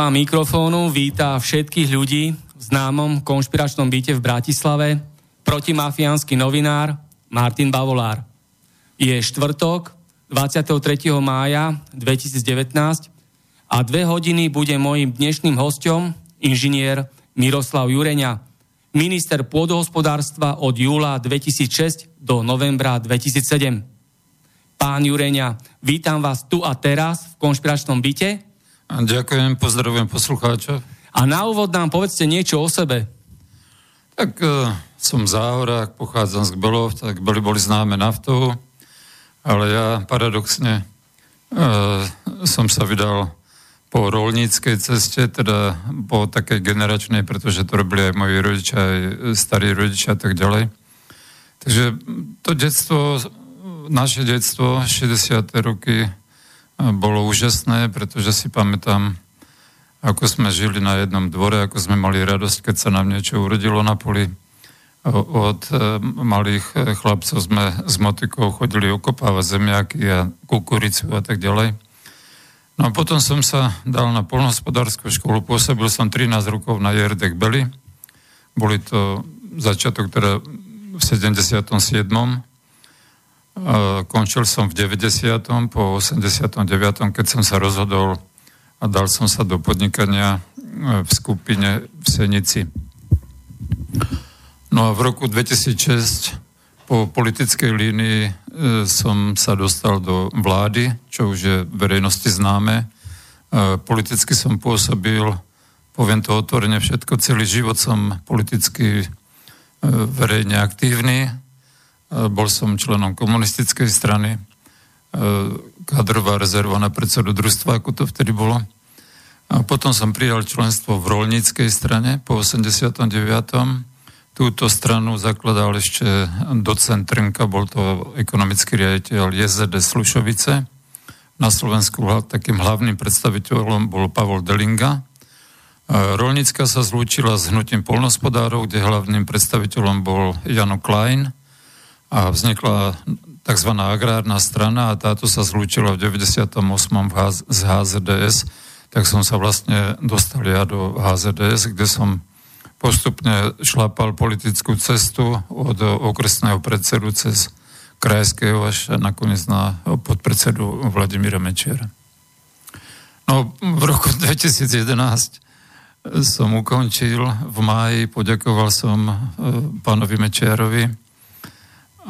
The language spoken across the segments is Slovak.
Spoza mikrofónu víta všetkých ľudí v známom konšpiračnom byte v Bratislave protimafiánsky novinár Martin Bavolár. Je štvrtok 23. mája 2019 a dve hodiny bude môjim dnešným hostom inžinier Miroslav Jureňa, minister pôdohospodárstva od júla 2006 do novembra 2007. Pán Jureňa, vítam vás tu a teraz v konšpiračnom byte Ďakujem, pozdravujem poslucháčov. A na úvod nám povedzte niečo o sebe. Tak uh, som záhorák, pochádzam z Kbelov, tak boli, boli známe naftou, ale ja paradoxne uh, som sa vydal po rolníckej ceste, teda po takej generačnej, pretože to robili aj moji rodičia, aj starí rodičia a tak ďalej. Takže to detstvo, naše detstvo, 60. roky, bolo úžasné, pretože si pamätám, ako sme žili na jednom dvore, ako sme mali radosť, keď sa nám niečo urodilo na poli. Od e, malých e, chlapcov sme s motikou chodili okopávať zemiaky a kukuricu a tak ďalej. No a potom som sa dal na polnohospodárskú školu, pôsobil som 13 rokov na JRD Beli. Boli to začiatok teda v 77 končil som v 90. po 89. keď som sa rozhodol a dal som sa do podnikania e, v skupine v Senici. No a v roku 2006 po politickej línii e, som sa dostal do vlády, čo už je verejnosti známe. Politicky som pôsobil, poviem to otvorene všetko, celý život som politicky verejne aktívny bol som členom komunistickej strany, e, kadrová rezerva na predsedu družstva, ako to vtedy bolo. A potom som prijal členstvo v rolníckej strane po 89. Túto stranu zakladal ešte docent Trnka, bol to ekonomický riaditeľ JZD Slušovice. Na Slovensku takým hlavným predstaviteľom bol Pavol Delinga. E, rolnícka sa zlúčila s hnutím polnospodárov, kde hlavným predstaviteľom bol Jano Klein – a vznikla tzv. agrárna strana a táto sa zlúčila v 98. z HZDS, tak som sa vlastne dostal ja do HZDS, kde som postupne šlapal politickú cestu od okresného predsedu cez krajského až nakoniec na podpredsedu Vladimíra Mečiera. No, v roku 2011 som ukončil, v máji poďakoval som e, pánovi Mečiarovi,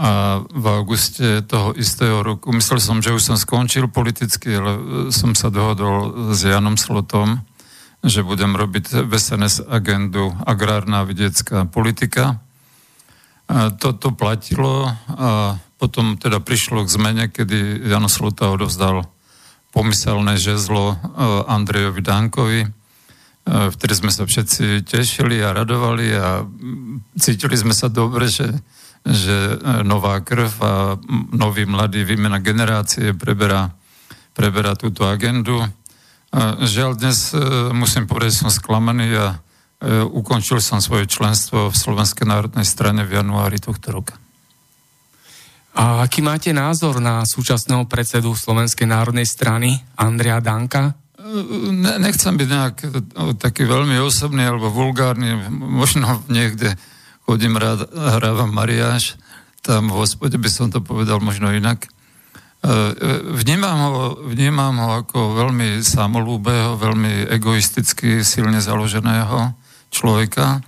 a v auguste toho istého roku, myslel som, že už som skončil politicky, ale e, som sa dohodol s Janom Slotom, že budem robiť v SNS agendu agrárna vidiecká politika. A toto platilo a potom teda prišlo k zmene, kedy Jan Slota odovzdal pomyselné žezlo e, Andrejovi Dankovi. E, vtedy sme sa všetci tešili a radovali a cítili sme sa dobre, že že e, nová krv a nový mladý výmena generácie preberá, preberá túto agendu. A žiaľ, dnes e, musím povedať, som sklamaný a e, ukončil som svoje členstvo v Slovenskej národnej strane v januári tohto roka. A aký máte názor na súčasného predsedu Slovenskej národnej strany, Andrea Danka? Ne, nechcem byť nejak taký veľmi osobný alebo vulgárny, možno niekde chodím rád, hrávam mariáš, tam v hospode by som to povedal možno inak. E, e, vnímam ho, vnímam ho ako veľmi samolúbeho, veľmi egoisticky silne založeného človeka,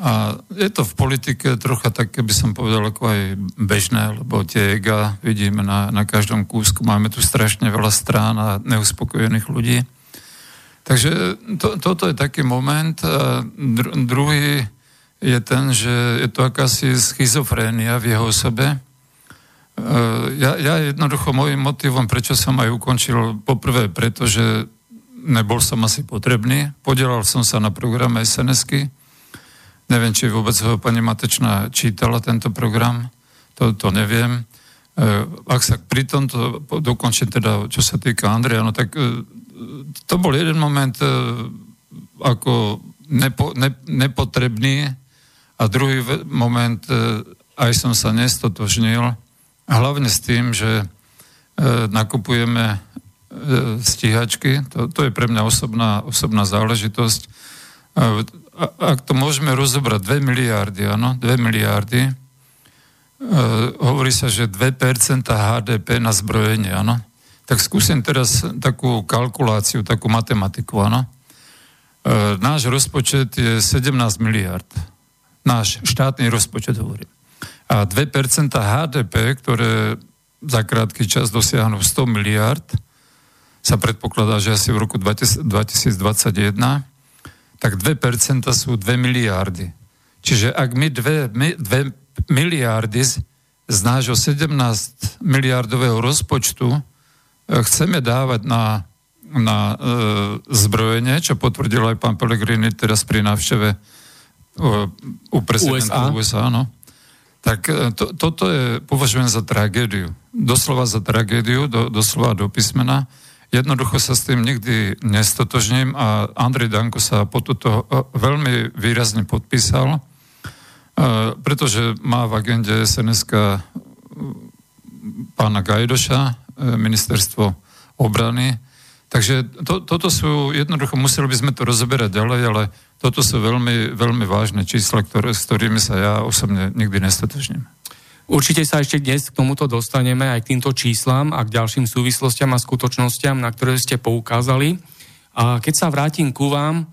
a je to v politike trocha tak, by som povedal, ako aj bežné, lebo tie ega vidíme na, na každom kúsku. Máme tu strašne veľa strán a neuspokojených ľudí. Takže to, toto je taký moment. A dru, druhý je ten, že je to akási schizofrénia v jeho osobe. E, ja, ja jednoducho môjim motivom, prečo som aj ukončil, poprvé, pretože nebol som asi potrebný. Podielal som sa na programe SNS-ky, Neviem, či vôbec ho pani Matečná čítala tento program, to, to neviem. E, ak sa pri tomto dokončím teda, čo sa týka Andreja, no tak e, to bol jeden moment ako nepo, ne, nepotrebný a druhý moment aj som sa nestotožnil, hlavne s tým, že nakupujeme stíhačky, to, to je pre mňa osobná, osobná záležitosť ak to môžeme rozobrať, 2 miliardy, áno, 2 miliardy, e, hovorí sa, že 2% HDP na zbrojenie, áno. Tak skúsim teraz takú kalkuláciu, takú matematiku, áno. E, náš rozpočet je 17 miliard. Náš štátny rozpočet hovorí. A 2% HDP, ktoré za krátky čas dosiahnu 100 miliard, sa predpokladá, že asi v roku 2021 tak 2% sú 2 miliardy. Čiže ak my 2, 2 miliardy z, z nášho 17 miliardového rozpočtu e, chceme dávať na, na e, zbrojenie, čo potvrdil aj pán Pellegrini teraz pri návšteve u prezidenta USA, USA no, tak e, to, toto je, považujem za tragédiu. Doslova za tragédiu, do, doslova do písmena. Jednoducho sa s tým nikdy nestotožním a Andrej Danko sa po toto e, veľmi výrazne podpísal, e, pretože má v agende sns pána Gajdoša, ministerstvo obrany. Takže to, toto sú, jednoducho museli by sme to rozoberať ďalej, ale toto sú veľmi, veľmi vážne čísla, ktoré, s ktorými sa ja osobne nikdy nestotožním. Určite sa ešte dnes k tomuto dostaneme aj k týmto číslam a k ďalším súvislostiam a skutočnostiam, na ktoré ste poukázali. A keď sa vrátim ku vám,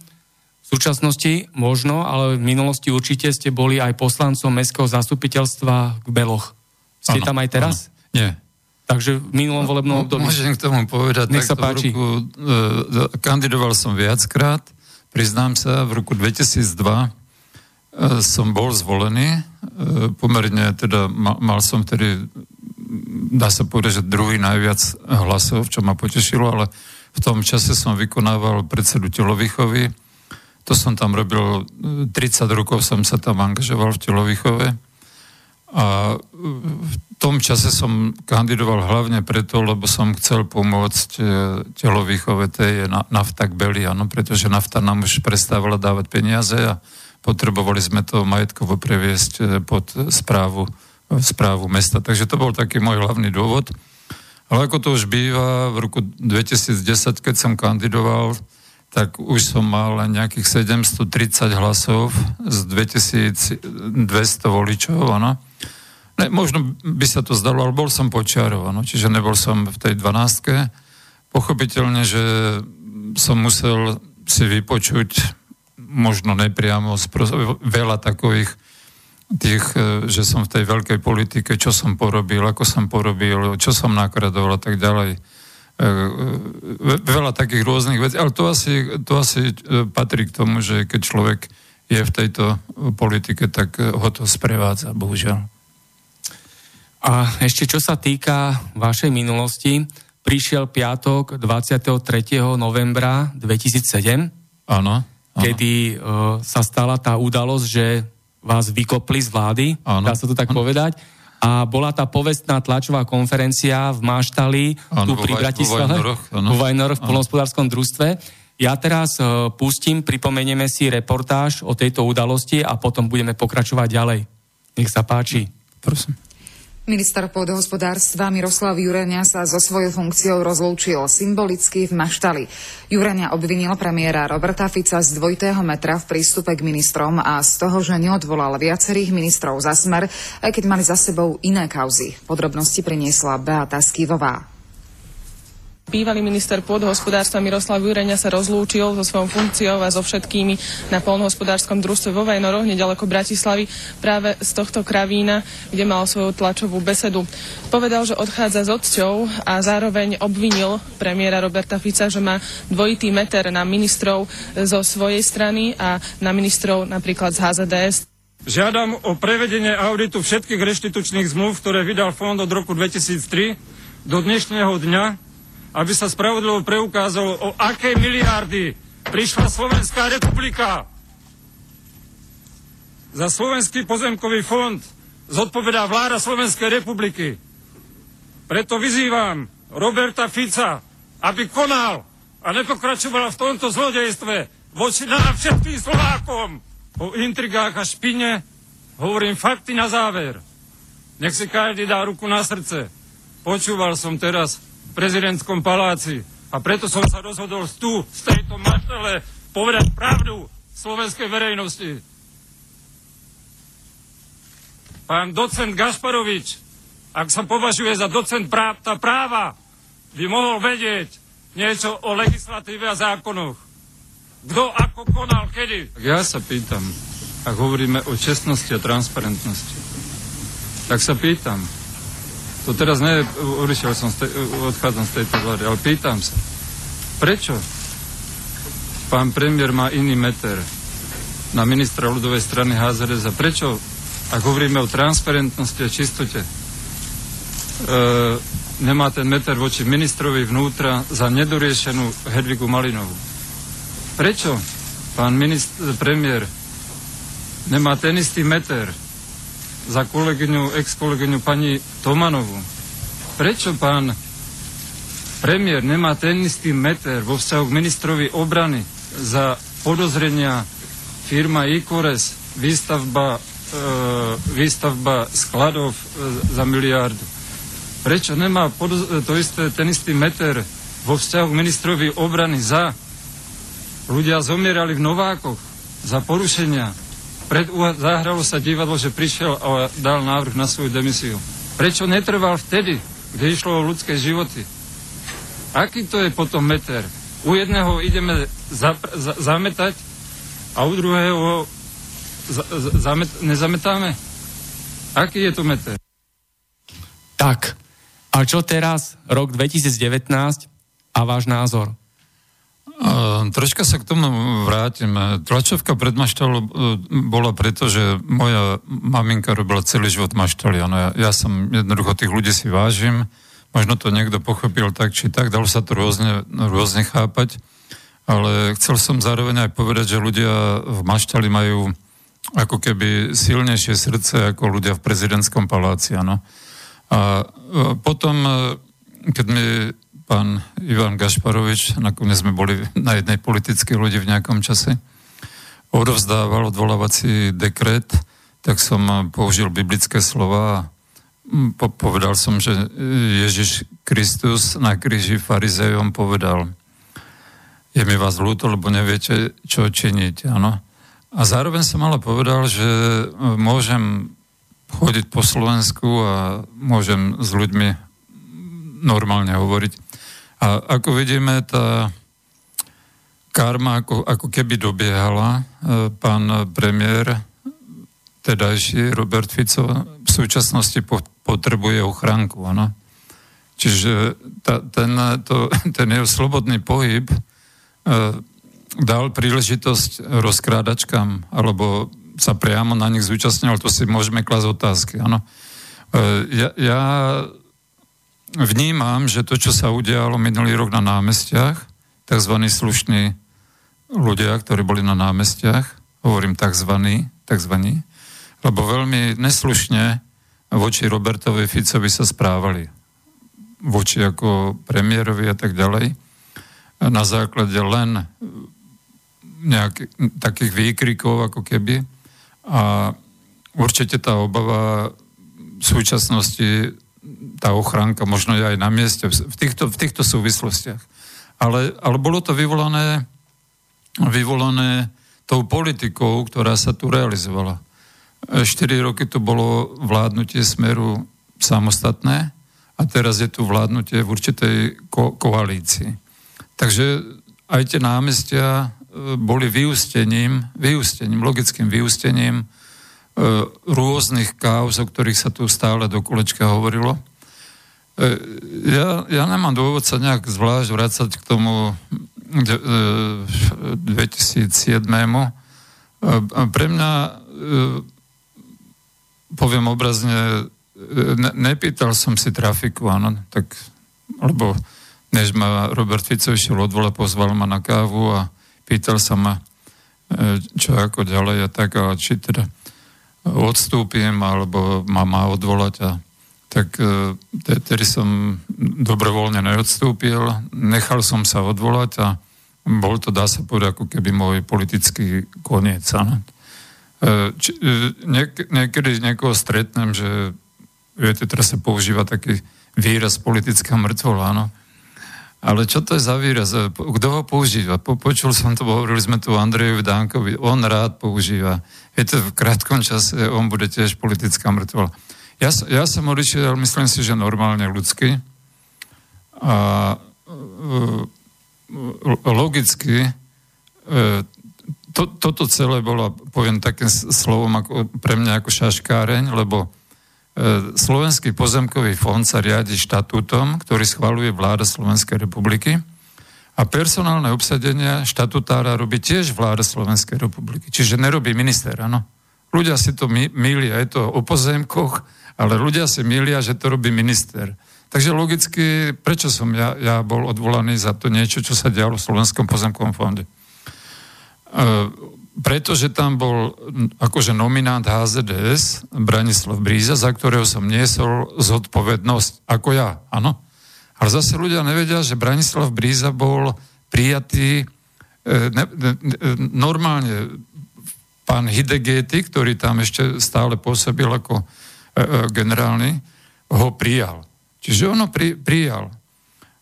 v súčasnosti možno, ale v minulosti určite ste boli aj poslancom Mestského zastupiteľstva k Beloch. Ste ano, tam aj teraz? Ano. Nie. Takže v minulom volebnom období. Môžem k tomu povedať. Nech sa páči. Roku, e, kandidoval som viackrát, priznám sa, v roku 2002 E, som bol zvolený, e, pomerne teda mal som tedy, dá sa povedať, že druhý najviac hlasov, čo ma potešilo, ale v tom čase som vykonával predsedu telovýchovy. To som tam robil, 30 e, rokov som sa tam angažoval v telovýchove. A v tom čase som kandidoval hlavne preto, lebo som chcel pomôcť telovýchove tej nafta k Beli, ano, pretože nafta nám už prestávala dávať peniaze a potrebovali sme to majetkovo previesť e, pod správu, správu mesta. Takže to bol taký môj hlavný dôvod. Ale ako to už býva, v roku 2010, keď som kandidoval, tak už som mal nejakých 730 hlasov z 2200 voličov, áno. Ne, možno by sa to zdalo, ale bol som počiarov, áno, čiže nebol som v tej 12. Pochopiteľne, že som musel si vypočuť možno nepriamo, veľa takových tých, e, že som v tej veľkej politike, čo som porobil, ako som porobil, čo som nakradoval a tak ďalej. E, e, veľa takých rôznych vecí, ale to asi, to asi patrí k tomu, že keď človek je v tejto politike, tak ho to sprevádza, bohužiaľ. A ešte čo sa týka vašej minulosti, prišiel piatok 23. novembra 2007. Áno kedy uh, sa stala tá udalosť, že vás vykopli z vlády, ano. dá sa to tak ano. povedať. A bola tá povestná tlačová konferencia v Máštali, ano, tu pri Bratislave, vo Vajnoroch, v polnospodárskom družstve. Ja teraz uh, pustím, pripomenieme si reportáž o tejto udalosti a potom budeme pokračovať ďalej. Nech sa páči. Prosím. Minister pôdohospodárstva Miroslav Jurenia sa so svojou funkciou rozlúčil symbolicky v Maštali. Jurenia obvinil premiéra Roberta Fica z dvojitého metra v prístupe k ministrom a z toho, že neodvolal viacerých ministrov za smer, aj keď mali za sebou iné kauzy. Podrobnosti priniesla Beata Skivová. Bývalý minister pôdohospodárstva Miroslav Jurenia sa rozlúčil so svojou funkciou a so všetkými na polnohospodárskom družstve vo Vajnoroch, nedaleko Bratislavy, práve z tohto kravína, kde mal svoju tlačovú besedu. Povedal, že odchádza s odcťou a zároveň obvinil premiéra Roberta Fica, že má dvojitý meter na ministrov zo svojej strany a na ministrov napríklad z HZDS. Žiadam o prevedenie auditu všetkých reštitučných zmluv, ktoré vydal fond od roku 2003 do dnešného dňa aby sa spravodlivo preukázalo, o aké miliardy prišla Slovenská republika. Za Slovenský pozemkový fond zodpovedá vláda Slovenskej republiky. Preto vyzývam Roberta Fica, aby konal a nepokračoval v tomto zlodejstve voči nám všetkým Slovákom. O intrigách a špine hovorím fakty na záver. Nech si každý dá ruku na srdce. Počúval som teraz prezidentskom paláci. A preto som sa rozhodol tu, z tejto maštele, povedať pravdu slovenskej verejnosti. Pán docent Gašparovič, ak sa považuje za docent práv, tá práva, by mohol vedieť niečo o legislatíve a zákonoch. Kto ako konal, kedy? Ja sa pýtam, ak hovoríme o čestnosti a transparentnosti, tak sa pýtam, to teraz ne, odišiel som, z te, odchádzam z tejto vlády, ale pýtam sa, prečo pán premiér má iný meter na ministra ľudovej strany HZDS a prečo, ak hovoríme o transparentnosti a čistote, e, nemá ten meter voči ministrovi vnútra za nedoriešenú Hedvigu Malinovú. Prečo pán ministr, premiér nemá ten istý meter za kolegyňu, ex-kolegyňu pani Tomanovú. Prečo pán premiér nemá ten istý meter vo vzťahu k ministrovi obrany za podozrenia firma Ikores, výstavba, e, výstavba skladov e, za miliardu. Prečo nemá podoz- to isté, ten istý meter vo vzťahu k ministrovi obrany za ľudia zomierali v Novákoch za porušenia pred, zahralo sa divadlo, že prišiel a dal návrh na svoju demisiu. Prečo netrval vtedy, kde išlo o ľudské životy? Aký to je potom meter? U jedného ideme za, za, zametať a u druhého za, za, zamet, nezametáme? Aký je to meter? Tak, a čo teraz, rok 2019 a váš názor? Troška sa k tomu vrátim. Tlačovka pred maštalou uh, bola preto, že moja maminka robila celý život maštali. Ano, ja, ja som jednoducho tých ľudí si vážim. Možno to niekto pochopil tak či tak, dalo sa to rôzne, rôzne chápať. Ale chcel som zároveň aj povedať, že ľudia v maštali majú ako keby silnejšie srdce ako ľudia v prezidentskom paláci. Ano. A uh, potom, keď mi pán Ivan Gašparovič, nakoniec sme boli na jednej politickej lodi v nejakom čase, odovzdával odvolávací dekret, tak som použil biblické slova a po- povedal som, že Ježiš Kristus na kríži farizejom povedal, je mi vás ľúto, lebo neviete, čo činiť, áno. A zároveň som ale povedal, že môžem chodiť po Slovensku a môžem s ľuďmi normálne hovoriť. A ako vidíme, tá karma ako, ako keby dobiehala. E, pán premiér, tedajší Robert Fico, v súčasnosti po, potrebuje ochránku, ano. Čiže ta, ten, to, ten jeho slobodný pohyb e, dal príležitosť rozkrádačkám, alebo sa priamo na nich zúčastnil, to si môžeme klasť otázky, áno. E, ja, ja vnímam, že to, čo sa udialo minulý rok na námestiach, tzv. slušní ľudia, ktorí boli na námestiach, hovorím tzv. tzv. lebo veľmi neslušne voči Robertovi Ficovi sa správali. Voči ako premiérovi a tak ďalej. Na základe len nejakých takých výkrikov ako keby. A určite tá obava v súčasnosti tá ochránka možno je aj na mieste v týchto, v týchto súvislostiach. Ale, ale bolo to vyvolané, vyvolané tou politikou, ktorá sa tu realizovala. 4 roky to bolo vládnutie smeru samostatné a teraz je tu vládnutie v určitej ko- koalícii. Takže aj tie námestia e, boli vyústením, vyústením, logickým vyústením e, rôznych káuz, o ktorých sa tu stále do kolečka hovorilo. E, ja, ja nemám dôvod sa nejak zvlášť vrácať k tomu 2007. Pre mňa, poviem obrazne, ne, nepýtal som si trafiku, áno, tak, lebo než ma Robert Fico išiel odvole, pozval ma na kávu a pýtal sa ma, e, čo ako ďalej a tak, a či teda odstúpim, alebo ma má odvolať a tak e, tedy som dobrovoľne neodstúpil, nechal som sa odvolať a bol to, dá sa povedať, ako keby môj politický koniec. Áno. E, či, niek- niekedy niekoho stretnem, že viete, teraz sa používa taký výraz politická mŕtvola, áno. Ale čo to je za výraz? E, kto ho používa? Po, počul som to, hovorili sme tu Andrejovi Dánkovi. On rád používa. Viete, v krátkom čase on bude tiež politická mŕtvola. Ja, ja som ale myslím si, že normálne ľudský. A e, logicky e, to, toto celé bolo, poviem takým slovom ako, pre mňa ako šaškáreň, lebo Slovenský pozemkový fond sa riadi štatútom, ktorý schvaluje vláda Slovenskej republiky a personálne obsadenia štatutára robí tiež vláda Slovenskej republiky. Čiže nerobí minister, áno. Ľudia si to milia, je to o pozemkoch, ale ľudia si milia, že to robí minister. Takže logicky, prečo som ja, ja bol odvolaný za to niečo, čo sa dialo v Slovenskom pozemkovom fonde? E, pretože tam bol akože nominant HZDS Branislav Bríza, za ktorého som niesol zodpovednosť, ako ja, áno. Ale zase ľudia nevedia, že Branislav Bríza bol prijatý e, ne, ne, normálne pán Hidegety, ktorý tam ešte stále pôsobil ako e, e, generálny, ho prijal. Čiže on ho pri, prijal.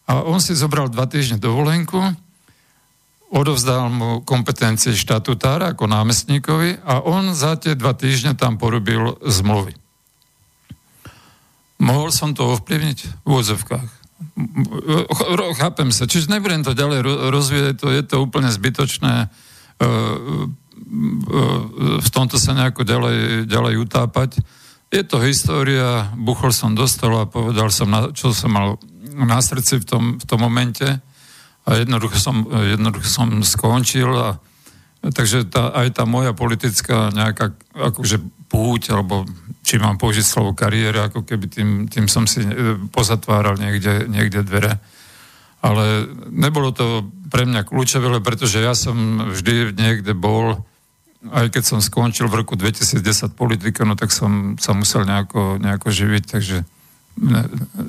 A on si zobral dva týždne dovolenku, odovzdal mu kompetencie štatutára ako námestníkovi a on za tie dva týždne tam porobil zmluvy. Mohol som to ovplyvniť v úvodzovkách. Chápem sa, čiže nebudem to ďalej rozvíjať, to je to úplne zbytočné e, e, v tomto sa nejako ďalej, ďalej utápať. Je to história, buchol som do stola a povedal som, čo som mal na srdci v tom, v tom momente a jednoducho som, jednoducho som skončil a takže tá, aj tá moja politická nejaká akože púť, alebo či mám použiť slovo kariéra, ako keby tým, tým som si e, pozatváral niekde, niekde dvere. Ale nebolo to pre mňa kľúčové, pretože ja som vždy niekde bol, aj keď som skončil v roku 2010 politika, no tak som sa musel nejako, nejako živiť, takže ne, e,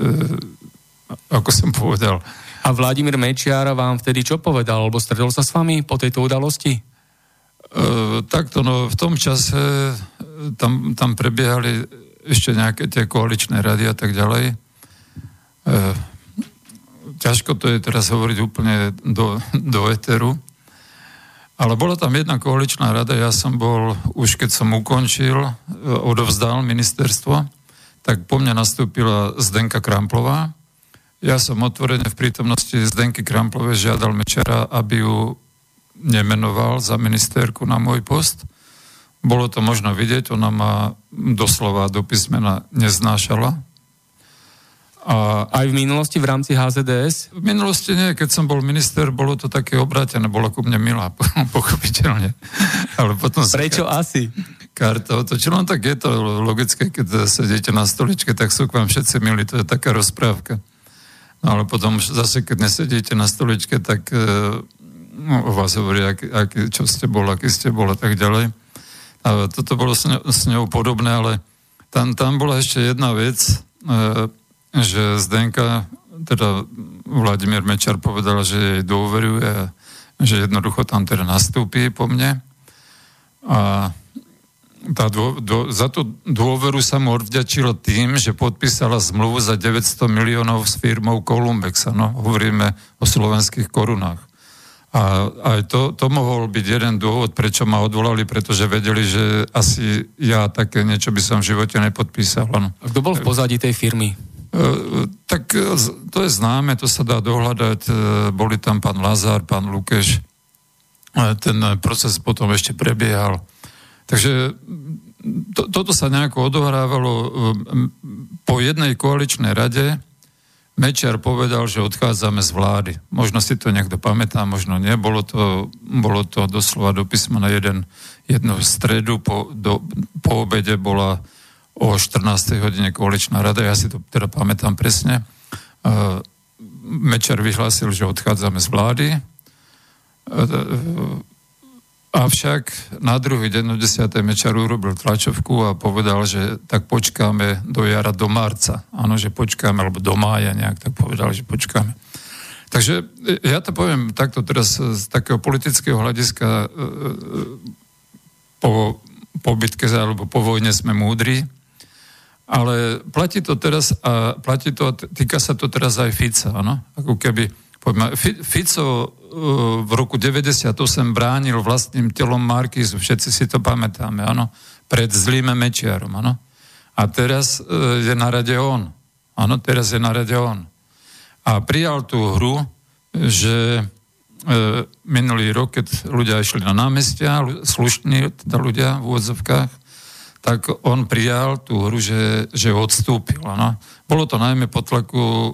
ako som povedal, a Vladimír Mečiar vám vtedy čo povedal? Alebo stredol sa s vami po tejto udalosti? Uh, takto, no v tom čase e, tam, tam prebiehali ešte nejaké tie koaličné rady a tak ďalej. Uh, ťažko to je teraz hovoriť úplne do, do eteru. Ale bola tam jedna koaličná rada, ja som bol, už keď som ukončil, odovzdal ministerstvo, tak po mňa nastúpila Zdenka Kramplová, ja som otvorene v prítomnosti Zdenky Kramplove žiadal Mečera, aby ju nemenoval za ministerku na môj post. Bolo to možno vidieť, ona ma doslova do písmena neznášala. A aj v minulosti v rámci HZDS? V minulosti nie, keď som bol minister, bolo to také obrátené, bolo ku mne milá, pochopiteľne. Ale potom Prečo sa... asi? karta otočila, no tak je to logické, keď sedíte na stoličke, tak sú k vám všetci milí, to je taká rozprávka. Ale potom zase, keď nesedíte na stoličke, tak e, no, o vás hovorí, aký, aký, čo ste bol, aký ste bol a tak ďalej. A toto bolo s ňou, s ňou podobné, ale tam, tam bola ešte jedna vec, e, že Zdenka, teda Vladimír Mečar povedal, že jej dôveruje, že jednoducho tam teda nastúpi po mne. A tá dô, dô, za tú dôveru sa mu odvďačilo tým, že podpísala zmluvu za 900 miliónov s firmou Columbex. No, hovoríme o slovenských korunách. A aj to, to mohol byť jeden dôvod, prečo ma odvolali, pretože vedeli, že asi ja také niečo by som v živote nepodpísal. No. A kto bol v pozadí tej firmy? Uh, tak to je známe, to sa dá dohľadať. Uh, boli tam pán Lazár, pán Lukeš. Ten proces potom ešte prebiehal. Takže to, toto sa nejako odohrávalo um, po jednej koaličnej rade. Mečiar povedal, že odchádzame z vlády. Možno si to niekto pamätá, možno nie. Bolo to, bolo to doslova do písma na jeden, jednu stredu. Po, do, po obede bola o 14. hodine koaličná rada. Ja si to teda pamätám presne. Uh, Mečiar vyhlásil, že odchádzame z vlády. Avšak na druhý deň o 10. Mečar urobil tlačovku a povedal, že tak počkáme do jara, do marca. Áno, že počkáme, alebo do mája nejak, tak povedal, že počkáme. Takže e, ja to poviem takto teraz z takého politického hľadiska e, e, po, po bitke alebo po vojne sme múdri, ale platí to teraz a platí to, týka sa to teraz aj Fica, áno? Ako keby Poďme, Fico v roku 98 bránil vlastným telom Markizu, všetci si to pamätáme, áno, pred zlým Mečiarom, áno. A teraz uh, je na rade on. Áno, teraz je na rade on. A prijal tú hru, že uh, minulý rok, keď ľudia išli na námestia, slušní teda ľudia v úvodzovkách, tak on prijal tú hru, že, že odstúpil. Áno. Bolo to najmä po tlaku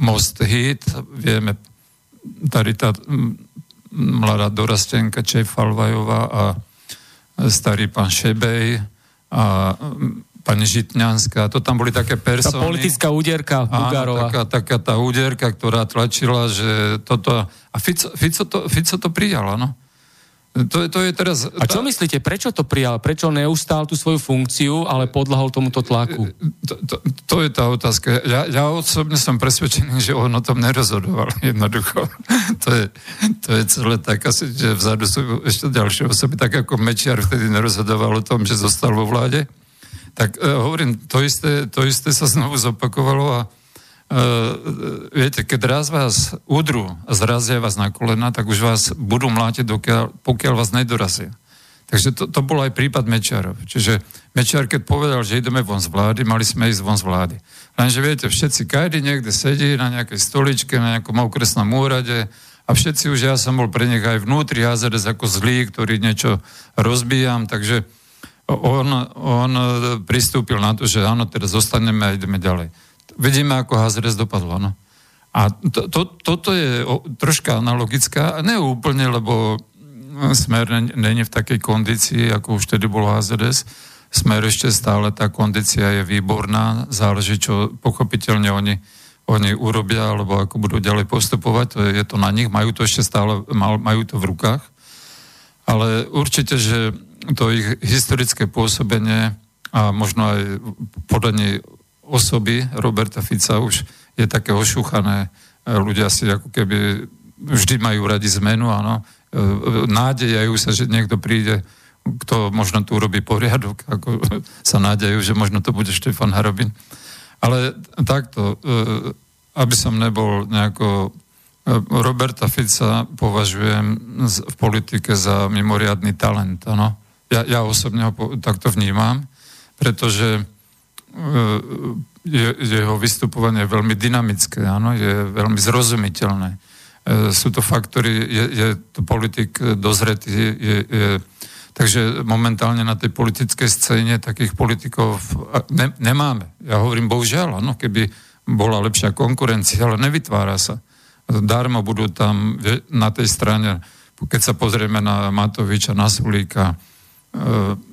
Most Hit, vieme, tady tá mladá dorastenka Čefalvajová a starý pán Šebej a pani Žitňanská, to tam boli také persony. Tá politická úderka Bugárova. Taká, taká tá úderka, ktorá tlačila, že toto... A Fico, Fico, to, Fico to prijal, no. To, to je teraz... A čo myslíte, prečo to prijal? Prečo neustál tú svoju funkciu, ale podlahol tomuto tlaku? To, to, to je tá otázka. Ja, ja osobne som presvedčený, že on o tom nerozhodoval jednoducho. to, je, to je celé tak asi, že vzadu sú ešte ďalšie osoby, tak ako Mečiar vtedy nerozhodoval o tom, že zostal vo vláde. Tak uh, hovorím, to isté, to isté sa znovu zopakovalo a viete, keď raz vás udru a zrazia vás na kolena, tak už vás budú mlátiť, dokiaľ, pokiaľ vás nedorazia. Takže to, to bol aj prípad Mečiarov. Čiže Mečiar, keď povedal, že ideme von z vlády, mali sme ísť von z vlády. Lenže viete, všetci, každý niekde sedí na nejakej stoličke, na nejakom okresnom úrade a všetci už, ja som bol pre nich aj vnútri HZDS ako zlý, ktorý niečo rozbíjam, takže on, on pristúpil na to, že áno, teraz zostaneme a ideme ďalej vidíme, ako HZRS dopadlo. No. A to, to, toto je o, troška analogická, ne úplne, lebo Smer není v takej kondícii, ako už tedy bol HZDS. Smer ešte stále, tá kondícia je výborná, záleží, čo pochopiteľne oni, oni urobia, alebo ako budú ďalej postupovať, to je, je to na nich, majú to ešte stále, majú to v rukách. Ale určite, že to ich historické pôsobenie a možno aj podanie osoby Roberta Fica už je také ošúchané. E, ľudia si ako keby vždy majú radi zmenu, áno. E, nádejajú sa, že niekto príde, kto možno tu urobí poriadok, ako sa nádejajú, že možno to bude Štefan Harobin. Ale takto, e, aby som nebol nejako... Roberta Fica považujem v politike za mimoriadný talent, áno. Ja, ja osobne ho takto vnímam, pretože je, jeho vystupovanie je veľmi dynamické, áno, je veľmi zrozumiteľné. E, sú to faktory, je, je to politik dozretý, je, je, takže momentálne na tej politickej scéne takých politikov ne, nemáme. Ja hovorím bohužiaľ, áno, keby bola lepšia konkurencia, ale nevytvára sa. Darmo budú tam na tej strane, keď sa pozrieme na Matoviča, na Sulíka, e,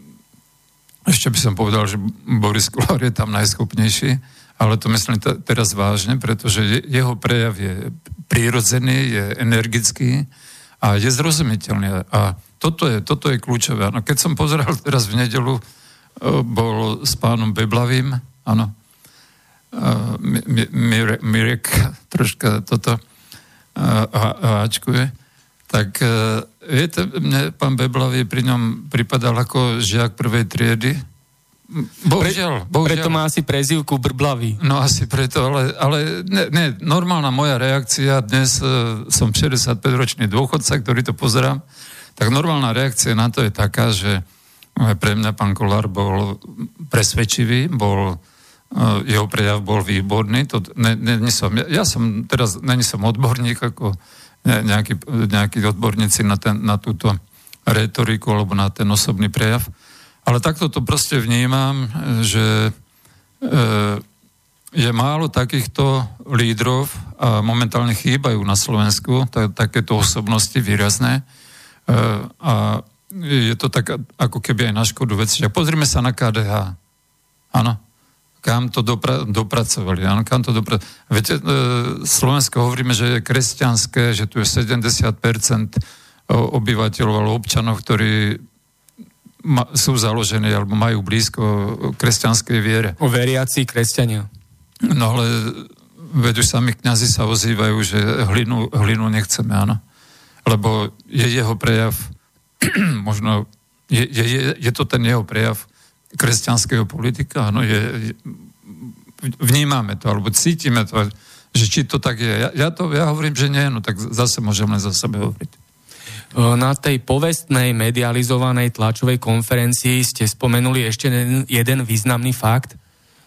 ešte by som povedal, že Boris Kolár je tam najschopnejší, ale to myslím t- teraz vážne, pretože je, jeho prejav je prírodzený, je energický a je zrozumiteľný. A toto je, toto je kľúčové. Ano, keď som pozeral teraz v nedelu, e, bol s pánom Beblavým, áno, e, Mirek troška toto háčkuje, tak e, viete, mne pán Beblavý pri ňom pripadal ako žiak prvej triedy. Bohužiaľ, bohužiaľ. Preto má asi prezivku Brblavý. No asi preto, ale, ale ne, ne, normálna moja reakcia, dnes uh, som 65-ročný dôchodca, ktorý to pozerám, tak normálna reakcia na to je taká, že pre mňa pán Kolár bol presvedčivý, bol, uh, jeho prejav bol výborný. To, ne, ne, ne som, ja, ja som teraz, není som odborník ako nejakí, nejakí odborníci na, ten, na túto retoriku alebo na ten osobný prejav. Ale takto to proste vnímam, že e, je málo takýchto lídrov a momentálne chýbajú na Slovensku, tak, takéto osobnosti výrazné. E, a je to tak ako keby aj na škodu veci. Pozrime sa na KDH. Áno kam to dopra- dopracovali. Áno, kam to dopra- Viete, e, Slovensko hovoríme, že je kresťanské, že tu je 70% obyvateľov alebo občanov, ktorí ma- sú založení alebo majú blízko kresťanskej viere. O veriaci kresťania. No ale veď už sami kňazi sa ozývajú, že hlinu, hlinu nechceme, áno. Lebo je jeho prejav, možno je, je, je to ten jeho prejav, kresťanského politika, áno, je, vnímame to, alebo cítime to, že či to tak je. Ja, ja, to, ja hovorím, že nie, no tak zase môžeme za sebe hovoriť. Na tej povestnej medializovanej tlačovej konferencii ste spomenuli ešte jeden významný fakt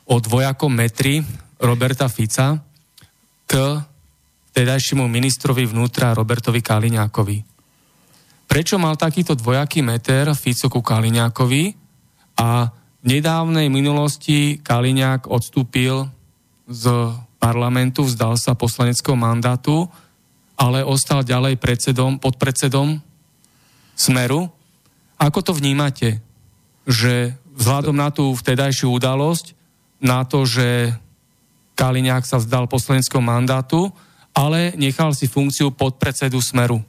o dvojakom metri Roberta Fica k tedajšiemu ministrovi vnútra Robertovi Kaliňákovi. Prečo mal takýto dvojaký meter Fico ku Kaliňákovi a v nedávnej minulosti Kaliňák odstúpil z parlamentu, vzdal sa poslaneckého mandátu, ale ostal ďalej predsedom, podpredsedom Smeru. Ako to vnímate, že vzhľadom na tú vtedajšiu udalosť, na to, že Kaliňák sa vzdal poslaneckého mandátu, ale nechal si funkciu podpredsedu Smeru?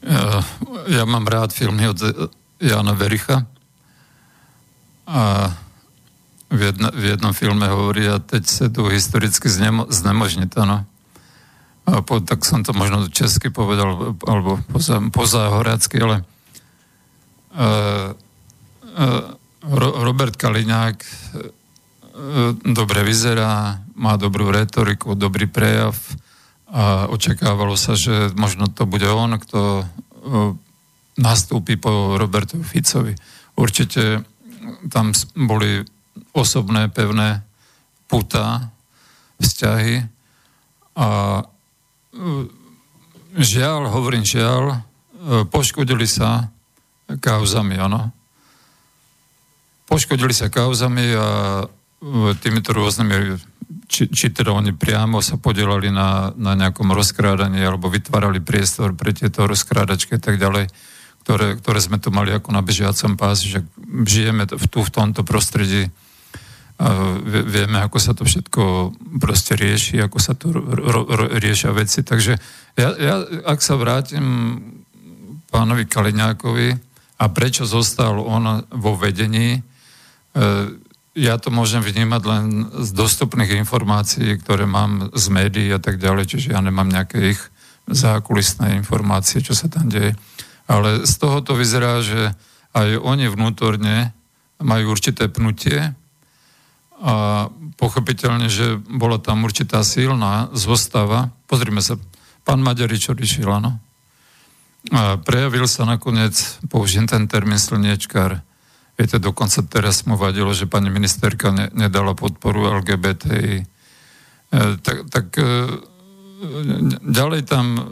Ja, ja mám rád filmy od Jana Vericha. A v, jedna, v jednom filme hovorí, a teď sa tu historicky znemo, znemožniť, áno. A po, tak som to možno česky povedal, alebo poza, poza horácky, ale uh, uh, Robert Kaliňák uh, dobre vyzerá, má dobrú retoriku, dobrý prejav a očakávalo sa, že možno to bude on, kto uh, nastúpi po Robertovi Ficovi. Určite tam boli osobné, pevné puta, vzťahy a e, žiaľ, hovorím žiaľ, e, poškodili sa kauzami, áno. Poškodili sa kauzami a e, týmito rôznymi, či, či teda oni priamo sa podielali na, na nejakom rozkrádaní alebo vytvárali priestor pre tieto rozkrádačky a tak ďalej ktoré, ktoré sme tu mali ako na bežiacom pási, že žijeme tu v tomto prostredí, vieme, ako sa to všetko proste rieši, ako sa tu ro, ro, riešia veci. Takže ja, ja, ak sa vrátim pánovi Kaliňákovi a prečo zostal on vo vedení, e, ja to môžem vnímať len z dostupných informácií, ktoré mám z médií a tak ďalej, čiže ja nemám nejaké ich zákulisné informácie, čo sa tam deje. Ale z toho to vyzerá, že aj oni vnútorne majú určité pnutie a pochopiteľne, že bola tam určitá silná zostava. Pozrime sa, pán Maďarič odišiel, áno. A prejavil sa nakoniec, použijem ten termín slniečkár, viete, dokonca teraz mu vadilo, že pani ministerka ne, nedala podporu LGBTI. E, tak, tak e, ďalej tam e,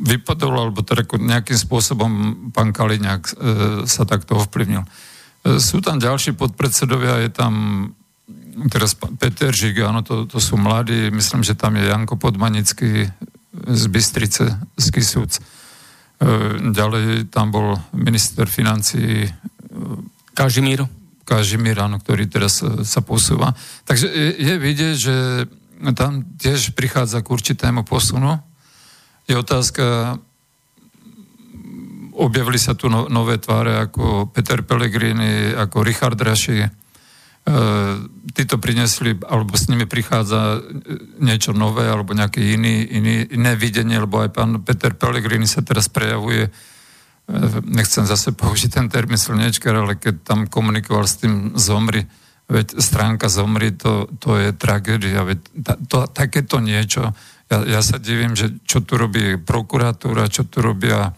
vypadol, alebo teda nejakým spôsobom pán Kaliňák e, sa takto ovplyvnil. E, sú tam ďalší podpredsedovia, je tam teraz Peter Žig, áno, to, to sú mladí, myslím, že tam je Janko Podmanický z Bystrice, z Kisúc. E, ďalej tam bol minister financí e, Kažimír. Kažimír, áno, ktorý teraz e, sa posúva. Takže je, je vidieť, že tam tiež prichádza k určitému posunu je otázka, objavili sa tu no, nové tváre ako Peter Pellegrini, ako Richard Raši, e, títo prinesli, alebo s nimi prichádza niečo nové, alebo nejaké iný, iný, iné videnie, lebo aj pán Peter Pellegrini sa teraz prejavuje, nechcem zase použiť ten termín slnečkar, ale keď tam komunikoval s tým zomri, veď stránka zomri, to, to je tragédia, veď ta, to, takéto niečo, ja, ja sa divím, že čo tu robí prokuratúra, čo tu robia...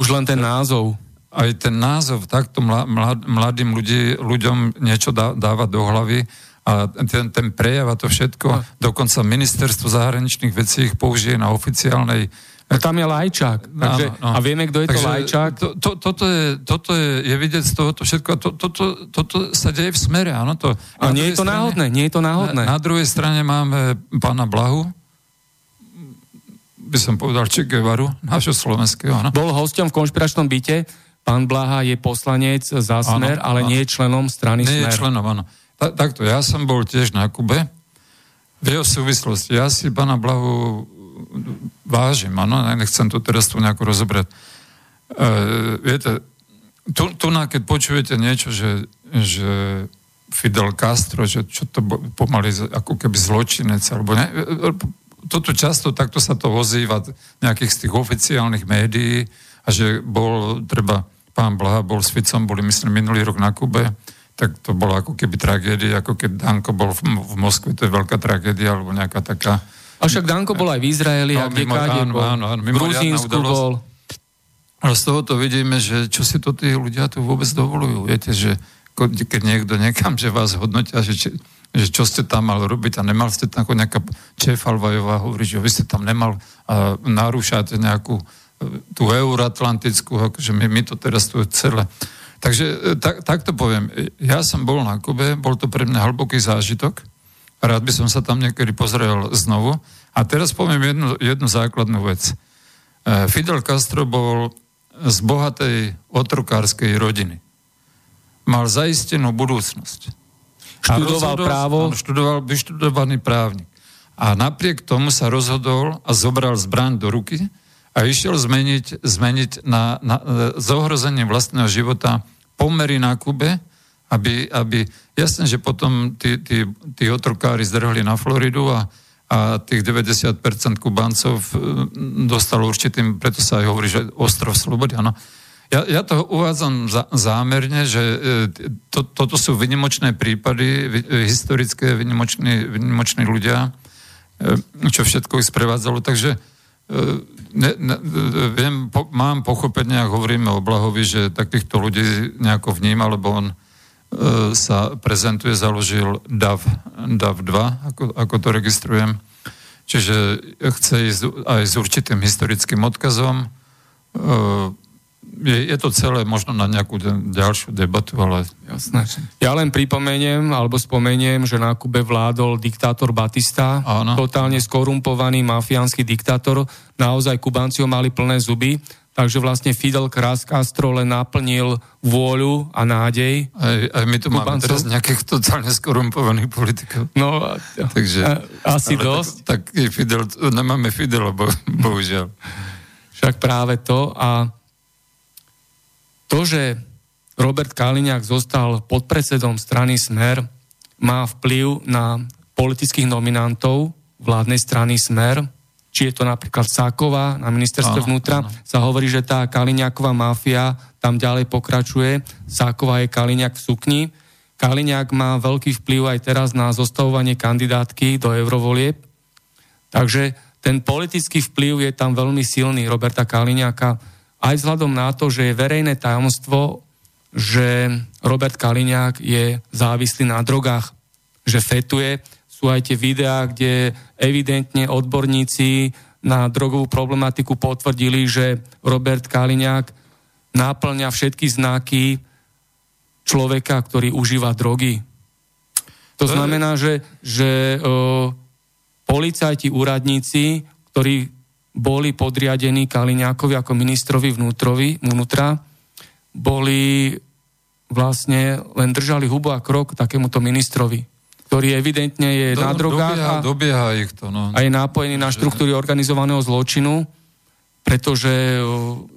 Už len ten názov aj ten názov takto mladým ľudí, ľuďom niečo dá, dáva do hlavy a ten, ten prejav a to všetko, no. dokonca ministerstvo zahraničných vecí ich použije na oficiálnej No tam je Lajčák. Takže, no, no. A vieme, kto je takže to Lajčák? To, to, toto je, toto je, je vidieť z tohoto všetko. To, to, to, toto sa deje v smere, áno. To, a nie je to strane, náhodné, nie je to náhodné. Na, na druhej strane máme pána Blahu, by som povedal Che Guevaru, nášho slovenského. No. Bol hosťom v konšpiračnom byte Pán Blaha je poslanec za Smer, ano, ale ano. nie je členom strany nie Smer. Nie je členom, áno. Ta, takto, ja som bol tiež na Kube. V jeho súvislosti, ja si pána Blahu vážim, áno, nechcem to teraz tu nejako rozobrať. E, viete, tu, tu na, keď počujete niečo, že, že Fidel Castro, že čo to pomaly ako keby zločinec, alebo ne, toto často takto sa to ozýva nejakých z tých oficiálnych médií, a že bol, treba, pán Blaha bol s Ficom, boli myslím minulý rok na Kube, tak to bolo ako keby tragédia, ako keď Danko bol v, v Moskve, to je veľká tragédia, alebo nejaká taká... A však Danko bol aj v Izraeli, no, a kde áno, bol. Áno, áno, v Gruzínsku bol. Ale z toho to vidíme, že čo si to tí ľudia tu vôbec dovolujú. Viete, že keď niekto niekam, že vás hodnotia, že, či, že čo ste tam mal robiť a nemal ste tam ako nejaká Čefalvajová hovorí, že vy ste tam nemal a narúšate nejakú tú euroatlantickú, akože my, my to teraz tu celé. Takže e, tak, tak to poviem. Ja som bol na Kube, bol to pre mňa hlboký zážitok. Rád by som sa tam niekedy pozrel znovu. A teraz poviem jednu, jednu základnú vec. E, Fidel Castro bol z bohatej otrokárskej rodiny. Mal zaistenú budúcnosť. Študoval rozhodol, právo? On študoval, vyštudovaný právnik. A napriek tomu sa rozhodol a zobral zbraň do ruky a išiel zmeniť, zmeniť na, na, z ohrozením vlastného života pomery na Kube, aby, aby jasne, že potom tí, tí, tí otrokári zdrhli na Floridu a, a tých 90% Kubancov e, dostalo určitým, preto sa aj hovorí, že ostrov slobody, áno. Ja, ja to uvádzam za, zámerne, že e, to, toto sú vynimočné prípady, historické vynimoční, vynimoční ľudia, e, čo všetko ich sprevádzalo, takže ne, ne, viem, po, mám pochopenie, ak hovoríme o Blahovi, že takýchto ľudí nejako vníma, lebo on e, sa prezentuje, založil DAV, DAV 2, ako, ako to registrujem. Čiže chce ísť aj s určitým historickým odkazom. Je, je to celé možno na nejakú ďalšiu debatu, ale... Jasné. Ja len pripomeniem, alebo spomeniem, že na Kube vládol diktátor Batista, Áno. totálne skorumpovaný mafiánsky diktátor. Naozaj Kubanci ho mali plné zuby, takže vlastne Fidel Castro len naplnil vôľu a nádej. Aj, aj my tu Kubancov. máme teraz nejakých totálne skorumpovaných politikov. No, takže, a, asi dosť. Tak, tak Fidel, nemáme Fidela, bo, bohužiaľ. Však práve to a to, že Robert Kaliňák zostal podpredsedom strany Smer, má vplyv na politických nominantov vládnej strany Smer, či je to napríklad Sáková na ministerstve vnútra, áno. sa hovorí, že tá Kaliňáková mafia tam ďalej pokračuje. Sáková je Kaliňák v sukni. Kaliňák má veľký vplyv aj teraz na zostavovanie kandidátky do eurovolieb. Takže ten politický vplyv je tam veľmi silný Roberta Kaliňáka aj vzhľadom na to, že je verejné tajomstvo, že Robert Kaliňák je závislý na drogách, že fetuje. Sú aj tie videá, kde evidentne odborníci na drogovú problematiku potvrdili, že Robert Kaliňák náplňa všetky znaky človeka, ktorý užíva drogy. To znamená, že, že o, policajti, úradníci, ktorí boli podriadení Kaliňákovi ako ministrovi vnútrovi, vnútra, boli vlastne len držali hubu a krok takémuto ministrovi, ktorý evidentne je Do, na drogách dobieha, a, dobieha ich to, no. a je nápojený na štruktúry organizovaného zločinu, pretože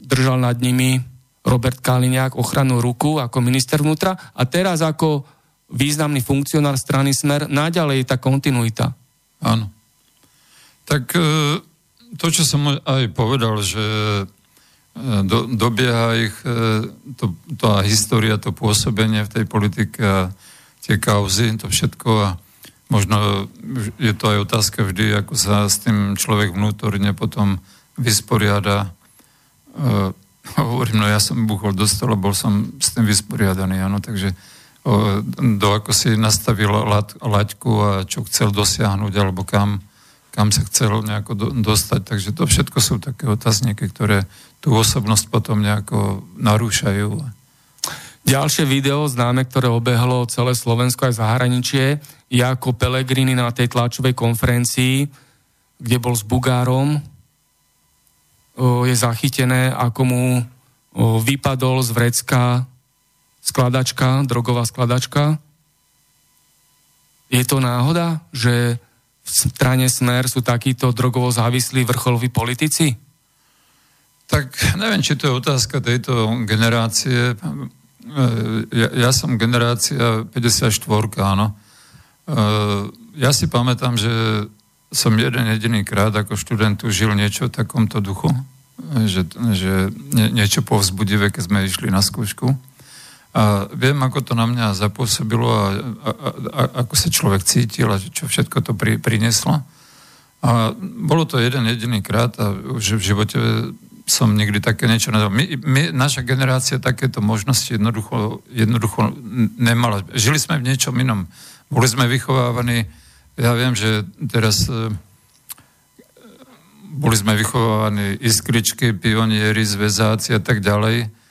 držal nad nimi Robert Kaliňák ochrannú ruku ako minister vnútra a teraz ako významný funkcionár strany Smer, naďalej je tá kontinuita. Áno. Tak e, to, čo som aj povedal, že e, do, dobieha ich e, to, tá história, to pôsobenie v tej politike a tie kauzy, to všetko a možno je to aj otázka vždy, ako sa s tým človek vnútorne potom vysporiada. E, hovorím, no ja som buchol do stola, bol som s tým vysporiadaný, áno, takže o, do ako si nastavil lať, laťku a čo chcel dosiahnuť, alebo kam, kam sa chcel nejako do, dostať. Takže to všetko sú také otázniky, ktoré tú osobnosť potom nejako narúšajú. Ďalšie video známe, ktoré obehlo celé Slovensko aj zahraničie, je ako Pelegrini na tej tlačovej konferencii, kde bol s Bugárom, je zachytené, ako mu vypadol z vrecka skladačka, drogová skladačka. Je to náhoda, že v strane Smer sú takíto drogovo závislí vrcholoví politici? Tak neviem, či to je otázka tejto generácie. E, ja, ja som generácia 54, áno. E, ja si pamätám, že som jeden jediný krát ako študent žil niečo v takomto duchu, že, že nie, niečo povzbudivé, keď sme išli na skúšku. A viem, ako to na mňa zapôsobilo a, a, a ako sa človek cítil a čo všetko to pri, prineslo. A bolo to jeden jediný krát a už v živote som nikdy také niečo nedal. My, my, naša generácia takéto možnosti jednoducho, jednoducho nemala. Žili sme v niečom inom. Boli sme vychovávaní, ja viem, že teraz e, boli sme vychovávaní iskričky, pionieri, zväzáci a tak ďalej.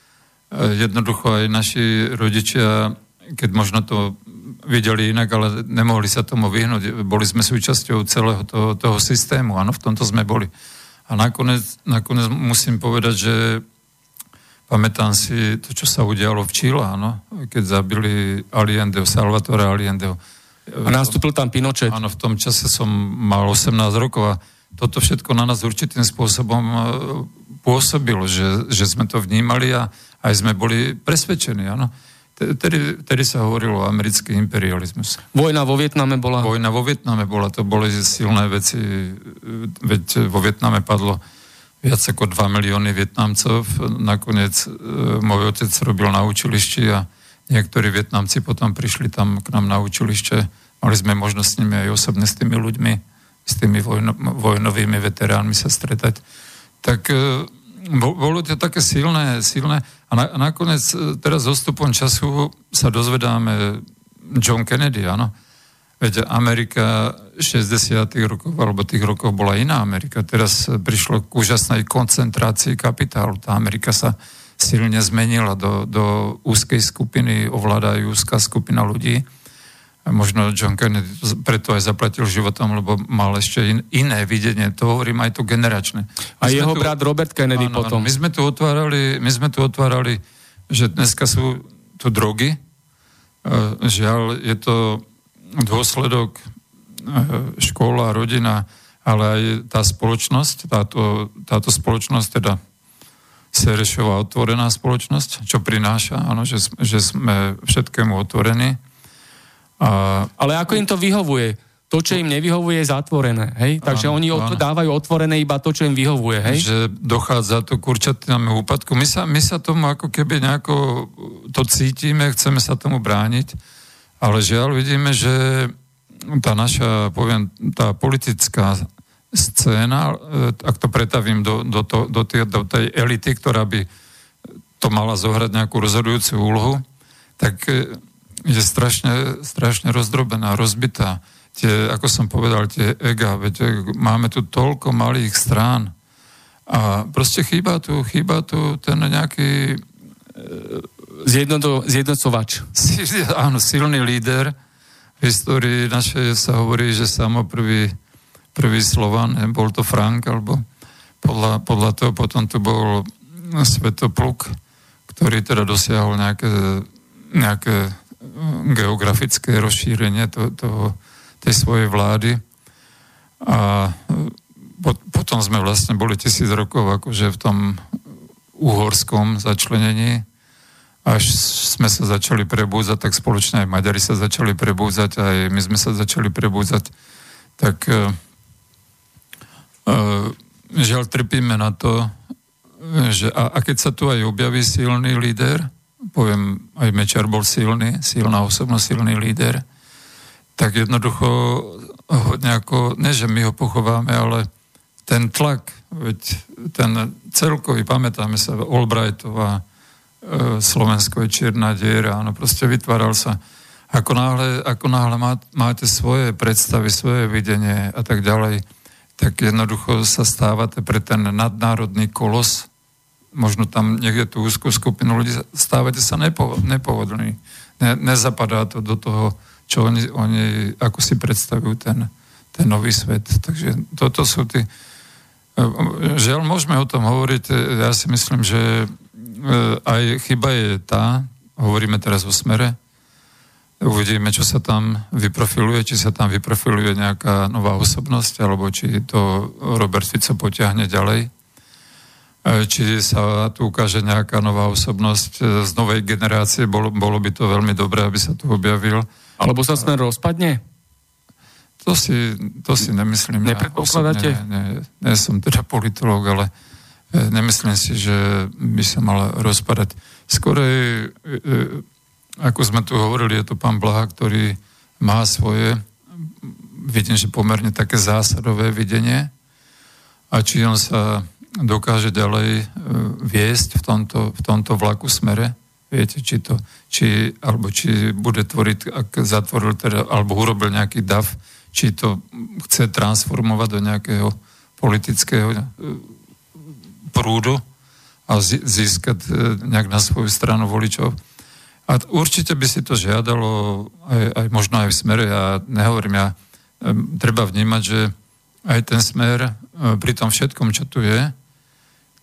Jednoducho aj naši rodičia, keď možno to videli inak, ale nemohli sa tomu vyhnúť. Boli sme súčasťou celého toho, toho systému. Áno, v tomto sme boli. A nakoniec, nakoniec musím povedať, že pamätám si to, čo sa udialo v Čile, áno, keď zabili Allendeho, Salvatore Allendeho. A nastúpil tam Pinochet. Áno, v tom čase som mal 18 rokov a toto všetko na nás určitým spôsobom e, pôsobilo, že, že sme to vnímali a aj sme boli presvedčení, áno. Tedy, tedy sa hovorilo o americký imperializmus. Vojna vo Vietname bola? Vojna vo Vietname bola, to boli silné veci, veď vo Vietname padlo viac ako 2 milióny Vietnamcov. Nakoniec e, môj otec robil na učilišti a niektorí Vietnamci potom prišli tam k nám na učilište. Mali sme možnosť s nimi aj osobne s tými ľuďmi, s tými vojno, vojnovými veteránmi sa stretať. Tak e, bolo to také silné, silné. A na, nakoniec e, teraz so stupom času sa dozvedáme John Kennedy, áno. Veď Amerika 60. rokov alebo tých rokov bola iná Amerika. Teraz prišlo k úžasnej koncentrácii kapitálu. Tá Amerika sa silne zmenila do, do úzkej skupiny, ovláda úzká skupina ľudí možno John Kennedy preto aj zaplatil životom, lebo mal ešte in, iné videnie, to hovorím aj to generačné. My a jeho tu, brat Robert Kennedy áno, potom. My sme tu otvárali, my sme tu otvárali, že dneska sú tu drogy, e, žiaľ, je to dôsledok e, škola, rodina, ale aj tá spoločnosť, táto, táto spoločnosť, teda Serešová otvorená spoločnosť, čo prináša, áno, že, že sme všetkému otvorení a... Ale ako im to vyhovuje? To, čo im nevyhovuje, je zatvorené. Hej? Takže áno, oni áno. dávajú otvorené iba to, čo im vyhovuje. Hej? Že dochádza to k určitnému úpadku. My sa, my sa tomu ako keby nejako to cítime, chceme sa tomu brániť, ale žiaľ vidíme, že tá naša, poviem, tá politická scéna, e, ak to pretavím do, do, to, do, tej, do tej elity, ktorá by to mala zohrať nejakú rozhodujúcu úlohu, tak e, je strašne, strašne rozdrobená, rozbitá. Tie, ako som povedal, tie ega, veď máme tu toľko malých strán a proste chýba tu, chýba tu ten nejaký... E, Zjednoto, zjednocovač. Áno, silný líder. V histórii našej sa hovorí, že samo prvý, prvý Slovan, bol to Frank, alebo podľa, podľa toho potom tu bol Svetopluk, ktorý teda dosiahol nejaké, nejaké geografické rozšírenie to, to, tej svojej vlády. A po, potom sme vlastne boli tisíc rokov akože v tom uhorskom začlenení až sme sa začali prebúzať, tak spoločne aj Maďari sa začali prebúzať, aj my sme sa začali prebúzať, tak uh, uh, žiaľ trpíme na to, že a, a keď sa tu aj objaví silný líder, poviem, aj Mečar bol silný, silná osobnosť, silný líder, tak jednoducho ho nejako, ne že my ho pochováme, ale ten tlak, veď ten celkový, pamätáme sa, Albrightová, e, Slovensko je čierna diera, áno, proste vytváral sa. Ako náhle, ako náhle má, máte svoje predstavy, svoje videnie a tak ďalej, tak jednoducho sa stávate pre ten nadnárodný kolos, možno tam niekde tú úzkú skupinu ľudí, stávate sa nepo, nepohodlní. Ne, nezapadá to do toho, čo oni, oni ako si predstavujú ten, ten nový svet. Takže toto sú tí... Žiaľ, môžeme o tom hovoriť. Ja si myslím, že e, aj chyba je tá, hovoríme teraz o smere, uvidíme, čo sa tam vyprofiluje, či sa tam vyprofiluje nejaká nová osobnosť, alebo či to Robert Fico potiahne ďalej E, či sa tu ukáže nejaká nová osobnosť e, z novej generácie, bolo, bolo by to veľmi dobré, aby sa tu objavil. Alebo sa smer rozpadne? To si, to si nemyslím. Nepredpokladáte? Ja, nie, nie, nie som teda politológ, ale e, nemyslím si, že by sa mal rozpadať. Skôr, ako sme tu hovorili, je to pán Blaha, ktorý má svoje, vidím, že pomerne také zásadové videnie a či on sa dokáže ďalej e, viesť v tomto, v tomto vlaku smere. Viete, či to, či, alebo či bude tvoriť, ak zatvoril teda, alebo urobil nejaký DAF, či to chce transformovať do nejakého politického e, prúdu a získať e, nejak na svoju stranu voličov. A určite by si to žiadalo aj, aj možno aj v smere. Ja nehovorím, ja treba vnímať, že aj ten smer pri tom všetkom, čo tu je,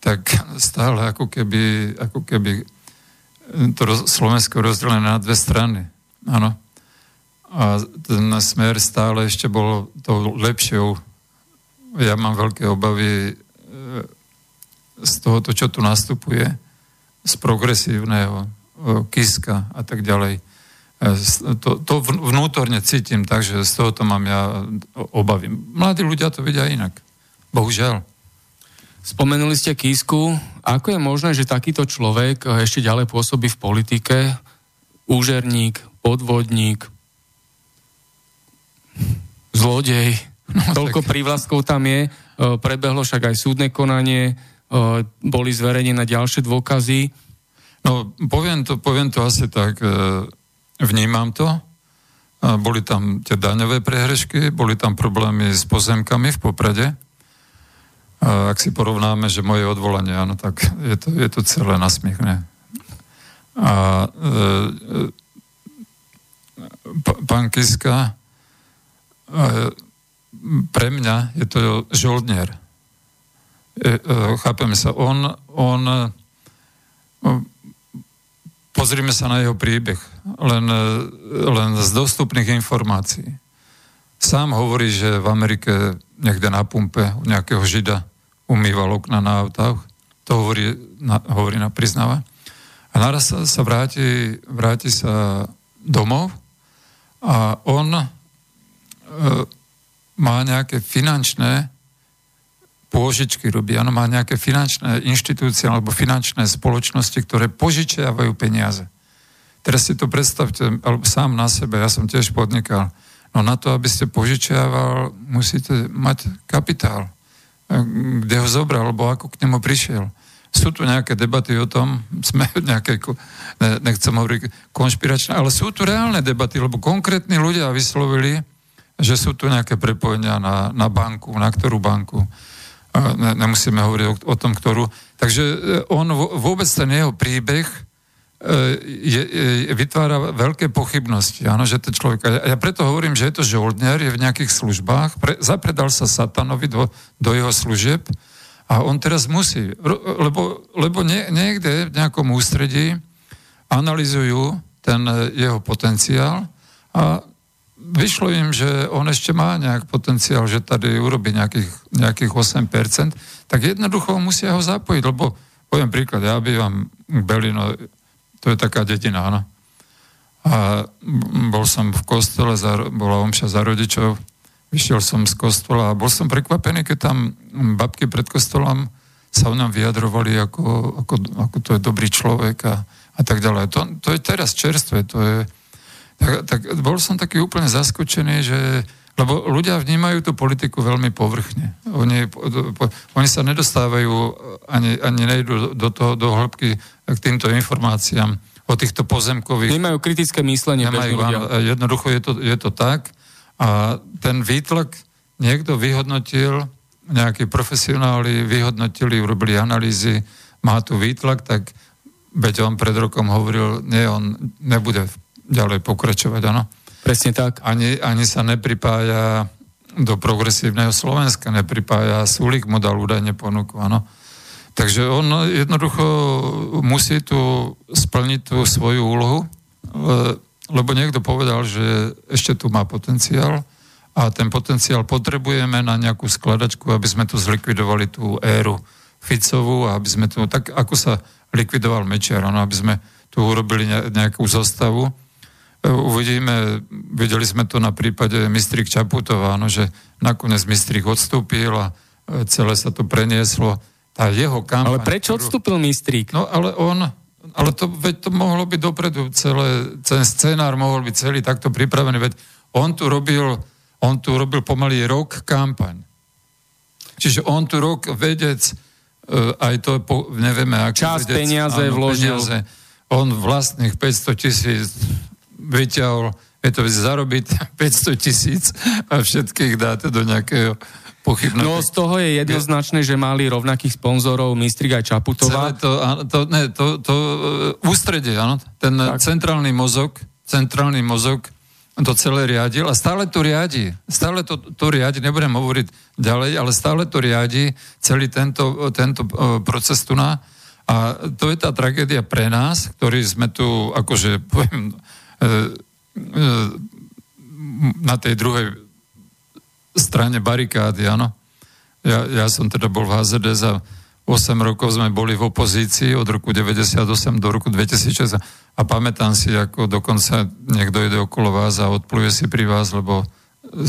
tak stále ako keby, ako keby to roz, Slovensko rozdelené na dve strany. Áno. A ten smer stále ešte bol tou lepšou. Ja mám veľké obavy e, z tohoto, čo tu nastupuje, z progresívneho, e, Kiska a tak ďalej. To, to vnútorne cítim, takže z tohoto mám ja obavy. Mladí ľudia to vidia inak. Bohužiaľ. Spomenuli ste Kísku. Ako je možné, že takýto človek ešte ďalej pôsobí v politike? Úžerník, podvodník, zlodej. No, Toľko tak... prívlastkov tam je. E, prebehlo však aj súdne konanie, e, boli zverejnené ďalšie dôkazy. No, poviem to, poviem to asi tak. Vnímam to. Boli tam tie daňové prehrešky, boli tam problémy s pozemkami v Poprade ak si porovnáme, že moje odvolanie, áno, tak je to, je to celé nasmiechne. A e, e, pán Kiska, e, pre mňa je to žoldnier. E, e, chápeme sa, on, on e, pozrime sa na jeho príbeh, len, e, len z dostupných informácií. Sám hovorí, že v Amerike niekde na pumpe nejakého žida umýval okna na autách. To hovorí, na, hovorí na priznáva. A naraz sa, sa vráti, vráti sa domov a on e, má nejaké finančné pôžičky robí, ano, má nejaké finančné inštitúcie alebo finančné spoločnosti, ktoré požičiavajú peniaze. Teraz si to predstavte, alebo sám na sebe, ja som tiež podnikal. No na to, aby ste požičiaval, musíte mať kapitál kde ho zobral, alebo ako k nemu prišiel. Sú tu nejaké debaty o tom, sme nejaké, nechcem hovoriť konšpiračné, ale sú tu reálne debaty, lebo konkrétni ľudia vyslovili, že sú tu nejaké prepojenia na, na banku, na ktorú banku. Ne, nemusíme hovoriť o, o tom, ktorú. Takže e, on vôbec ten jeho príbeh je, je, vytvára veľké pochybnosti, áno, že ten človek, ja preto hovorím, že je to žoldner, je v nejakých službách, pre, zapredal sa satanovi do, do jeho služieb a on teraz musí, lebo, lebo nie, niekde v nejakom ústredí analizujú ten e, jeho potenciál a vyšlo im, že on ešte má nejak potenciál, že tady urobí nejakých, nejakých 8%, tak jednoducho musia ho zapojiť, lebo poviem príklad, ja bývam Belino, To je taká dedina, áno. A bol som v kostole, bola omša za rodičov, vyšiel som z kostola a bol som prekvapený, keď tam babky pred kostolom sa o nám vyjadrovali, ako, ako, ako to je dobrý človek a, a tak ďalej. To, to je teraz čerstvé, to je... Tak, tak bol som taký úplne zaskočený, že lebo ľudia vnímajú tú politiku veľmi povrchne. Oni, oni sa nedostávajú, ani, ani nejdu do, toho, do hĺbky k týmto informáciám o týchto pozemkových... Nemajú kritické myslenie. Nemajú, áno, jednoducho je to, je to tak. A ten výtlak niekto vyhodnotil, nejakí profesionáli vyhodnotili, urobili analýzy, má tu výtlak, tak veď on pred rokom hovoril, nie, on nebude ďalej pokračovať, áno. Presne tak. Ani, ani sa nepripája do progresívneho Slovenska, nepripája Sulik mu dal údajne ponuku, áno. Takže on jednoducho musí tu splniť tú svoju úlohu, lebo niekto povedal, že ešte tu má potenciál a ten potenciál potrebujeme na nejakú skladačku, aby sme tu zlikvidovali tú éru Ficovú a aby sme tu, tak ako sa likvidoval Mečiar, aby sme tu urobili nejakú zostavu. E, uvidíme, videli sme to na prípade Mistrik Čaputová, no, že nakoniec Mistrik odstúpil a e, celé sa to prenieslo tá jeho kampaň... Ale prečo odstúpil Mistrík? No ale on, ale to, veď to mohlo byť dopredu celé, ten scenár mohol byť celý takto pripravený, veď on tu robil, on tu robil pomaly rok kampaň. Čiže on tu rok vedec, uh, aj to po, nevieme, ak Čas, vedec, peniaze áno, vložil. Peniaze, on vlastných 500 tisíc vyťahol, je to zarobiť 500 tisíc a všetkých dáte do nejakého pochybné. No z toho je jednoznačné, že mali rovnakých sponzorov Mistrik aj Čaputová. Celé to, to, ne, to, to uh, ústredie, áno, ten tak. centrálny mozog, centrálny mozog to celé riadil a stále to riadi. Stále to, to riadi, nebudem hovoriť ďalej, ale stále to riadi celý tento, tento uh, proces tu na. A to je tá tragédia pre nás, ktorí sme tu, akože poviem, na tej druhej strane barikády, áno. Ja, ja som teda bol v HZD za 8 rokov sme boli v opozícii od roku 98 do roku 2006 a pamätám si, ako dokonca niekto ide okolo vás a odpluje si pri vás, lebo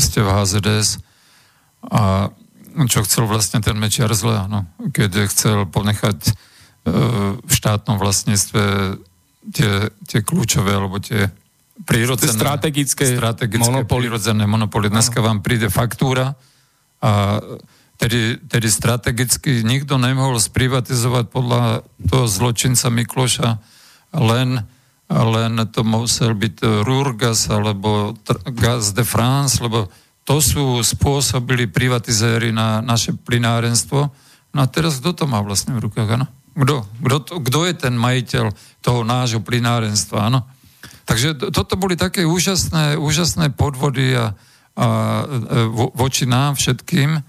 ste v HZDS a čo chcel vlastne ten Mečiar zle, áno. keď chcel ponechať e, v štátnom vlastníctve tie, tie kľúčové, alebo tie prírodzené, strategické, strategické monopoly. prírodzené monopoly. Dneska vám príde faktúra a tedy, tedy strategicky nikto nemohol sprivatizovať podľa toho zločinca Mikloša len, len to musel byť Rurgas alebo Gaz de France, lebo to sú spôsobili privatizéry na naše plinárenstvo. No a teraz kto to má vlastne v rukách, áno? Kto? Kto, kto je ten majiteľ toho nášho plinárenstva, áno? Takže toto boli také úžasné, úžasné podvody a, a vo, voči nám všetkým,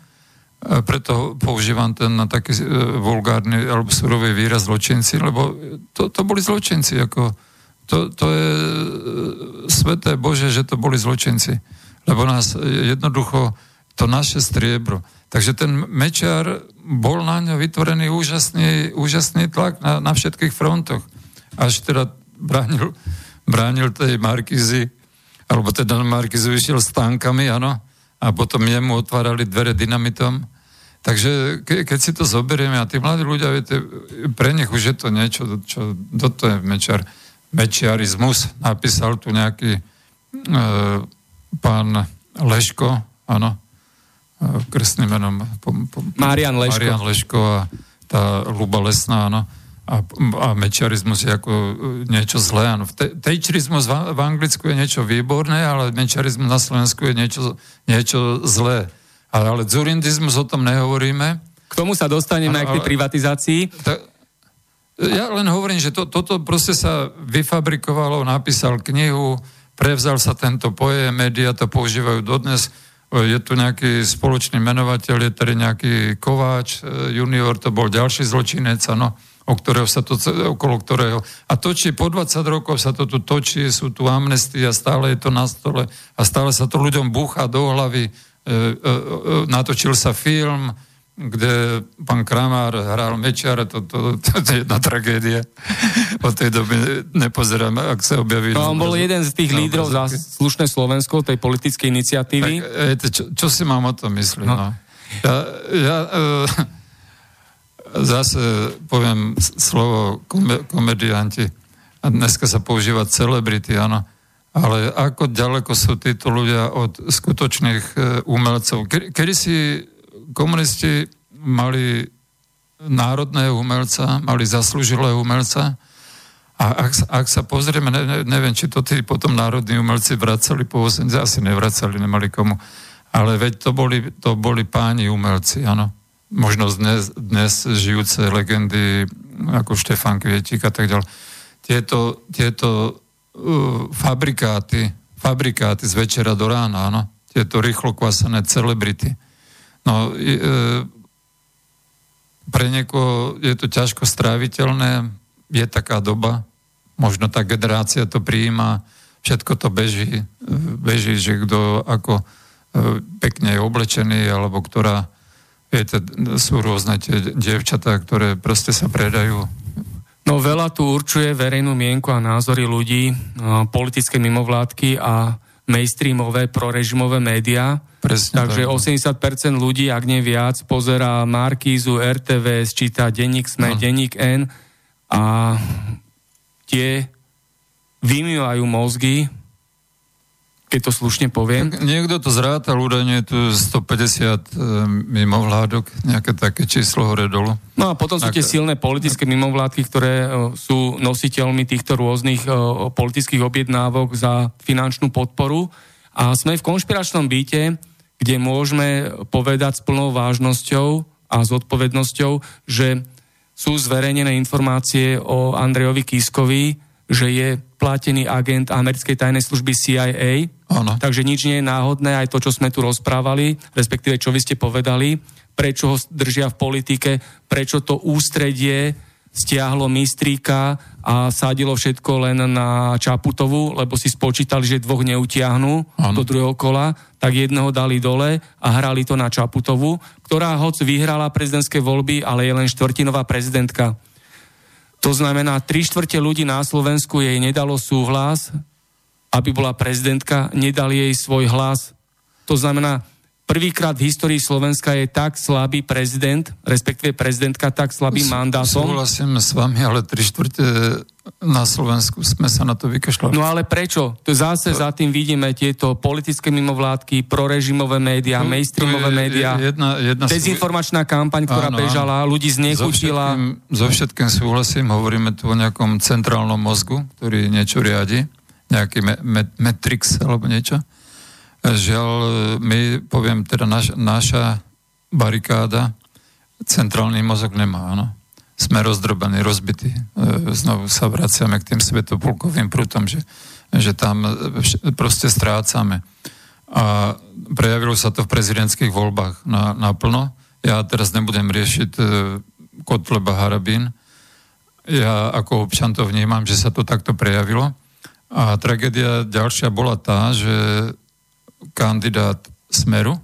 preto používam ten na taký e, vulgárny alebo surový výraz zločinci, lebo to, to boli zločinci, ako to, to je e, sveté Bože, že to boli zločinci, lebo nás jednoducho to naše striebro. Takže ten Mečar bol na ňo vytvorený úžasný, úžasný tlak na, na všetkých frontoch. Až teda bránil bránil tej Markizy, alebo teda Markizy vyšiel s tankami, áno, a potom jemu otvárali dvere dynamitom. Takže ke, keď si to zoberieme, a tí mladí ľudia, viete, pre nich už je to niečo, čo, toto je mečiar, mečiarizmus, napísal tu nejaký e, pán Leško, áno, e, krstným menom. Po, po, Marian Leško. Marian Leško a tá Luba Lesná, áno a, a mečiarizmus je ako e, niečo zlé. Ano. Tejčerizmus v, v Anglicku je niečo výborné, ale mečiarizmus na Slovensku je niečo, niečo zlé. Ale, ale dzurindizmus o tom nehovoríme. K tomu sa dostaneme ano, aj k tej privatizácii. Ta, ja len hovorím, že to, toto proste sa vyfabrikovalo, napísal knihu, prevzal sa tento pojem, médiá to používajú dodnes. Je tu nejaký spoločný menovateľ, je tady nejaký Kováč e, junior, to bol ďalší zločinec, ano o ktorého sa to, okolo ktorého. A točí, po 20 rokov sa to tu točí, sú tu amnestie a stále je to na stole a stále sa to ľuďom búcha do hlavy. E, e, e, natočil sa film, kde pán Kramár hral Mečiara, to, to, to, to je jedna tragédia. Od tej doby nepozerám, ak sa objaví... No, on bol jeden z tých no, lídrov za slušné Slovensko, tej politickej iniciatívy. Tak, ejte, čo, čo si mám o tom myslieť? No. No. Ja, ja e, zase poviem slovo komedianti. A dneska sa používa celebrity, áno. Ale ako ďaleko sú títo ľudia od skutočných e, umelcov? Kedy si komunisti mali národného umelca, mali zaslúžilého umelca a ak, ak sa pozrieme, ne, neviem, či to tí potom národní umelci vracali po 80, asi nevracali, nemali komu. Ale veď to boli, to boli páni umelci, áno. Možno dnes, dnes žijúce legendy ako Štefán Kvietik a tak ďalej. Tieto, tieto uh, fabrikáty, fabrikáty z večera do rána, áno. Tieto rýchlo kvasené celebrity No, e, pre niekoho je to ťažko stráviteľné, je taká doba, možno tá generácia to prijíma, všetko to beží, beží, že kto ako e, pekne je oblečený, alebo ktorá, viete, sú rôzne tie dievčatá, ktoré proste sa predajú. No veľa tu určuje verejnú mienku a názory ľudí, no, politické mimovládky a mainstreamové prorežimové médiá. Presne Takže tak. 80% ľudí, ak nie viac, pozerá Markízu, RTV, číta denník SME, no. denník N a tie vymývajú mozgy, keď to slušne poviem. Tak niekto to zrátal, údajne tu 150 e, mimovládok, nejaké také číslo hore dolu. No a potom sú tie silné politické mimovládky, ktoré e, sú nositeľmi týchto rôznych e, politických objednávok za finančnú podporu. A sme v konšpiračnom byte, kde môžeme povedať s plnou vážnosťou a zodpovednosťou, že sú zverejnené informácie o Andrejovi Kiskovi, že je platený agent americkej tajnej služby CIA. Ano. Takže nič nie je náhodné, aj to, čo sme tu rozprávali, respektíve čo vy ste povedali, prečo ho držia v politike, prečo to ústredie stiahlo mistríka a sadilo všetko len na Čaputovu, lebo si spočítali, že dvoch neutiahnu ano. do druhého kola, tak jedného dali dole a hrali to na Čaputovu, ktorá hoc vyhrala prezidentské voľby, ale je len štvrtinová prezidentka. To znamená, tri štvrte ľudí na Slovensku jej nedalo súhlas, aby bola prezidentka, nedali jej svoj hlas. To znamená, prvýkrát v histórii Slovenska je tak slabý prezident, respektíve prezidentka tak slabým mandátom. Súhlasím s vami, ale tri štvrte na Slovensku sme sa na to vykašľali. No ale prečo? To zase to... za tým vidíme tieto politické mimovládky, prorežimové médiá, to, mainstreamové to médiá, jedna, jedna dezinformačná kampaň, ktorá áno, bežala, ľudí znechutila. So všetkým, so všetkým súhlasím, hovoríme tu o nejakom centrálnom mozgu, ktorý niečo riadi, nejaký me, me, Matrix alebo niečo. Žiaľ, my, poviem, teda naš, naša barikáda centrálny mozog nemá, áno. Sme rozdrobení, rozbití. E, znovu sa vraciame k tým svetopolkovým prútom, že, že tam proste strácame. A prejavilo sa to v prezidentských voľbách na, naplno. Ja teraz nebudem riešiť e, Kotleba Harabín. Ja ako občan to vnímam, že sa to takto prejavilo. A tragédia ďalšia bola tá, že kandidát Smeru,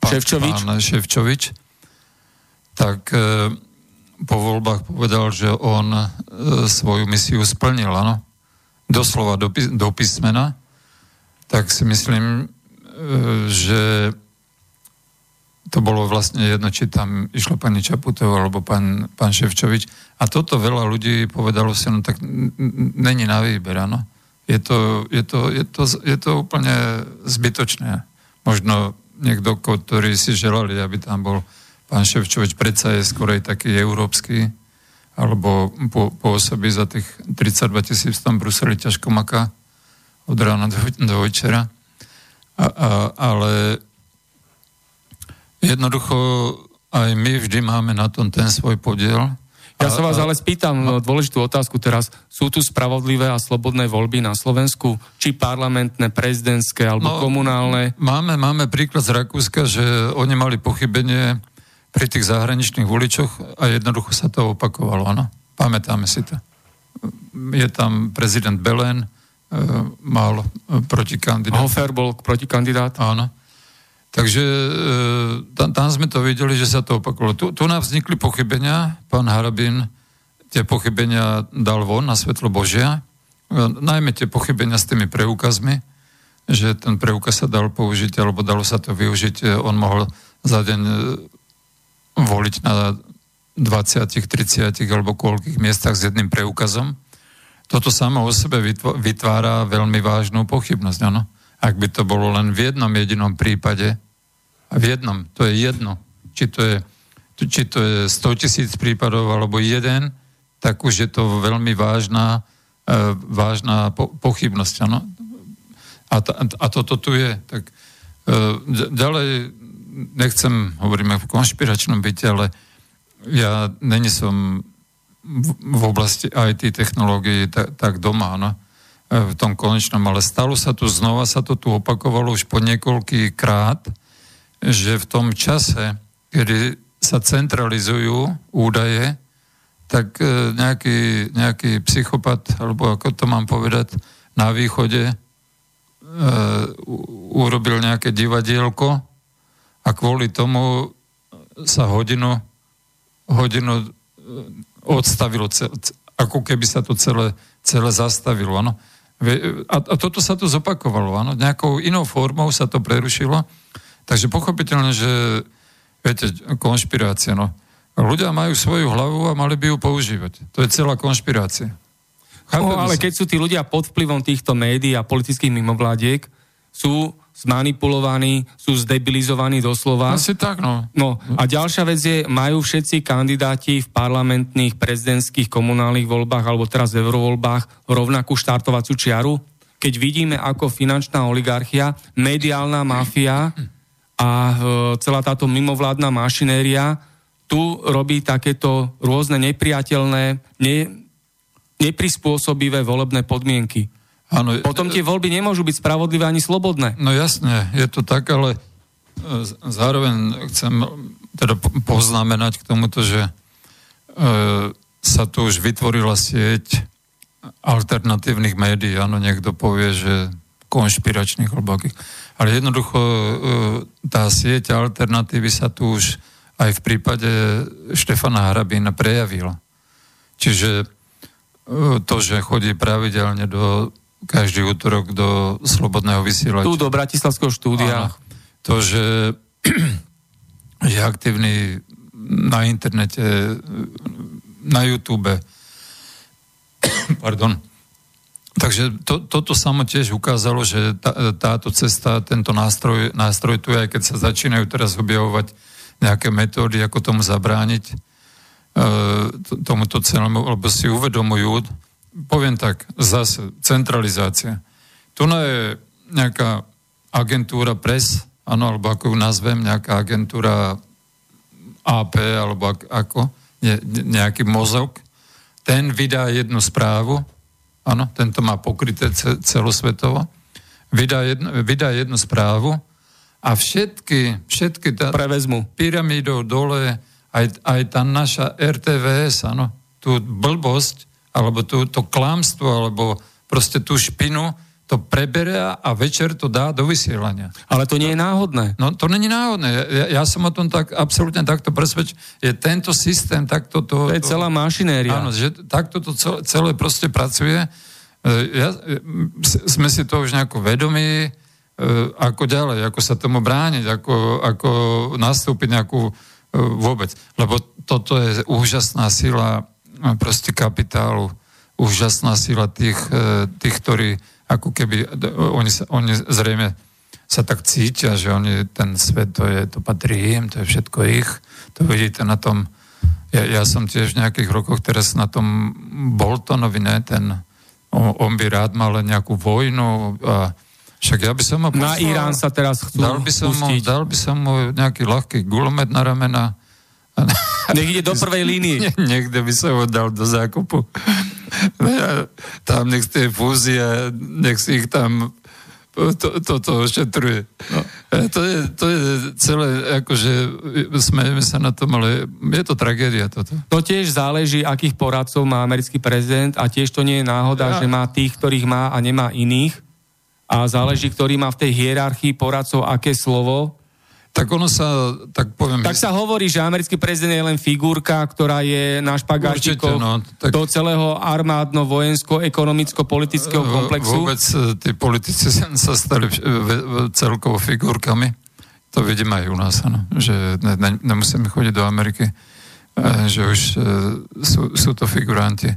pán, Ševčovič. Pán Ševčovič, tak uh, po voľbách povedal, že on uh, svoju misiu splnil, áno. Doslova do, do písmena. Tak si myslím, že to bolo vlastne jedno, či tam išlo pani Čaputová alebo pán, pán Ševčovič. A toto veľa ľudí povedalo si, no tak není na výber, áno je to, je to, je to, je to úplne zbytočné. Možno niekto, ktorý si želali, aby tam bol pán Ševčovič, predsa je skorej taký európsky, alebo po, pôsobí za tých 32 tisíc v tom Bruseli ťažko maká od rána do, do večera. A, a, ale jednoducho aj my vždy máme na tom ten svoj podiel ja sa vás ale spýtam no. dôležitú otázku teraz. Sú tu spravodlivé a slobodné voľby na Slovensku? Či parlamentné, prezidentské alebo no, komunálne? Máme, máme príklad z Rakúska, že oni mali pochybenie pri tých zahraničných voličoch a jednoducho sa to opakovalo, áno. Pamätáme si to. Je tam prezident Belen, e, mal protikandidát. Hofer bol protikandidát. Áno. Takže e, tam, tam sme to videli, že sa to opakovalo. Tu, tu nám vznikli pochybenia, pán Harabin tie pochybenia dal von na svetlo Božia, e, najmä tie pochybenia s tými preukazmi, že ten preukaz sa dal použiť, alebo dalo sa to využiť, e, on mohol za deň voliť na 20, 30 alebo koľkých miestach s jedným preukazom. Toto samo o sebe vytvára veľmi vážnu pochybnosť, áno. Ak by to bolo len v jednom jedinom prípade, a v jednom, to je jedno, či to je, či to je 100 tisíc prípadov alebo jeden, tak už je to veľmi vážna, e, vážna po, pochybnosť. Ano? A, ta, a toto tu je. Tak, e, ďalej nechcem, hovoríme v konšpiračnom byte, ale ja není som v, v oblasti IT technológií tak, tak doma, no? V tom konečnom, ale stalo sa tu, znova sa to tu opakovalo už po niekoľký krát, že v tom čase, kedy sa centralizujú údaje, tak e, nejaký, nejaký psychopat, alebo ako to mám povedať, na východe e, urobil nejaké divadielko a kvôli tomu sa hodinu, hodinu e, odstavilo, ako keby sa to celé, celé zastavilo. Ano. A, a toto sa tu zopakovalo, áno, nejakou inou formou sa to prerušilo. Takže pochopiteľne, že viete, konšpirácia, no. Ľudia majú svoju hlavu a mali by ju používať. To je celá konšpirácia. no, ale keď sú tí ľudia pod vplyvom týchto médií a politických mimovládiek, sú zmanipulovaní, sú zdebilizovaní doslova. Asi tak, no. no. A ďalšia vec je, majú všetci kandidáti v parlamentných, prezidentských, komunálnych voľbách alebo teraz v eurovoľbách rovnakú štartovaciu čiaru? Keď vidíme, ako finančná oligarchia, mediálna mafia a e, celá táto mimovládna mašinéria tu robí takéto rôzne nepriateľné, ne, neprispôsobivé volebné podmienky. Áno, Potom tie voľby nemôžu byť spravodlivé ani slobodné. No jasne, je to tak, ale e, zároveň chcem teda poznamenať k tomuto, že e, sa tu už vytvorila sieť alternatívnych médií. Áno, niekto povie, že konšpiračných alebo. Ale jednoducho e, tá sieť alternatívy sa tu už aj v prípade Štefana Harabína prejavila. Čiže e, to, že chodí pravidelne do každý útorok do Slobodného vysielača. Tu do Bratislavského štúdia. Áno. To, že je aktívny na internete, na YouTube. Pardon. Takže to, toto samo tiež ukázalo, že tá, táto cesta, tento nástroj, nástroj tu, aj keď sa začínajú teraz objavovať nejaké metódy, ako tomu zabrániť, e, tomuto celému, alebo si uvedomujú, poviem tak, zase centralizácia. Tu je nejaká agentúra PRES, áno, alebo ako ju nazvem, nejaká agentúra AP, alebo ako, ne, nejaký mozog, ten vydá jednu správu, áno, tento má pokryté celosvetovo, vydá jednu, vydá jednu správu a všetky, všetky tá Prevezmu. pyramídou dole, aj, aj tá naša RTVS, áno, tú blbosť, alebo tú, to klamstvo, alebo proste tú špinu, to prebere a večer to dá do vysielania. Ale to nie je náhodné. No to není náhodné. Ja, ja som o tom tak absolútne takto presvedč. Je tento systém, takto to... To je celá mašinéria. Áno, že takto to celé, celé proste pracuje. E, ja, e, sme si to už nejako vedomí, e, ako ďalej, ako sa tomu brániť, ako, ako nastúpiť nejakú vôbec. Lebo toto je úžasná sila proste kapitálu, úžasná sila tých, e, tých ktorí ako keby, oni, oni zrejme sa tak cítia, že oni, ten svet, to, je, to patrí im, to je všetko ich. To vidíte na tom, ja, ja som tiež v nejakých rokoch teraz na tom Boltonovi, ne, ten, on, on by rád mal nejakú vojnu a však ja by som ho poslal, Na Irán sa teraz chcú dal by som mu, dal by som mu nejaký ľahký gulomet na ramena Nech ide do prvej línie. Niekde by sa ho dal do zákupu. tam nech tie fúzie, nech si ich tam to, toto ošetruje. No. To, je, to je celé, akože smejeme sa na tom, ale je to tragédia toto. To tiež záleží, akých poradcov má americký prezident a tiež to nie je náhoda, ja. že má tých, ktorých má a nemá iných. A záleží, ktorý má v tej hierarchii poradcov aké slovo Tak ono sa, tak poviem... Tak sa hovorí, že americký prezident je len figurka, ktorá je na špagáčikoch no, tak... do celého armádno-vojensko-ekonomicko-politického komplexu. Vôbec e, tí politici sa stali celkovo figurkami. To vidím aj u nás, ano. že ne, ne, nemusíme chodiť do Ameriky, e, že už sú, sú to figuranti.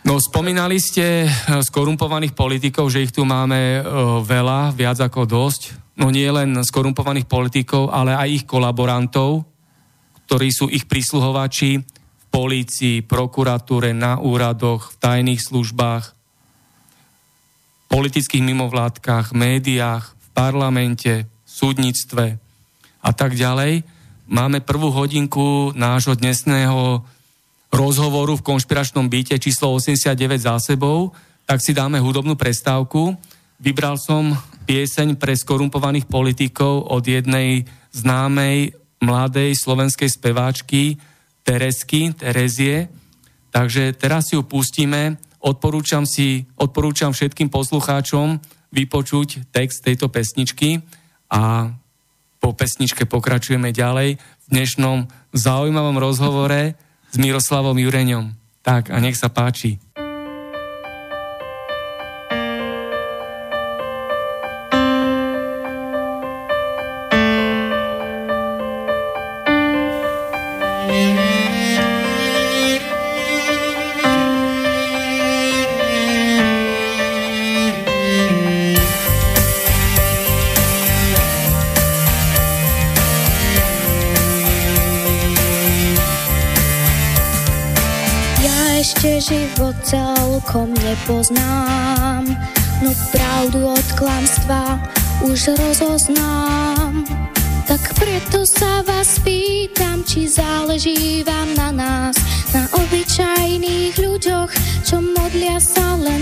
No, spomínali ste skorumpovaných politikov, že ich tu máme veľa, viac ako dosť no nie len skorumpovaných politikov, ale aj ich kolaborantov, ktorí sú ich prísluhovači v polícii, prokuratúre, na úradoch, v tajných službách, politických mimovládkach, médiách, v parlamente, súdnictve a tak ďalej. Máme prvú hodinku nášho dnesného rozhovoru v konšpiračnom byte číslo 89 za sebou, tak si dáme hudobnú prestávku. Vybral som pieseň pre skorumpovaných politikov od jednej známej mladej slovenskej speváčky Teresky, Terezie. Takže teraz si ju pustíme. Odporúčam, si, odporúčam všetkým poslucháčom vypočuť text tejto pesničky a po pesničke pokračujeme ďalej v dnešnom zaujímavom rozhovore s Miroslavom Jureňom. Tak a nech sa páči.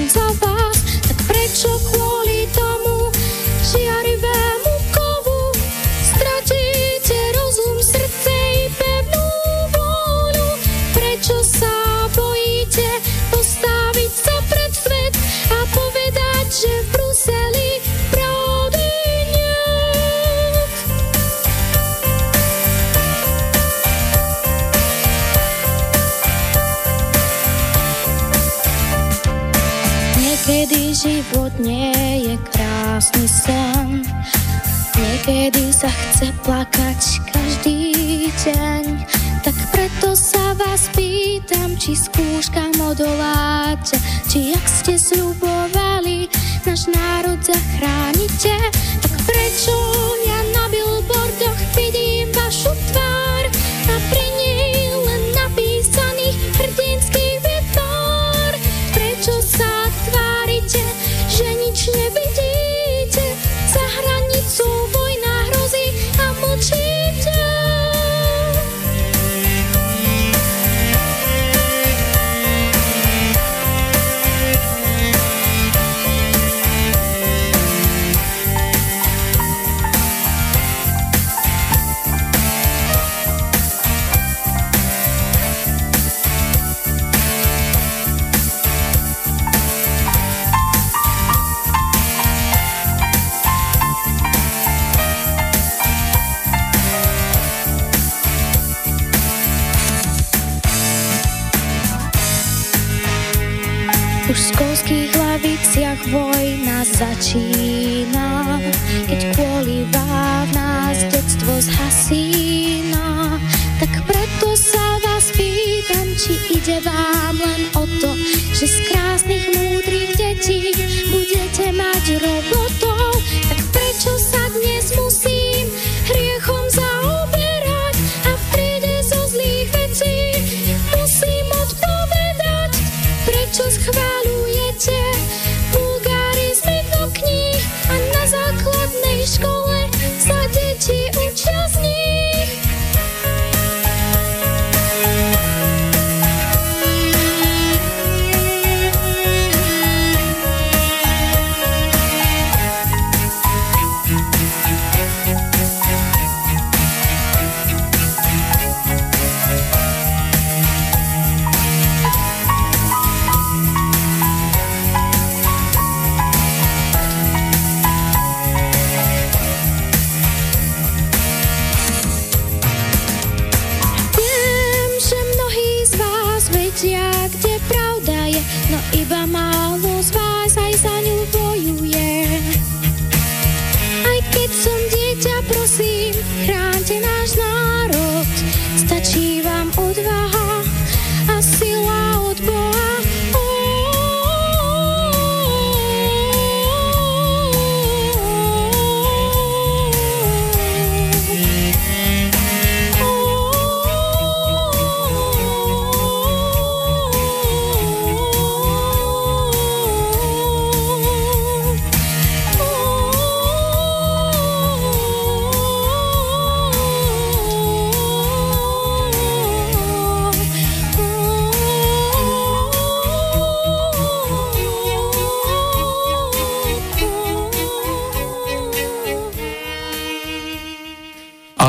Sa len za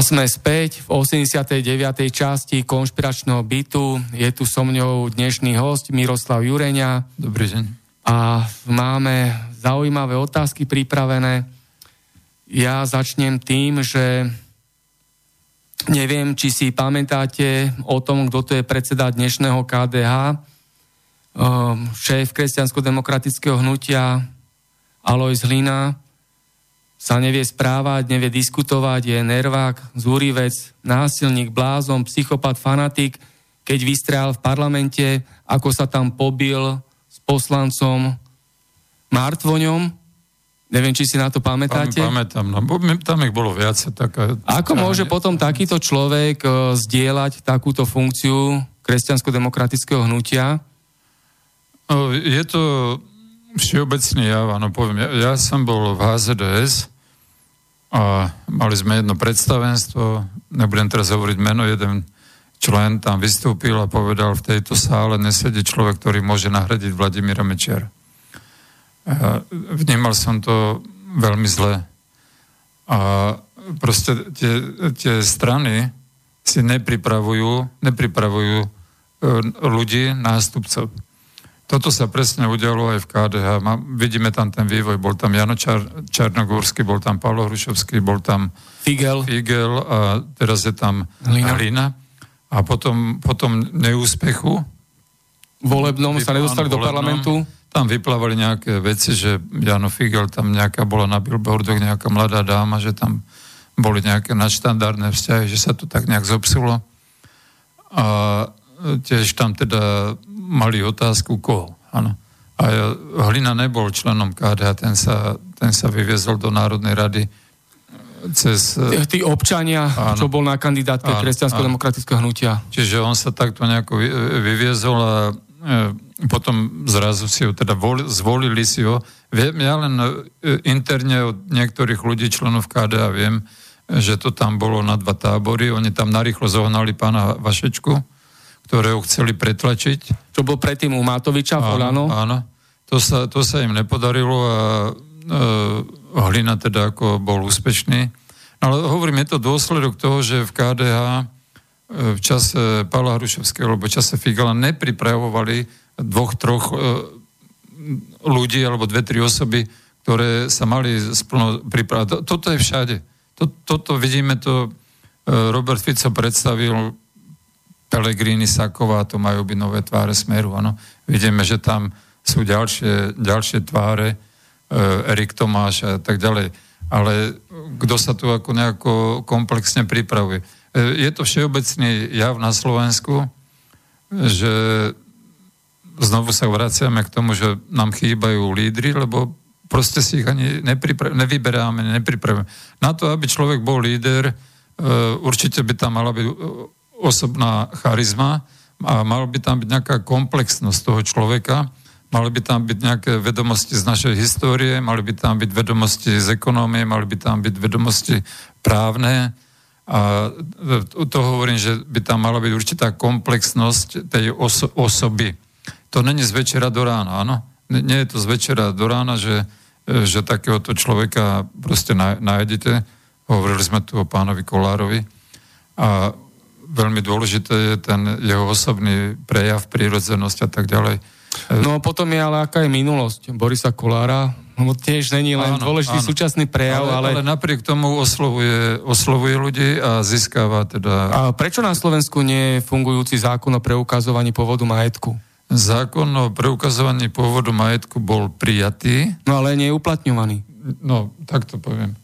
sme späť v 89. časti konšpiračného bytu. Je tu so mňou dnešný host Miroslav Jureňa. Dobrý deň. A máme zaujímavé otázky pripravené. Ja začnem tým, že neviem, či si pamätáte o tom, kto to je predseda dnešného KDH, um, šéf kresťansko-demokratického hnutia Alois Hlina, sa nevie správať, nevie diskutovať, je nervák, zúrivec, násilník, blázon, psychopat, fanatik, keď vystrel v parlamente, ako sa tam pobil s poslancom Martvoňom. Neviem, či si na to pamätáte. Pam, pamätám, no, tam ich bolo viac. Taká, Ako taká- môže potom takýto človek e, zdieľať takúto funkciu kresťansko-demokratického hnutia? No, Je to všeobecný jav, áno, poviem. Ja, ja som bol v HZDS a mali sme jedno predstavenstvo, nebudem teraz hovoriť meno, jeden člen tam vystúpil a povedal, v tejto sále nesedí človek, ktorý môže nahradiť Vladimíra Mečiara. Vnímal som to veľmi zle. A proste tie, tie strany si nepripravujú, nepripravujú e, ľudí, nástupcov. Toto sa presne udialo aj v KDH. Má, vidíme tam ten vývoj. Bol tam Jano Čar, Čarnogórsky, bol tam Pavlo Hrušovský, bol tam Figel. Figel a teraz je tam Hlina. Hlina. A potom, potom neúspechu Volebnom sa nedostali do volebnom. parlamentu. Tam vyplávali nejaké veci, že Jano Figel, tam nejaká bola na billboardoch nejaká mladá dáma, že tam boli nejaké nadštandardné vzťahy, že sa to tak nejak zopsulo. A tiež tam teda mali otázku koho. Áno. A Hlina nebol členom KDH, ten sa, ten sa vyviezol do Národnej rady cez... Tí občania, Áno. čo bol na kandidátke kresťansko-demokratického hnutia. Čiže on sa takto nejako vy- vyviezol a e, potom zrazu si ho, teda vol, zvolili si ho. Viem, ja len e, interne od niektorých ľudí, členov KDA viem, že to tam bolo na dva tábory. Oni tam narýchlo zohnali pána Vašečku, ktorého chceli pretlačiť. Čo bol predtým u Matoviča v Olano. áno. To sa, to sa im nepodarilo a e, Hlina teda ako bol úspešný. No, Ale hovorím, je to dôsledok toho, že v KDH e, v čase Pavla Hrušovského alebo v čase Figala nepripravovali dvoch, troch e, ľudí alebo dve, tri osoby, ktoré sa mali splno pripravať. To- Toto je všade. To- Toto vidíme, to e, Robert Fico predstavil Pelegrini, Saková, to majú byť nové tváre Smeru, áno. Vidíme, že tam sú ďalšie, ďalšie tváre, e, Erik Tomáš a tak ďalej. Ale kto sa tu ako nejako komplexne pripravuje? E, je to všeobecný jav na Slovensku, že znovu sa vraciame k tomu, že nám chýbajú lídry, lebo proste si ich ani nepripra- nevyberáme, nepripravujeme. Na to, aby človek bol líder, e, určite by tam mala byť osobná charizma a mal by tam byť nejaká komplexnosť toho človeka, mali by tam byť nejaké vedomosti z našej histórie, mali by tam byť vedomosti z ekonómie, mali by tam byť vedomosti právne a to, to hovorím, že by tam mala byť určitá komplexnosť tej oso- osoby. To není z večera do rána, áno? Nie- je to z večera do rána, že, e, že takéhoto človeka proste náj- nájdete. Hovorili sme tu o pánovi Kolárovi. A veľmi dôležité je ten jeho osobný prejav, prírodzenosť a tak ďalej. No potom je ale aká je minulosť Borisa Kolára, lebo tiež není len Áno, dôležitý áno. súčasný prejav, ale, ale, ale napriek tomu oslovuje, oslovuje ľudí a získava teda... A prečo na Slovensku nie je fungujúci zákon o preukazovaní pôvodu majetku? zákon o preukazovaní pôvodu majetku bol prijatý. No ale nie je uplatňovaný. No, tak to poviem.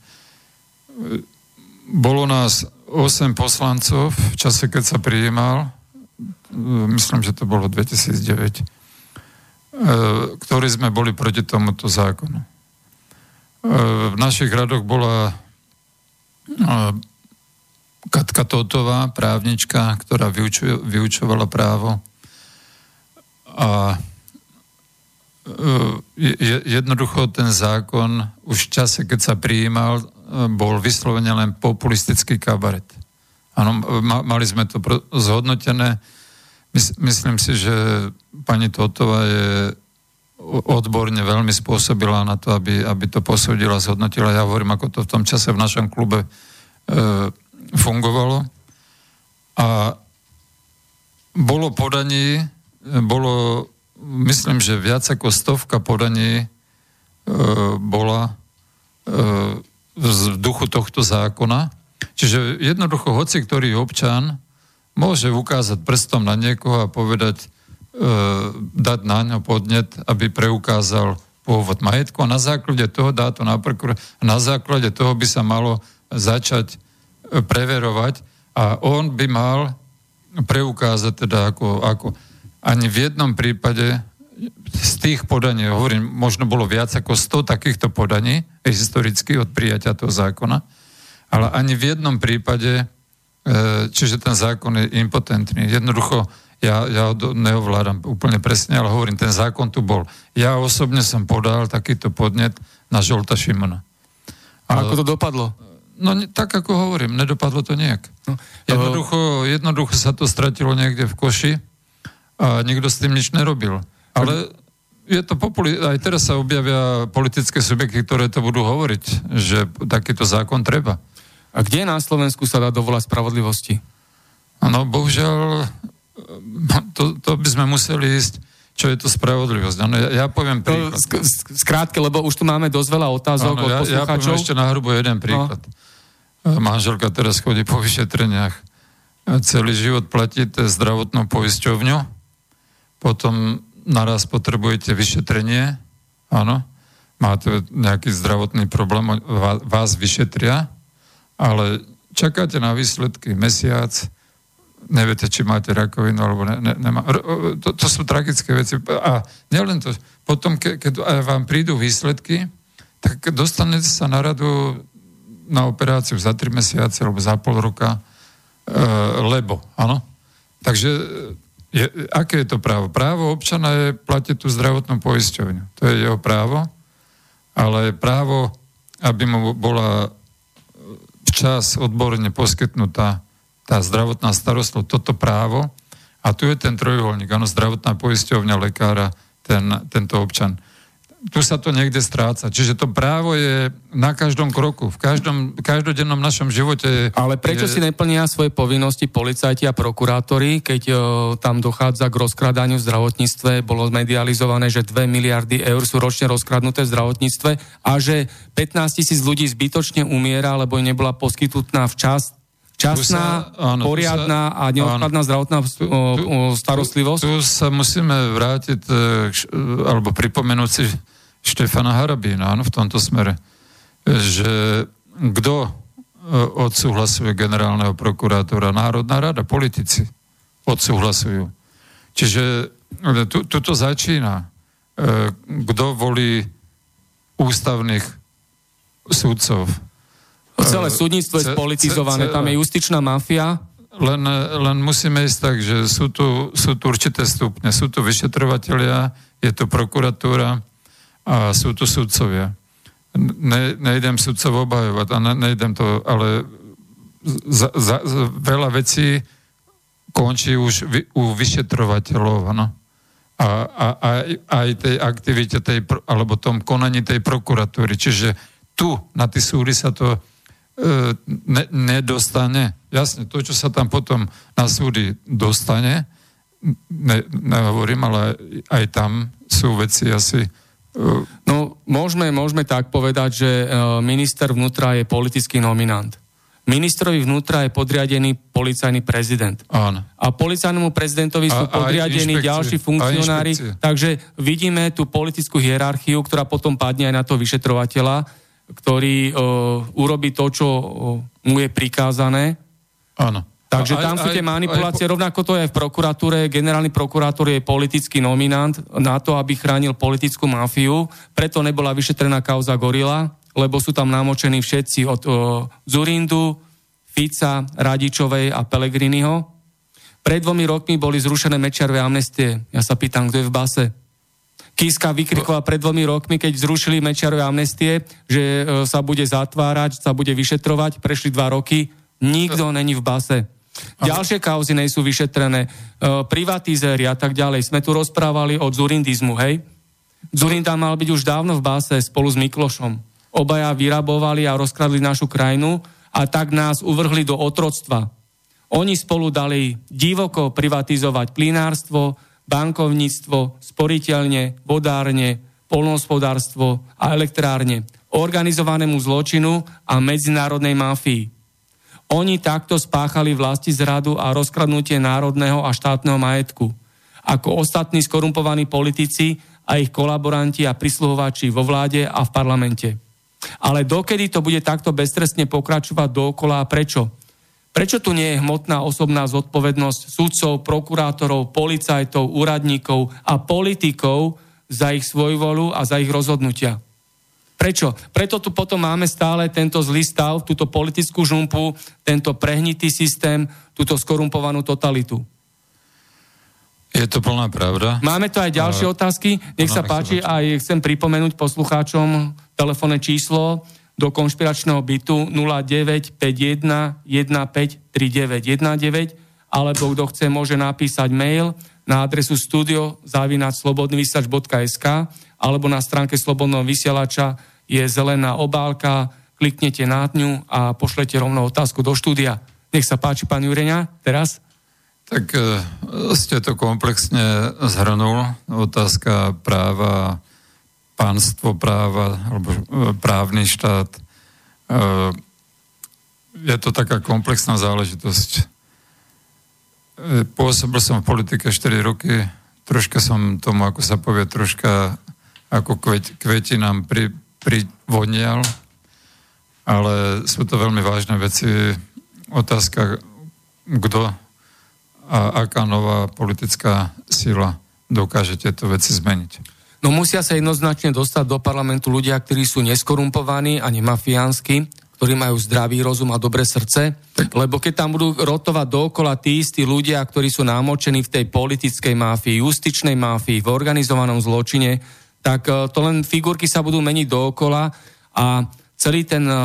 Bolo nás 8 poslancov v čase, keď sa prijímal, myslím, že to bolo 2009, ktorí sme boli proti tomuto zákonu. V našich radoch bola Katka Totová, právnička, ktorá vyučovala právo a e, jednoducho ten zákon už v čase, keď sa prijímal, e, bol vyslovene len populistický kabaret. Áno, mali sme to zhodnotené. Myslím si, že pani Totová je odborne veľmi spôsobila na to, aby, aby to posúdila, zhodnotila. Ja hovorím, ako to v tom čase v našom klube e, fungovalo. A bolo podaní bolo, myslím, že viac ako stovka podaní e, bola e, z duchu tohto zákona. Čiže jednoducho hoci ktorý občan môže ukázať prstom na niekoho a povedať, e, dať na ňo podnet, aby preukázal pôvod majetku a na základe toho dá to na prokur- na základe toho by sa malo začať e, preverovať a on by mal preukázať teda ako, ako ani v jednom prípade z tých podaní, hovorím, možno bolo viac ako 100 takýchto podaní historicky od prijatia toho zákona, ale ani v jednom prípade, e, čiže ten zákon je impotentný. Jednoducho, ja, ja neovládam úplne presne, ale hovorím, ten zákon tu bol. Ja osobne som podal takýto podnet na Žolta Šimona. A ako to dopadlo? No tak ako hovorím, nedopadlo to nejak. No, jednoducho, jednoducho sa to stratilo niekde v koši a nikto s tým nič nerobil. Ale je to populi- aj teraz sa objavia politické subjekty, ktoré to budú hovoriť, že takýto zákon treba. A kde na Slovensku sa dá dovolať spravodlivosti? No, bohužiaľ, to, to by sme museli ísť, čo je to spravodlivosť. Ano, ja, ja poviem príklad. sk- skrátke, lebo už tu máme dosť veľa otázok ano, od ja, poslucháčov. Ja poviem ešte na hrubo jeden príklad. No. Manželka teraz chodí po vyšetreniach. Celý život platíte zdravotnú poisťovňu, potom naraz potrebujete vyšetrenie, áno, máte nejaký zdravotný problém, vás vyšetria, ale čakáte na výsledky mesiac, neviete, či máte rakovinu alebo ne, ne, nemá. To, to sú tragické veci. A nielen to, potom, ke, keď vám prídu výsledky, tak dostanete sa na radu na operáciu za 3 mesiace alebo za pol roka, e, lebo, áno. Takže je, aké je to právo? Právo občana je platiť tú zdravotnú poisťovňu. To je jeho právo, ale právo, aby mu bola včas odborne poskytnutá tá zdravotná starostlivosť, toto právo, a tu je ten trojuholník, áno, zdravotná poisťovňa, lekára, ten, tento občan tu sa to niekde stráca. Čiže to právo je na každom kroku, v každom každodennom našom živote. Ale prečo je... si neplnia svoje povinnosti policajti a prokurátori, keď o, tam dochádza k rozkradaniu v zdravotníctve? Bolo medializované, že 2 miliardy eur sú ročne rozkradnuté v zdravotníctve a že 15 tisíc ľudí zbytočne umiera, lebo nebola poskytnutá včas časná, sa, áno, poriadná sa, a neodkladná zdravotná tu, starostlivosť? Tu, tu sa musíme vrátiť, e, alebo pripomenúť si Štefana Harabína, áno, v tomto smere, že kto e, odsúhlasuje generálneho prokurátora? Národná rada, politici odsúhlasujú. Čiže e, tu, tuto začína. E, kto volí ústavných súdcov? Celé súdnictvo je spolitizované, tam je justičná mafia. Len, len musíme ísť tak, že sú tu, sú tu určité stupne. Sú tu vyšetrovateľia, je tu prokuratúra, a sú tu sudcovia. Ne, nejdem sudcov obhajovať a ne, nejdem to, ale za, za, za, veľa vecí končí už vy, u vyšetrovateľov, ano. A, a, a aj tej aktivite, tej, alebo tom konaní tej prokuratúry. Čiže tu na tie súdy sa to ne, nedostane. Jasne, to, čo sa tam potom na súdy dostane, ne, nehovorím, ale aj tam sú veci asi No, môžeme, môžeme tak povedať, že e, minister vnútra je politický nominant. Ministrovi vnútra je podriadený policajný prezident. Áno. A policajnému prezidentovi sú podriadení ďalší funkcionári. Takže vidíme tú politickú hierarchiu, ktorá potom padne aj na to vyšetrovateľa, ktorý uh, urobí to, čo uh, mu je prikázané. Áno. Takže A aj- tam sú tie aj- manipulácie, aj rovnako to je aj v prokuratúre. Generálny prokurátor je politický nominant na to, aby chránil politickú mafiu. Preto nebola vyšetrená kauza Gorila, lebo sú tam namočení všetci od o, Zurindu, Fica, Radičovej a Pelegriniho. Pred dvomi rokmi boli zrušené Mečiarové amnestie. Ja sa pýtam, kto je v base. Kiska vykrikoval pred dvomi rokmi, keď zrušili Mečiarové amnestie, že e, sa bude zatvárať, sa bude vyšetrovať. Prešli dva roky, nikto není v base. Ďalšie kauzy nie sú vyšetrené, e, privatizéri a tak ďalej. Sme tu rozprávali o zurindizmu, hej? Zurinda mal byť už dávno v base spolu s Miklošom. Obaja vyrabovali a rozkradli našu krajinu a tak nás uvrhli do otroctva. Oni spolu dali divoko privatizovať plinárstvo, bankovníctvo, sporiteľne, vodárne, polnohospodárstvo a elektrárne, organizovanému zločinu a medzinárodnej mafii. Oni takto spáchali vlasti zradu a rozkradnutie národného a štátneho majetku. Ako ostatní skorumpovaní politici a ich kolaboranti a prisluhovači vo vláde a v parlamente. Ale dokedy to bude takto beztrestne pokračovať dookola a prečo? Prečo tu nie je hmotná osobná zodpovednosť sudcov, prokurátorov, policajtov, úradníkov a politikov za ich svojvolu a za ich rozhodnutia? Prečo? Preto tu potom máme stále tento zlý stav, túto politickú žumpu, tento prehnitý systém, túto skorumpovanú totalitu. Je to plná pravda. Máme tu aj ďalšie A- otázky. Nech sa nech sa páči, páči. aj chcem pripomenúť poslucháčom telefónne číslo do konšpiračného bytu 0951 153919 alebo kto chce, môže napísať mail na adresu studio slobodnyvysielač.sk alebo na stránke Slobodného vysielača je zelená obálka, kliknete na ňu a pošlete rovno otázku do štúdia. Nech sa páči, pán Jureňa, teraz. Tak e, ste to komplexne zhrnul. Otázka práva, pánstvo práva, alebo e, právny štát. E, Je to taká komplexná záležitosť. E, Pôsobil som v politike 4 roky, troška som tomu, ako sa povie, troška ako kvet, kvetinám pri, privonial, ale sú to veľmi vážne veci. Otázka, kto a aká nová politická sila dokáže tieto veci zmeniť. No musia sa jednoznačne dostať do parlamentu ľudia, ktorí sú neskorumpovaní ani mafiánsky, ktorí majú zdravý rozum a dobré srdce, lebo keď tam budú rotovať dookola tí istí ľudia, ktorí sú námočení v tej politickej máfii, justičnej máfii, v organizovanom zločine, tak eh, to len figurky sa budú meniť dookola a celý ten eh,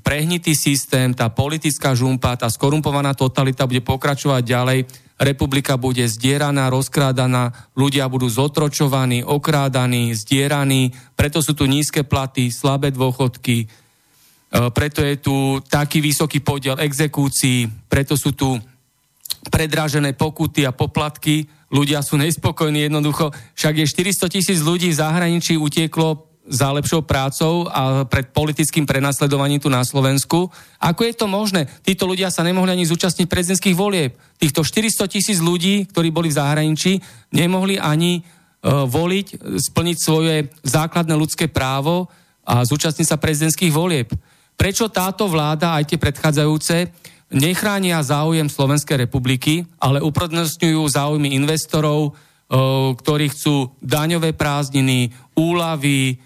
prehnitý systém, tá politická žumpa, tá skorumpovaná totalita bude pokračovať ďalej, republika bude zdieraná, rozkrádaná, ľudia budú zotročovaní, okrádaní, zdieraní, preto sú tu nízke platy, slabé dôchodky, e, preto je tu taký vysoký podiel exekúcií, preto sú tu predrážené pokuty a poplatky, ľudia sú nespokojní jednoducho, však je 400 tisíc ľudí v zahraničí utieklo za lepšou prácou a pred politickým prenasledovaním tu na Slovensku. Ako je to možné? Títo ľudia sa nemohli ani zúčastniť prezidentských volieb. Týchto 400 tisíc ľudí, ktorí boli v zahraničí, nemohli ani uh, voliť, splniť svoje základné ľudské právo a zúčastniť sa prezidentských volieb. Prečo táto vláda, aj tie predchádzajúce, nechránia záujem Slovenskej republiky, ale uprednostňujú záujmy investorov, eh, ktorí chcú daňové prázdniny, úlavy,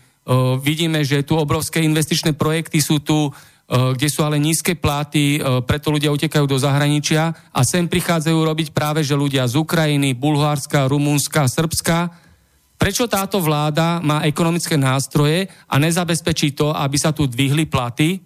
vidíme, že tu obrovské investičné projekty sú tu, kde sú ale nízke platy, preto ľudia utekajú do zahraničia a sem prichádzajú robiť práve, že ľudia z Ukrajiny, Bulharska, Rumunska, Srbska. Prečo táto vláda má ekonomické nástroje a nezabezpečí to, aby sa tu dvihli platy?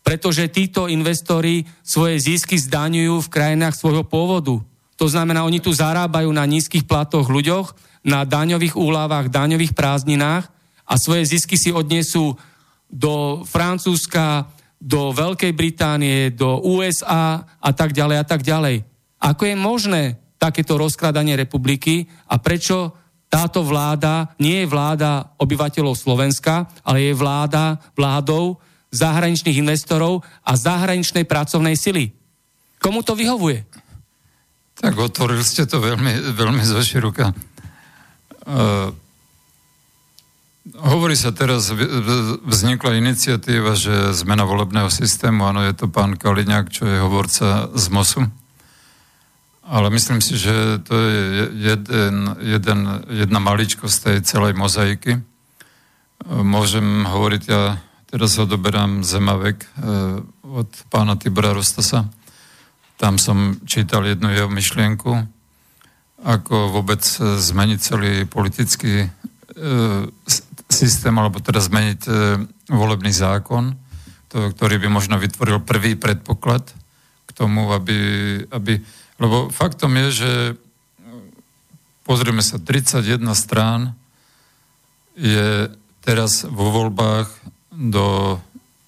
Pretože títo investori svoje zisky zdaňujú v krajinách svojho pôvodu. To znamená, oni tu zarábajú na nízkych platoch ľuďoch, na daňových úľavách, daňových prázdninách a svoje zisky si odnesú do Francúzska, do Veľkej Británie, do USA a tak ďalej a tak ďalej. Ako je možné takéto rozkladanie republiky a prečo táto vláda nie je vláda obyvateľov Slovenska, ale je vláda vládou zahraničných investorov a zahraničnej pracovnej sily. Komu to vyhovuje? Tak otvoril ste to veľmi, veľmi zoširoka. Uh, hovorí sa teraz, vznikla iniciatíva, že zmena volebného systému, áno, je to pán Kaliňák, čo je hovorca z MOSu. Ale myslím si, že to je jeden, jeden, jedna maličkosť tej celej mozaiky. Môžem hovoriť, ja teraz odoberám Zemavek eh, od pána Tibora Rostasa. Tam som čítal jednu jeho myšlienku, ako vôbec zmeniť celý politický eh, systém, alebo teda zmeniť eh, volebný zákon, to, ktorý by možno vytvoril prvý predpoklad k tomu, aby, aby lebo faktom je, že pozrieme sa, 31 strán je teraz vo voľbách do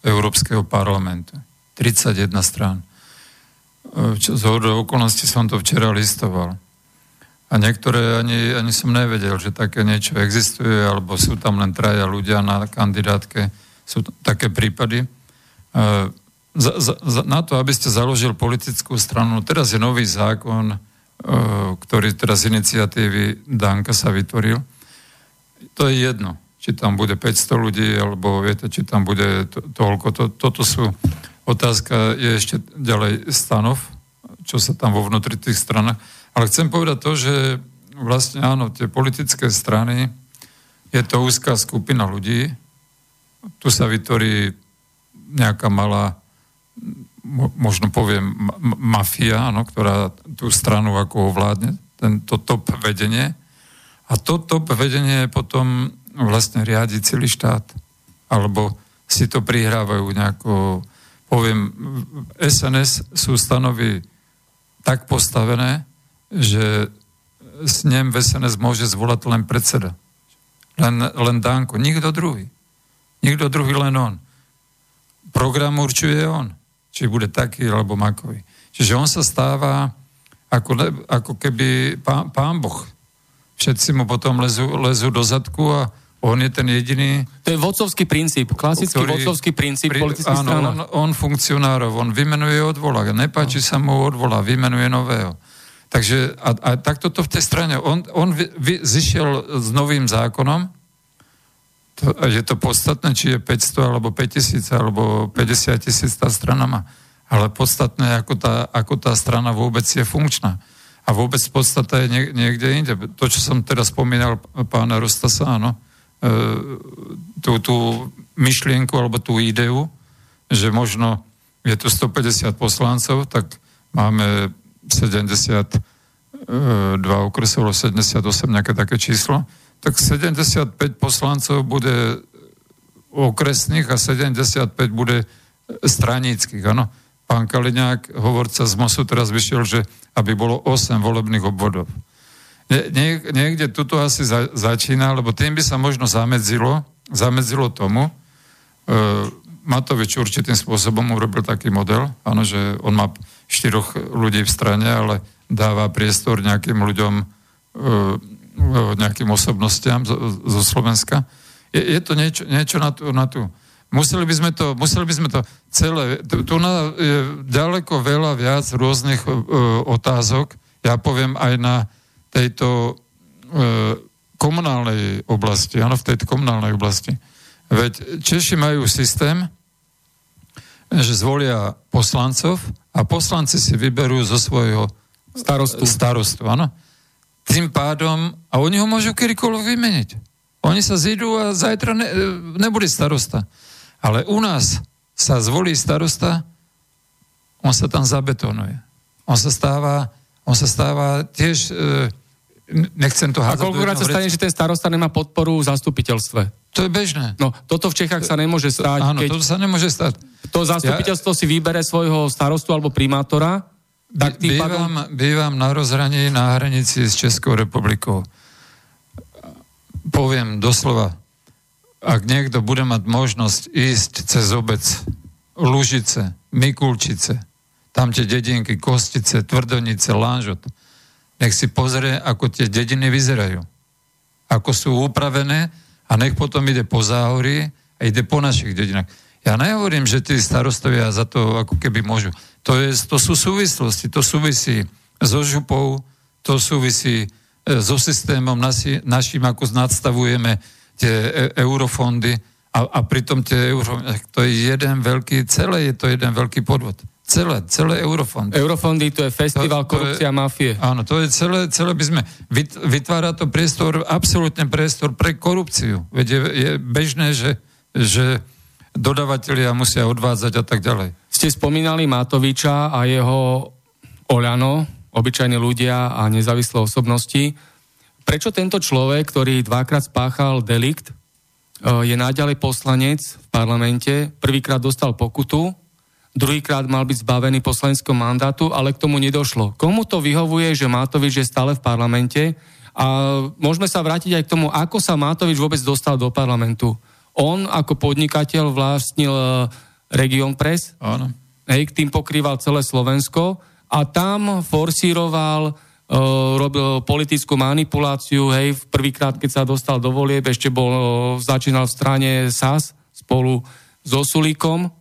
Európskeho parlamentu. 31 strán. Z okolností som to včera listoval. A niektoré ani, ani som nevedel, že také niečo existuje, alebo sú tam len traja ľudia na kandidátke. Sú také prípady za, za, za, na to, aby ste založil politickú stranu, teraz je nový zákon, e, ktorý teraz z iniciatívy Danka sa vytvoril. To je jedno, či tam bude 500 ľudí, alebo viete, či tam bude to, toľko. To, toto sú otázka, je ešte ďalej stanov, čo sa tam vo vnútri tých stranách. Ale chcem povedať to, že vlastne áno, tie politické strany, je to úzká skupina ľudí, tu sa vytvorí nejaká malá možno poviem, mafia, ano, ktorá tú stranu ako ovládne, tento top vedenie. A to top vedenie potom vlastne riadi celý štát. Alebo si to prihrávajú nejako, poviem, SNS sú stanovy tak postavené, že s ním v SNS môže zvolať len predseda. Len, len Danko. Nikto druhý. Nikto druhý, len on. Program určuje on či bude taký alebo makový. Čiže on sa stáva ako, ako keby pán, pán Boh. Všetci mu potom lezú, lezú do zadku a on je ten jediný... To je vodcovský princíp, klasický ktorý, vodcovský princíp pri, politických áno, on, on funkcionárov, on vymenuje odvolá, nepáči no. sa mu odvolá, vymenuje nového. Takže a, a takto to v tej strane, on, on vy, vy, zišiel s novým zákonom, to, je to podstatné, či je 500 alebo 5000 alebo 50 tisíc tá strana má. Ale podstatné, ako tá, ako tá strana vôbec je funkčná. A vôbec podstata je nie, niekde inde. To, čo som teraz spomínal pána Rostasa, áno, e, tú, tú myšlienku alebo tú ideu, že možno je tu 150 poslancov, tak máme 72 okresov, 78, nejaké také číslo tak 75 poslancov bude okresných a 75 bude straníckých, áno. Pán Kaliňák, hovorca z MOSu, teraz vyšiel, že aby bolo 8 volebných obvodov. Nie, nie, niekde tuto asi za, začína, lebo tým by sa možno zamedzilo, zamedzilo tomu, e, Matovič určitým spôsobom urobil taký model, áno, že on má štyroch ľudí v strane, ale dáva priestor nejakým ľuďom e, nejakým osobnostiam zo, Slovenska. Je, je to niečo, niečo na tú, na tú. Museli by sme to, museli by sme to celé, tu, tu na, je ďaleko veľa viac rôznych uh, otázok, ja poviem aj na tejto uh, komunálnej oblasti, áno, v tejto komunálnej oblasti. Veď Češi majú systém, že zvolia poslancov a poslanci si vyberú zo svojho starostu, starostu áno tým pádom, a oni ho môžu kedykoľvek vymeniť. Oni sa zídu a zajtra ne, nebude starosta. Ale u nás sa zvolí starosta, on sa tam zabetonuje. On sa stáva, on sa stáva tiež, e, nechcem to hádať. A koľkokrát sa stane, že ten starosta nemá podporu v zastupiteľstve? To je bežné. No, toto v Čechách sa nemôže stať. Áno, keď toto sa nemôže stať. To zastupiteľstvo ja... si vybere svojho starostu alebo primátora tak bývam, pádom... bývam na rozhraní na hranici s Českou republikou. Poviem doslova, ak niekto bude mať možnosť ísť cez obec Lužice, Mikulčice, tam tie dedinky, Kostice, Tvrdonice, Lánžot, nech si pozrie, ako tie dediny vyzerajú. Ako sú upravené a nech potom ide po záhorí a ide po našich dedinách. Ja nehovorím, že tí starostovia za to ako keby môžu. To, je, to sú súvislosti, to súvisí so župou, to súvisí e, so systémom naši, našim, ako nadstavujeme tie e, eurofondy a, a pritom tie eurofondy, to je jeden veľký, celé je to jeden veľký podvod. Celé, celé eurofondy. Eurofondy to je festival to, to korupcia a mafie. Áno, to je celé, celé by sme, vytvára to priestor, absolútne priestor pre korupciu. Veď je, je bežné, že, že dodavatelia musia odvádzať a tak ďalej. Ste spomínali Matoviča a jeho Oľano, obyčajní ľudia a nezávislé osobnosti. Prečo tento človek, ktorý dvakrát spáchal delikt, eh, je naďalej poslanec v parlamente, prvýkrát dostal pokutu, druhýkrát mal byť zbavený poslaneckého mandátu, ale k tomu nedošlo. Komu to vyhovuje, že Matovič je stále v parlamente? A môžeme sa vrátiť aj k tomu, ako sa Matovič vôbec dostal do parlamentu. On ako podnikateľ vlastnil e, Region Press, Áno. hej, tým pokrýval celé Slovensko a tam forsíroval, uh, robil politickú manipuláciu, hej, prvýkrát, keď sa dostal do volieb, ešte bol, uh, začínal v strane SAS spolu so Sulíkom,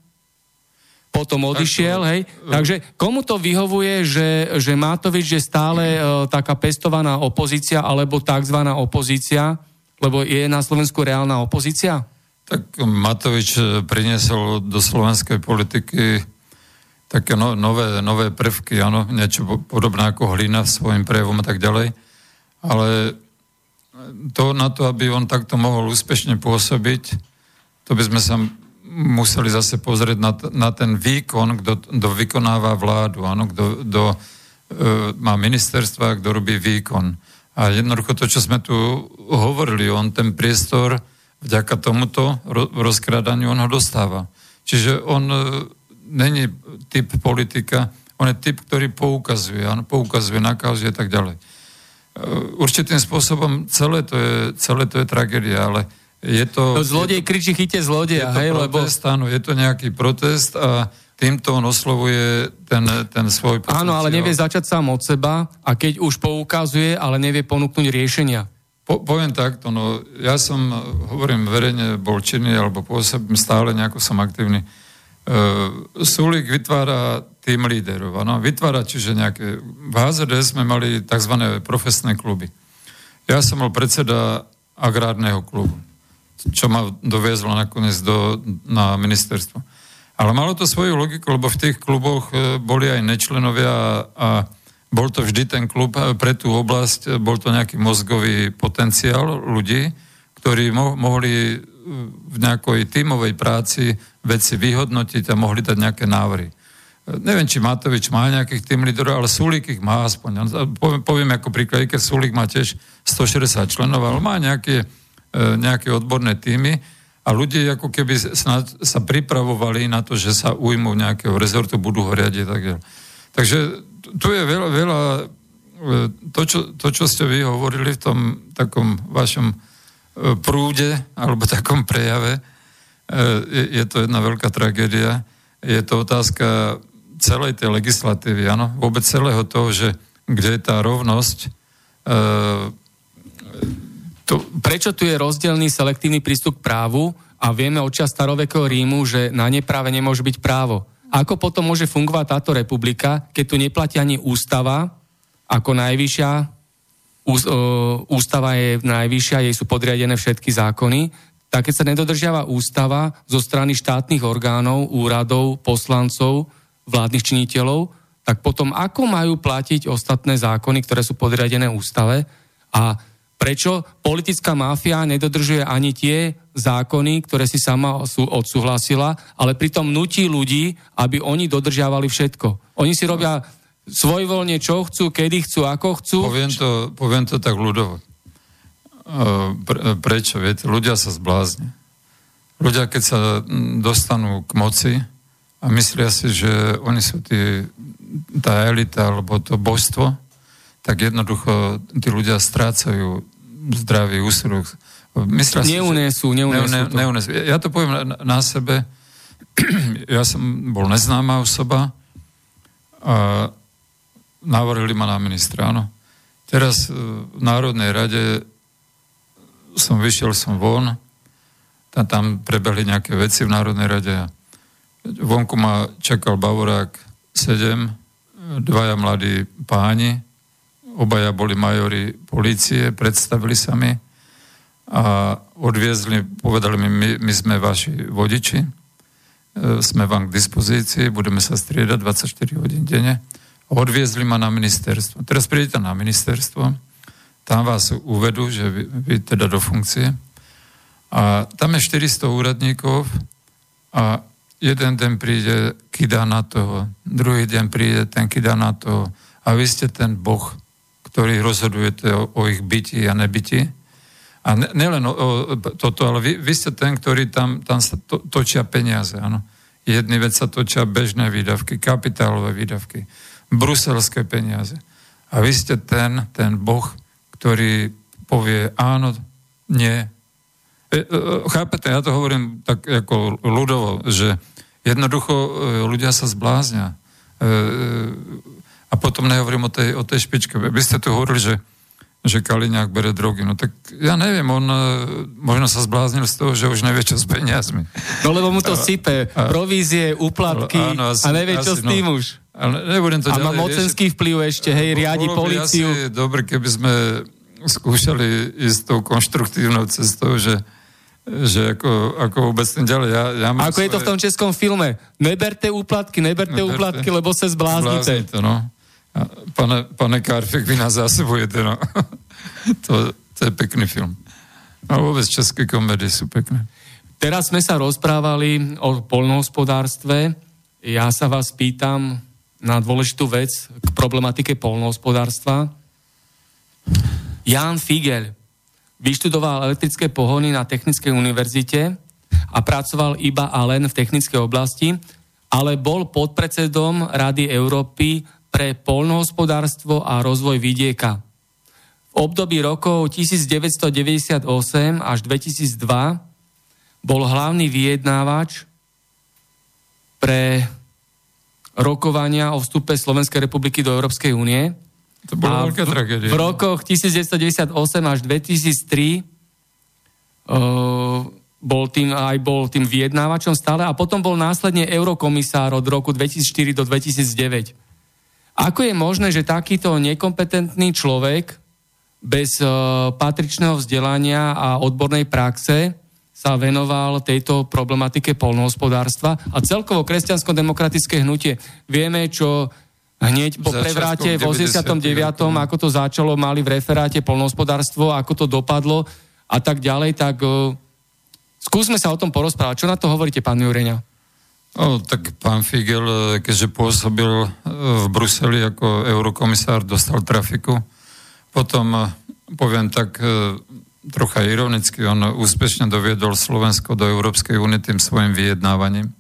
potom odišiel, hej. Takže komu to vyhovuje, že, že Matovič je stále uh, taká pestovaná opozícia alebo tzv. opozícia, lebo je na Slovensku reálna opozícia? Tak Matovič e, priniesol do slovenskej politiky také no, nové, nové prvky, áno, niečo podobné ako hlina svojim prejavom a tak ďalej. Ale to na to, aby on takto mohol úspešne pôsobiť, to by sme sa museli zase pozrieť na, na ten výkon, kto vykonáva vládu, áno, kto, e, má ministerstva, kto robí výkon. A jednoducho to, čo sme tu hovorili, on ten priestor vďaka tomuto ro, on ho dostáva. Čiže on e, není typ politika, on je typ, ktorý poukazuje, áno, poukazuje na kauzy a tak ďalej. E, určitým spôsobom celé to je, celé to je tragédia, ale je to... to zlodej to, kričí chyte zlodeja, hej, protest, lebo... Áno, je to nejaký protest a týmto on oslovuje ten, ten svoj potenciál. Áno, ale nevie začať sám od seba a keď už poukazuje, ale nevie ponúknuť riešenia. Po, poviem takto, no ja som, hovorím verejne, bol činný alebo pôsobím stále, nejako som aktívny. Uh, Sulík vytvára tým líderov, ano? vytvára čiže nejaké... V HZD sme mali tzv. profesné kluby. Ja som bol predseda agrárneho klubu čo ma doviezlo nakoniec do, na ministerstvo. Ale malo to svoju logiku, lebo v tých kluboch e, boli aj nečlenovia a bol to vždy ten klub e, pre tú oblasť, e, bol to nejaký mozgový potenciál ľudí, ktorí mo- mohli v nejakej tímovej práci veci vyhodnotiť a mohli dať nejaké návrhy. Neviem, či Matovič má nejakých tým líderov, ale Sulík ich má aspoň. Poviem, poviem ako príklad, keď Sulík má tiež 160 členov, ale má nejaké nejaké odborné týmy a ľudia ako keby sa, sa pripravovali na to, že sa ujmú nejakého rezortu, budú ho riadiť. Tak Takže tu je veľa, veľa e, to čo, to, čo ste vy hovorili v tom takom vašom e, prúde alebo takom prejave, je to jedna veľká tragédia. Je to otázka celej tej legislatívy, áno, vôbec celého toho, že kde je tá rovnosť, to, prečo tu je rozdielný selektívny prístup k právu a vieme od čas starovekého Rímu, že na nepráve nemôže byť právo. Ako potom môže fungovať táto republika, keď tu neplatí ani ústava ako najvyššia, ústava je najvyššia, jej sú podriadené všetky zákony, tak keď sa nedodržiava ústava zo strany štátnych orgánov, úradov, poslancov, vládnych činiteľov, tak potom ako majú platiť ostatné zákony, ktoré sú podriadené ústave? A Prečo politická máfia nedodržuje ani tie zákony, ktoré si sama odsúhlasila, ale pritom nutí ľudí, aby oni dodržiavali všetko. Oni si robia svojvoľne, čo chcú, kedy chcú, ako chcú. Poviem to, poviem to tak ľudovo. Pre, prečo? Viete, ľudia sa zbláznia. Ľudia, keď sa dostanú k moci a myslia si, že oni sú tí, tá elita alebo to božstvo, tak jednoducho tí ľudia strácajú zdravý úsudok. Myslia neunesú, si, neunesú, neunesú, neunesú. Ja to poviem na, na sebe. ja som bol neznáma osoba a navorili ma na ministra, áno. Teraz e, v Národnej rade som vyšiel som von, tam, tam prebehli nejaké veci v Národnej rade a vonku ma čakal Bavorák 7, dvaja mladí páni, obaja boli majori policie, predstavili sa mi a odviezli, povedali mi, my, my sme vaši vodiči, e, sme vám k dispozícii, budeme sa striedať 24 hodín denne. Odviezli ma na ministerstvo. Teraz prídete na ministerstvo, tam vás uvedú, že vy, vy teda do funkcie. A tam je 400 úradníkov a jeden deň príde, kydá na toho, druhý deň príde, ten kydá na toho a vy ste ten boh, ktorý rozhodujete o, o ich byti a nebyti a ne, nelen o, o, toto, ale vy, vy ste ten, ktorý tam, tam sa to, točia peniaze, áno. Jedný vec sa točia bežné výdavky, kapitálové výdavky, bruselské peniaze. A vy ste ten, ten boh, ktorý povie áno, nie. E, e, chápete, ja to hovorím tak ako ľudovo, že jednoducho e, ľudia sa zbláznia. E, e, a potom nehovorím o tej, o tej špičke. Vy ste tu hovorili, že že Kaliňák bere drogy. No tak ja neviem, on e, možno sa zbláznil z toho, že už nevie, čo s peniazmi. No lebo mu to a, sype, a, provízie, úplatky áno, asi, a nevie, čo asi, s tým no, už. Ale nebudem to a má mocenský vplyv ešte, hej, riadi policiu. Asi dobre, keby sme skúšali ísť tou konštruktívnou cestou, že že ako, ako vôbec ten ďalej. Ja, ja ako svoje... je to v tom českom filme. Neberte úplatky, neberte, neberte úplatky, lebo sa zbláznite. Zbláznite, no. Pane, pane Karfek, vy nás zásobujete, no. to, to je pekný film. A vôbec české komedie sú pekné. Teraz sme sa rozprávali o polnohospodárstve. Ja sa vás pýtam na dôležitú vec k problematike polnohospodárstva. Jan Figel vyštudoval elektrické pohony na Technickej univerzite a pracoval iba a len v technickej oblasti, ale bol podpredsedom Rady Európy pre polnohospodárstvo a rozvoj vidieka. V období rokov 1998 až 2002 bol hlavný vyjednávač pre rokovania o vstupe Slovenskej republiky do Európskej únie. To bola veľká tragédia. V rokoch 1998 až 2003 uh, bol tým, aj bol tým vyjednávačom stále a potom bol následne eurokomisár od roku 2004 do 2009. Ako je možné, že takýto nekompetentný človek bez uh, patričného vzdelania a odbornej praxe sa venoval tejto problematike polnohospodárstva a celkovo kresťansko-demokratické hnutie. Vieme, čo hneď po prevráte v 89. ako to začalo, mali v referáte polnohospodárstvo, ako to dopadlo a tak ďalej, tak uh, skúsme sa o tom porozprávať. Čo na to hovoríte, pán Jureňa? No, tak pán Figel, e, keďže pôsobil e, v Bruseli ako eurokomisár, dostal trafiku. Potom, e, poviem tak trocha ironicky, on úspešne doviedol Slovensko do Európskej únie tým svojim vyjednávaním.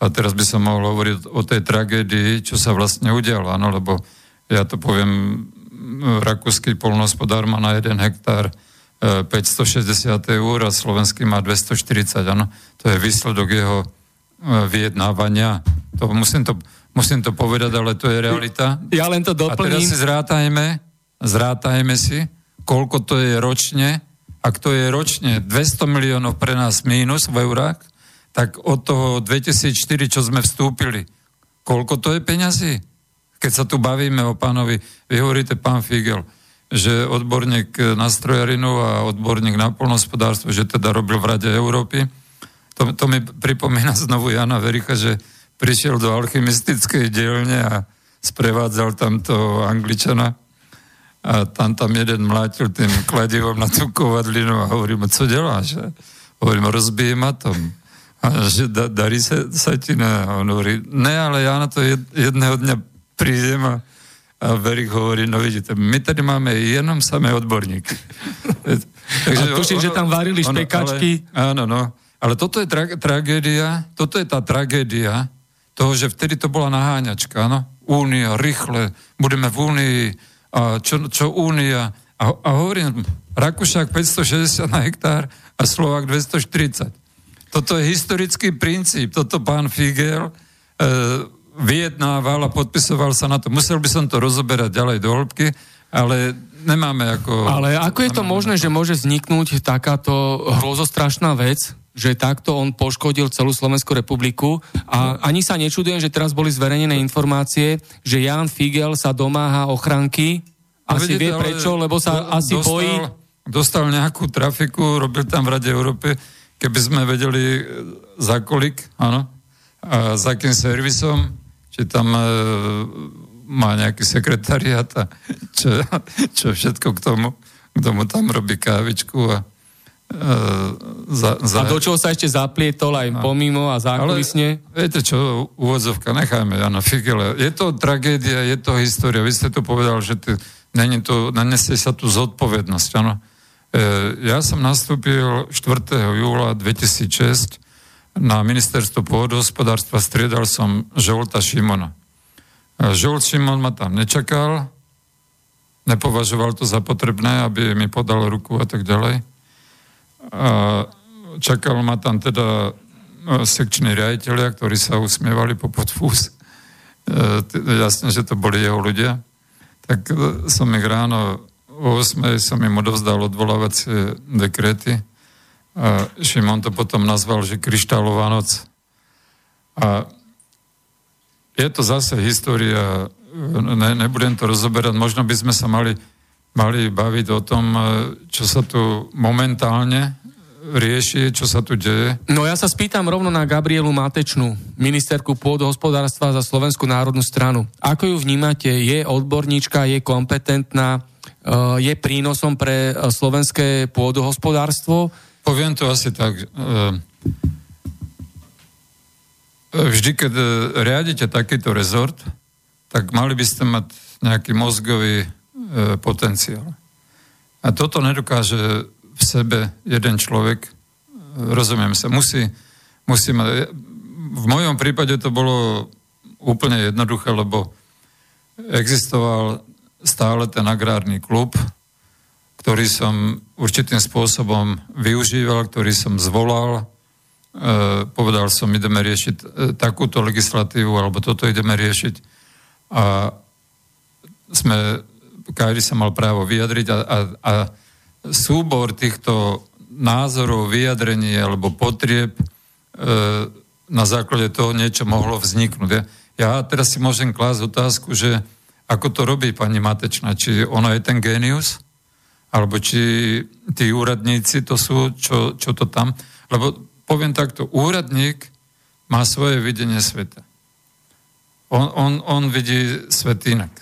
A teraz by som mohol hovoriť o tej tragédii, čo sa vlastne udialo, áno, lebo ja to poviem, rakúsky polnohospodár má na jeden hektár 560 eur a slovenský má 240, áno. To je výsledok jeho vyjednávania. To musím, to, musím to povedať, ale to je realita. Ja len to doplním. A teraz si zrátajme, zrátajme si, koľko to je ročne. Ak to je ročne 200 miliónov pre nás mínus v eurách, tak od toho 2004, čo sme vstúpili, koľko to je peňazí? Keď sa tu bavíme o pánovi, vy hovoríte pán Figel, že odborník na strojarinu a odborník na polnospodárstvo, že teda robil v Rade Európy, to, to mi pripomína znovu Jana Vericha, že prišiel do alchymistickej dielne a sprevádzal tam to Angličana a tam tam jeden mlátil tým kladivom na tú kovadlinu a hovorí mu, co deláš? Hovorím, rozbijem atom. A že da, darí sa, sa ti na... A on hovorí, ne, ale ja na to jed, jedného dňa prídem a, a Verich hovorí, no vidíte, my tady máme jenom samé odborníky. Takže, a tuším, ono, že tam varili špekačky. Ale, áno, no. Ale toto je tra- tragédia, toto je tá tragédia toho, že vtedy to bola naháňačka, áno? Únia, rýchle, budeme v Únii, a čo, čo Únia? A, a hovorím, Rakúšak 560 na hektár a Slovák 240. Toto je historický princíp, toto pán Figel e, vyjednával a podpisoval sa na to. Musel by som to rozoberať ďalej do hĺbky, ale nemáme ako... Ale ako je to možné, že môže vzniknúť takáto hrozostrašná vec, že takto on poškodil celú Slovenskú republiku a ani sa nečudujem, že teraz boli zverejnené informácie, že Jan Figel sa domáha ochranky. No Asi vie prečo, lebo sa do- asi dostal, bojí. Dostal nejakú trafiku, robil tam v Rade Európy, keby sme vedeli e, za kolik, áno, a za akým servisom, či tam e, má nejaký sekretariat a čo, čo všetko k tomu, kto mu tam robí kávičku a za, za, A do čoho sa ešte zaplietol aj pomimo a zákulisne? viete čo, úvodzovka, nechajme Jana Figele. Je to tragédia, je to história. Vy ste to povedal, že ty, není to, nanesie sa tu zodpovednosť, áno. E, ja som nastúpil 4. júla 2006 na ministerstvo pôdohospodárstva, striedal som Žolta Šimona. E, Žolt Šimon ma tam nečakal, nepovažoval to za potrebné, aby mi podal ruku a tak ďalej. A čakal ma tam teda e, sekční riaditeľia, ktorí sa usmievali po podfús. E, jasne, že to boli jeho ľudia. Tak e, som ich ráno o 8 som im odovzdal odvolávacie dekréty. A Šimon to potom nazval, že kryštálová noc. A je to zase história, ne, nebudem to rozoberať, možno by sme sa mali, mali baviť o tom, e, čo sa tu momentálne rieši, čo sa tu deje. No ja sa spýtam rovno na Gabrielu Matečnú, ministerku pôdohospodárstva za Slovenskú národnú stranu. Ako ju vnímate? Je odborníčka, je kompetentná, e, je prínosom pre e, slovenské pôdohospodárstvo? Poviem to asi tak. Vždy, keď riadite takýto rezort, tak mali by ste mať nejaký mozgový potenciál. A toto nedokáže v sebe jeden človek, e, rozumiem sa, musí, musí mať... V mojom prípade to bolo úplne jednoduché, lebo existoval stále ten agrárny klub, ktorý som určitým spôsobom využíval, ktorý som zvolal. E, povedal som, ideme riešiť e, takúto legislatívu, alebo toto ideme riešiť. A sme, každý sa mal právo vyjadriť a, a, a súbor týchto názorov, vyjadrení alebo potrieb e, na základe toho niečo mohlo vzniknúť. Ja, ja teraz si môžem klásť otázku, že ako to robí pani Matečná, či ona je ten génius, alebo či tí úradníci to sú, čo, čo to tam... Lebo poviem takto, úradník má svoje videnie sveta. On, on, on vidí svet inak.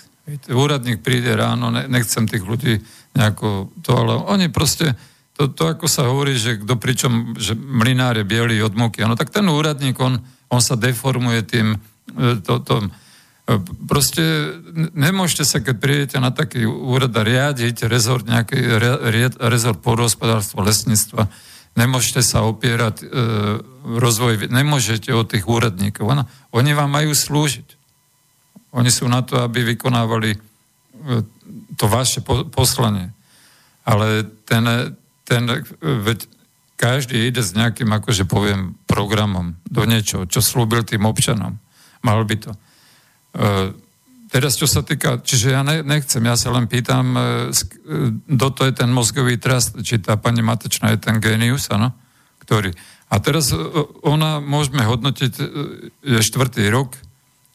Úradník príde ráno, ne, nechcem tých ľudí nejako to, ale oni proste, to, to ako sa hovorí, že kto pričom, že mlinár je bielý od múky, no tak ten úradník, on, on sa deformuje tým, e, to, to, e, proste nemôžete sa, keď prídete na taký úrad a riadiť rezort, nejaký re, re, rezort pôdohospodárstva, lesníctva, nemôžete sa opierať e, rozvoj, nemôžete od tých úradníkov. Ono, oni vám majú slúžiť. Oni sú na to, aby vykonávali e, to vaše po, poslanie. Ale ten, ten e, veď každý ide s nejakým, akože poviem, programom do niečoho, čo slúbil tým občanom. Mal by to. E, teraz, čo sa týka, čiže ja ne, nechcem, ja sa len pýtam, e, do to je ten mozgový trast, či tá pani Matečná je ten genius, áno, ktorý. A teraz ona, môžeme hodnotiť, je štvrtý rok,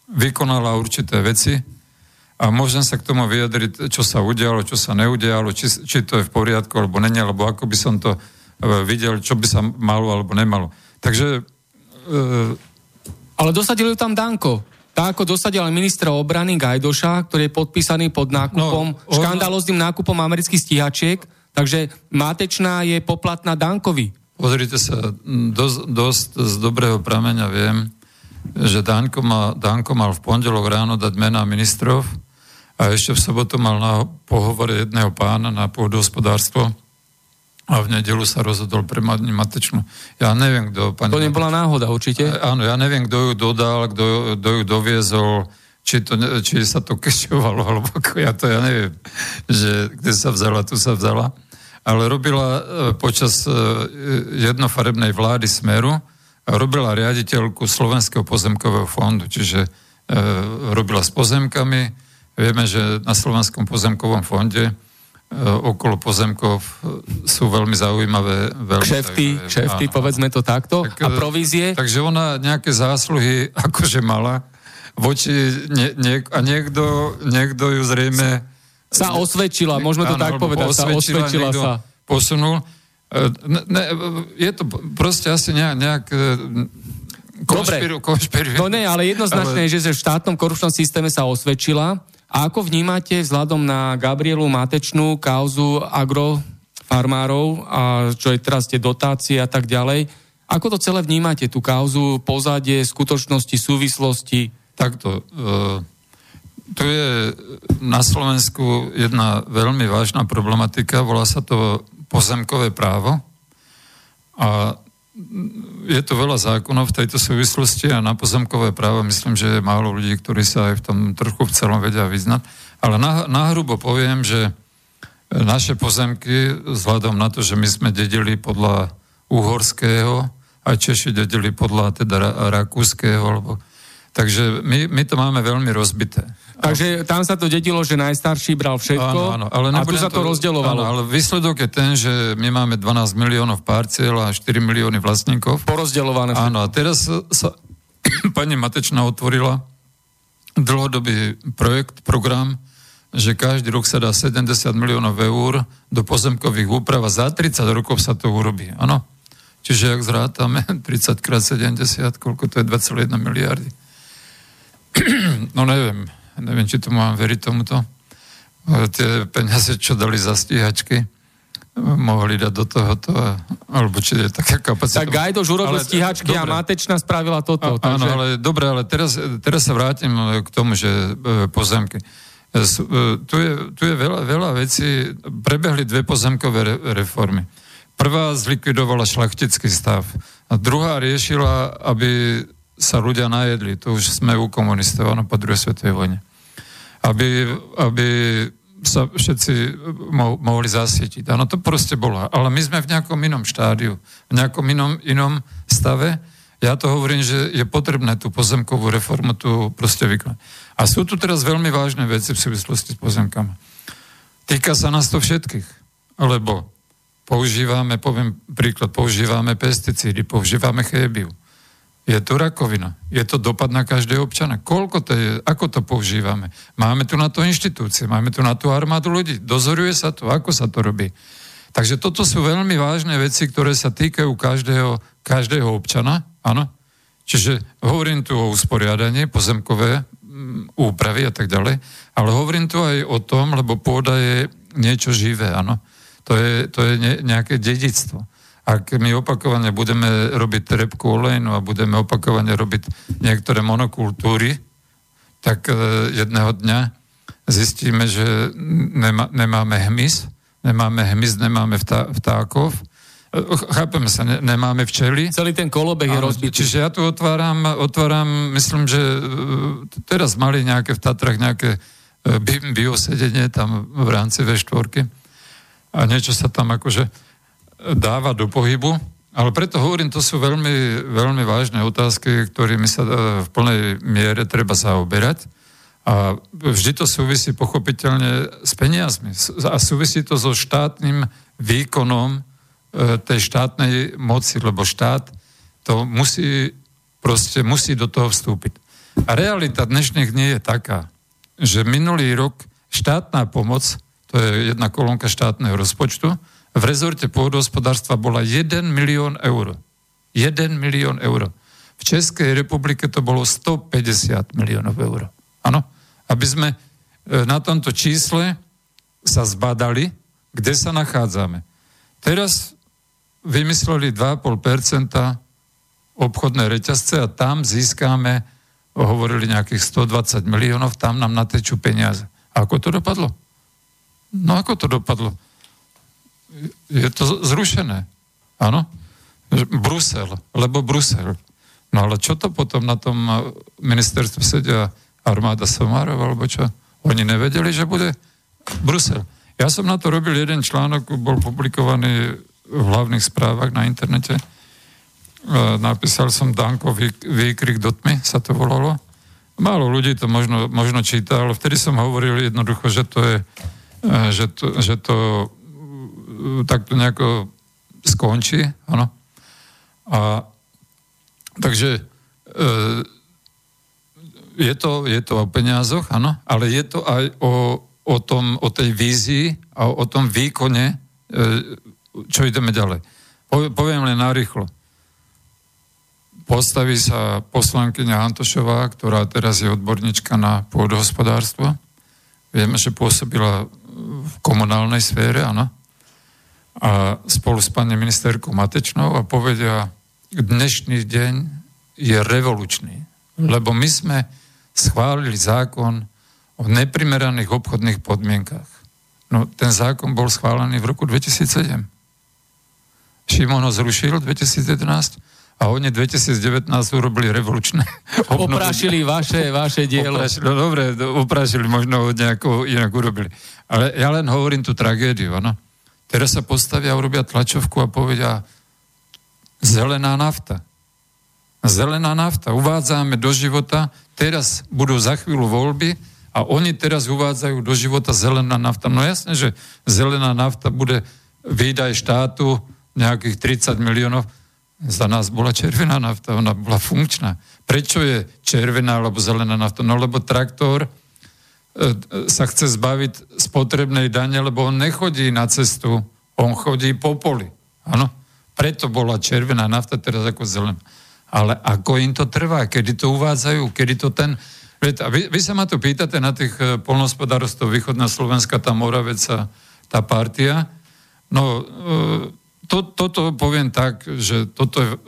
vykonala určité veci a môžem sa k tomu vyjadriť, čo sa udialo, čo sa neudialo, či, či to je v poriadku, alebo není, alebo ako by som to e, videl, čo by sa malo, alebo nemalo. Takže e, Ale dosadili ju tam Danko. Tak ako dosadil aj ministra obrany Gajdoša, ktorý je podpísaný pod nákupom, No, on- škandalozným nákupom amerických stíhačiek, takže Matečná je poplatná Dankovi. Pozrite sa, dosť, dosť z dobrého prameňa viem, že Danko, ma, Danko mal v pondelok ráno dať mená ministrov a ešte v sobotu mal na pohovore jedného pána na pôdohospodárstvo a v nedelu sa rozhodol pre Matečnú. Ja neviem, kto... Pani To nebola náhoda určite. Áno, ja neviem, kto ju dodal, kto, kto ju doviezol, či, to, či sa to kešovalo, alebo ako ja to ja neviem, že kde sa vzala, tu sa vzala. Ale robila e, počas e, jednofarebnej vlády Smeru, robila riaditeľku Slovenského pozemkového fondu, čiže e, robila s pozemkami. Vieme, že na Slovenskom pozemkovom fonde okolo pozemkov sú veľmi zaujímavé. Veľmi kšefty, zaujímavé. kšefty, áno, povedzme to takto. Tak, a provízie? Takže ona nejaké zásluhy akože mala voči nie, nie, a niekto, niekto ju zrejme sa osvedčila, môžeme to áno, tak povedať, sa osvedčila sa. Posunul. Ne, ne, je to proste asi nejak, nejak Konšpiru, konšpiru. No ne, ale jednoznačné je, že v štátnom korupčnom systéme sa osvedčila. A ako vnímate vzhľadom na Gabrielu Matečnú kauzu agrofarmárov, a čo je teraz tie dotácie a tak ďalej, ako to celé vnímate, tú kauzu, pozadie, skutočnosti, súvislosti? Takto. E, tu je na Slovensku jedna veľmi vážna problematika, volá sa to pozemkové právo. A je to veľa zákonov v tejto súvislosti a na pozemkové právo myslím, že je málo ľudí, ktorí sa aj v tom trochu v celom vedia vyznať. Ale na, nahrubo poviem, že naše pozemky, vzhľadom na to, že my sme dedili podľa uhorského, aj Češi dedili podľa teda rakúskeho, alebo Takže my, my to máme veľmi rozbité. Takže tam sa to dedilo, že najstarší bral všetko áno, áno, ale a tu sa to, to rozdeľovalo. Áno, ale výsledok je ten, že my máme 12 miliónov parciel a 4 milióny vlastníkov. Porozdeľované. Áno, a teraz sa pani Matečná otvorila dlhodobý projekt, program, že každý rok sa dá 70 miliónov eur do pozemkových úprav a za 30 rokov sa to urobí. Áno. Čiže ak zrátame 30 krát 70, koľko to je 2,1 miliardy. No neviem, neviem, či to mám veriť tomuto. Tie peniaze, čo dali za stíhačky, mohli dať do tohoto, alebo či je taká kapacita. Tak Gajdoš urobil stíhačky dobre. a Matečná spravila toto. A, takže... Áno, ale dobre, ale teraz, teraz sa vrátim k tomu, že e, pozemky. E, tu je, tu je veľa, veľa vecí, prebehli dve pozemkové re, reformy. Prvá zlikvidovala šlachtický stav a druhá riešila, aby sa ľudia najedli. To už sme u komunistov, áno, po druhej svetovej vojne. Aby, aby sa všetci mo- mohli zasvietiť. Áno, to proste bolo. Ale my sme v nejakom inom štádiu, v nejakom inom, inom stave. Ja to hovorím, že je potrebné tú pozemkovú reformu tu proste vykonať. A sú tu teraz veľmi vážne veci v súvislosti s pozemkami. Týka sa nás to všetkých. Lebo používame, poviem príklad, používame pesticídy, používame chébiu je to rakovina. Je to dopad na každého občana. Koľko to je, ako to používame? Máme tu na to inštitúcie, máme tu na to armádu ľudí. Dozoruje sa to, ako sa to robí. Takže toto sú veľmi vážne veci, ktoré sa týkajú každého, každého občana. Áno. Čiže hovorím tu o usporiadaní, pozemkové mm, úpravy a tak ďalej, ale hovorím tu aj o tom, lebo pôda je niečo živé, áno. To je, to je ne, nejaké dedictvo ak my opakovane budeme robiť trepku olejnú a budeme opakovane robiť niektoré monokultúry, tak e, jedného dňa zistíme, že nemá, nemáme hmyz, nemáme hmyz, nemáme vtá, vtákov, e, chápeme sa, ne, nemáme včely. Celý ten kolobeh je rozbitý. Čiže ja tu otváram, otváram, myslím, že e, teraz mali nejaké v Tatrach nejaké biosedenie tam v rámci V4 a niečo sa tam akože dáva do pohybu, ale preto hovorím, to sú veľmi, veľmi vážne otázky, ktorými sa e, v plnej miere treba zaoberať. A vždy to súvisí pochopiteľne s peniazmi. A súvisí to so štátnym výkonom e, tej štátnej moci, lebo štát to musí, proste musí do toho vstúpiť. A realita dnešných dní je taká, že minulý rok štátna pomoc, to je jedna kolónka štátneho rozpočtu, v rezorte pôdohospodárstva bola 1 milión eur. 1 milión eur. V Českej republike to bolo 150 miliónov eur. Áno? Aby sme e, na tomto čísle sa zbadali, kde sa nachádzame. Teraz vymysleli 2,5% obchodné reťazce a tam získame, hovorili nejakých 120 miliónov, tam nám natečú peniaze. A ako to dopadlo? No ako to dopadlo? Je to zrušené. Áno? Brusel, lebo Brusel. No ale čo to potom na tom ministerstve sedia armáda Somárov, alebo čo? Oni nevedeli, že bude Brusel. Ja som na to robil jeden článok, bol publikovaný v hlavných správach na internete. E, napísal som Danko výkrik do tmy, sa to volalo. Málo ľudí to možno, možno číta, ale vtedy som hovoril jednoducho, že to je že to, že to takto nejako skončí, áno. A takže e, je, to, je to o peniazoch, áno, ale je to aj o, o, tom, o tej vízii a o tom výkone, e, čo ideme ďalej. Poviem len narýchlo. Postaví sa poslankyňa Antošová, ktorá teraz je odborníčka na pôdohospodárstvo. Vieme, že pôsobila v komunálnej sfére, áno. A spolu s pani ministerkou Matečnou a povedia, dnešný deň je revolučný, lebo my sme schválili zákon o neprimeraných obchodných podmienkach. No, ten zákon bol schválený v roku 2007. Šimon ho zrušil 2011 a oni 2019 urobili revolučné Oprášili vaše, vaše dielo. Oprášili, no dobre, oprášili, možno ho nejako inak urobili. Ale ja len hovorím tú tragédiu, ano. Teraz sa postavia urobia tlačovku a povedia zelená nafta. Zelená nafta. Uvádzame do života, teraz budú za chvíľu voľby a oni teraz uvádzajú do života zelená nafta. No jasne, že zelená nafta bude výdaj štátu nejakých 30 miliónov, za nás bola červená nafta, ona bola funkčná. Prečo je červená alebo zelená nafta? No lebo traktor sa chce zbaviť spotrebnej dane, lebo on nechodí na cestu, on chodí po poli. Áno? Preto bola červená nafta teraz ako zelená. Ale ako im to trvá? Kedy to uvádzajú? Kedy to ten... Vy, vy sa ma tu pýtate na tých e, polnospodárstv východná Slovenska, tá Moraveca, tá partia. No, e, to, toto poviem tak, že toto je e,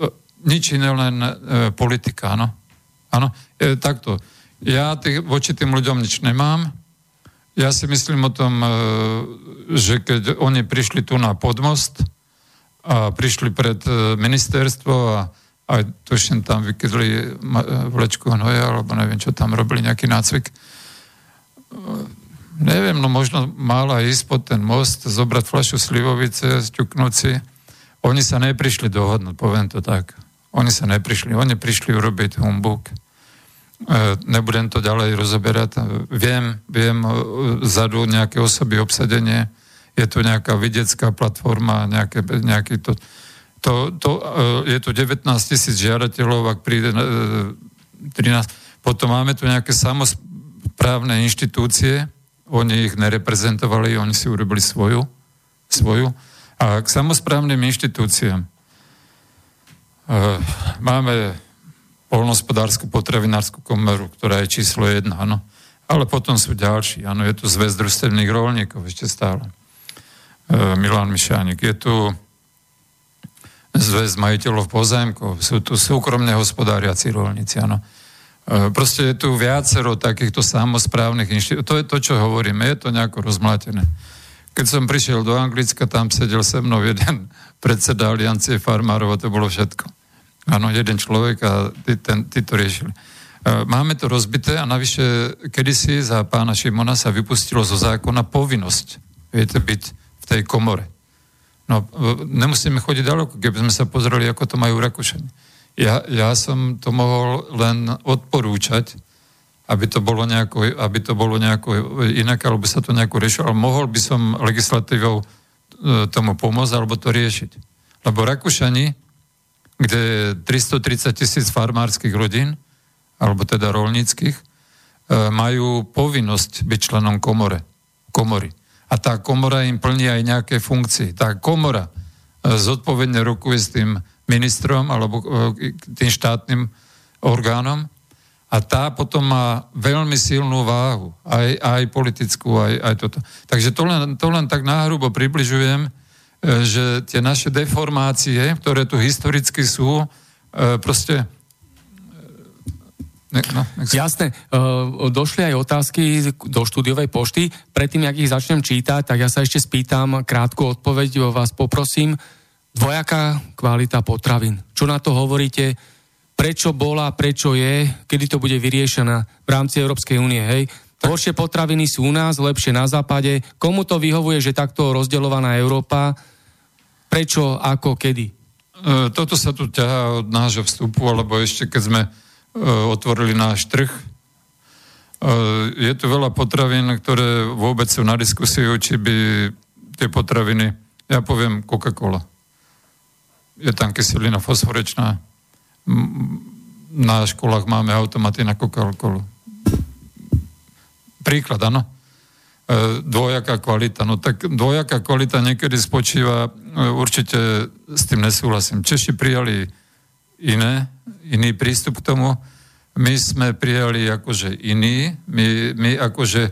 nič iné len e, politika, áno. Áno, e, takto. Ja tých, voči tým ľuďom nič nemám. Ja si myslím o tom, e, že keď oni prišli tu na podmost a prišli pred e, ministerstvo a aj tuším tam vykydli e, vlečku hnoja, alebo neviem, čo tam robili, nejaký nácvik. Neviem, no možno mala ísť pod ten most, zobrať flašu slivovice, sťuknúť si. Oni sa neprišli dohodnúť, poviem to tak. Oni sa neprišli, oni prišli urobiť humbuk. E, nebudem to ďalej rozoberať. Viem, viem e, zadu nejaké osoby obsadenie, je tu nejaká videcká platforma, nejaké, nejaký to, to, to, e, je tu 19 tisíc žiadateľov, ak príde 13. Potom máme tu nejaké samozprávne inštitúcie, oni ich nereprezentovali, oni si urobili svoju, svoju. A k samozprávnym inštitúciám. Máme polnospodárskú potravinárskú komoru, ktorá je číslo jedna, áno. Ale potom sú ďalší, áno, je tu zväz družstevných rolníkov ešte stále. E, Milan Mišánik. Je tu zväz majiteľov pozemkov, sú tu súkromne hospodáriaci rolníci, áno. E, proste je tu viacero takýchto samozprávnych inštitúcií. To je to, čo hovoríme, je to nejako rozmlátené. Keď som prišiel do Anglicka, tam sedel se mnou jeden predseda aliancie farmárov a to bolo všetko. Áno, jeden človek a ty, ten, ty to riešili. E, máme to rozbité a navyše kedysi za pána Šimona sa vypustilo zo zákona povinnosť, viete, byť v tej komore. No, e, nemusíme chodiť ďaleko, keby sme sa pozreli, ako to majú Rakúšani ja, ja som to mohol len odporúčať, aby to bolo nejako, aby to bolo nejako inak, alebo sa to nejako riešilo, ale mohol by som legislatívou e, tomu pomôcť, alebo to riešiť. Lebo Rakúšani, kde je 330 tisíc farmárskych rodín, alebo teda rolníckých, e, majú povinnosť byť členom komore, komory. A tá komora im plní aj nejaké funkcie. Tá komora e, zodpovedne rokuje s tým ministrom alebo e, tým štátnym orgánom a tá potom má veľmi silnú váhu, aj, aj politickú, aj, aj toto. Takže to len, to len tak náhrubo približujem, že tie naše deformácie, ktoré tu historicky sú, e, proste Ne, no, Jasné, došli aj otázky do štúdiovej pošty. Predtým, jak ich začnem čítať, tak ja sa ešte spýtam krátku odpoveď, vás poprosím dvojaká kvalita potravín. Čo na to hovoríte? Prečo bola, prečo je, kedy to bude vyriešené v rámci Európskej únie, hej? Horšie potraviny sú u nás, lepšie na západe. Komu to vyhovuje, že takto rozdeľovaná Európa? Prečo, ako, kedy? E, toto sa tu ťahá od nášho vstupu, alebo ešte keď sme e, otvorili náš trh, je tu veľa potravín, ktoré vôbec sú na diskusiu, či by tie potraviny, ja poviem Coca-Cola. Je tam kyselina fosforečná. Na školách máme automaty na Coca-Colu. Príklad, áno. E, dvojaká kvalita. No tak dvojaká kvalita niekedy spočíva, e, určite s tým nesúhlasím. Češi prijali iné, iný prístup k tomu. My sme prijali akože iný, my, my akože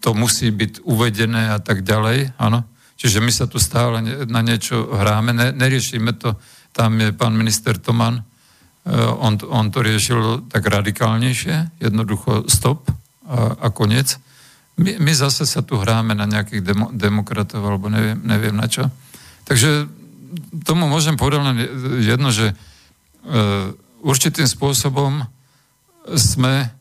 to musí byť uvedené a tak ďalej, áno. Čiže my sa tu stále na niečo hráme, ne, neriešime to, tam je pán minister Toman, uh, on, on to riešil tak radikálnejšie, jednoducho stop a, a koniec. My, my zase sa tu hráme na nejakých demo, demokratov, alebo neviem, neviem na čo. Takže tomu môžem povedať len jedno, že uh, určitým spôsobom sme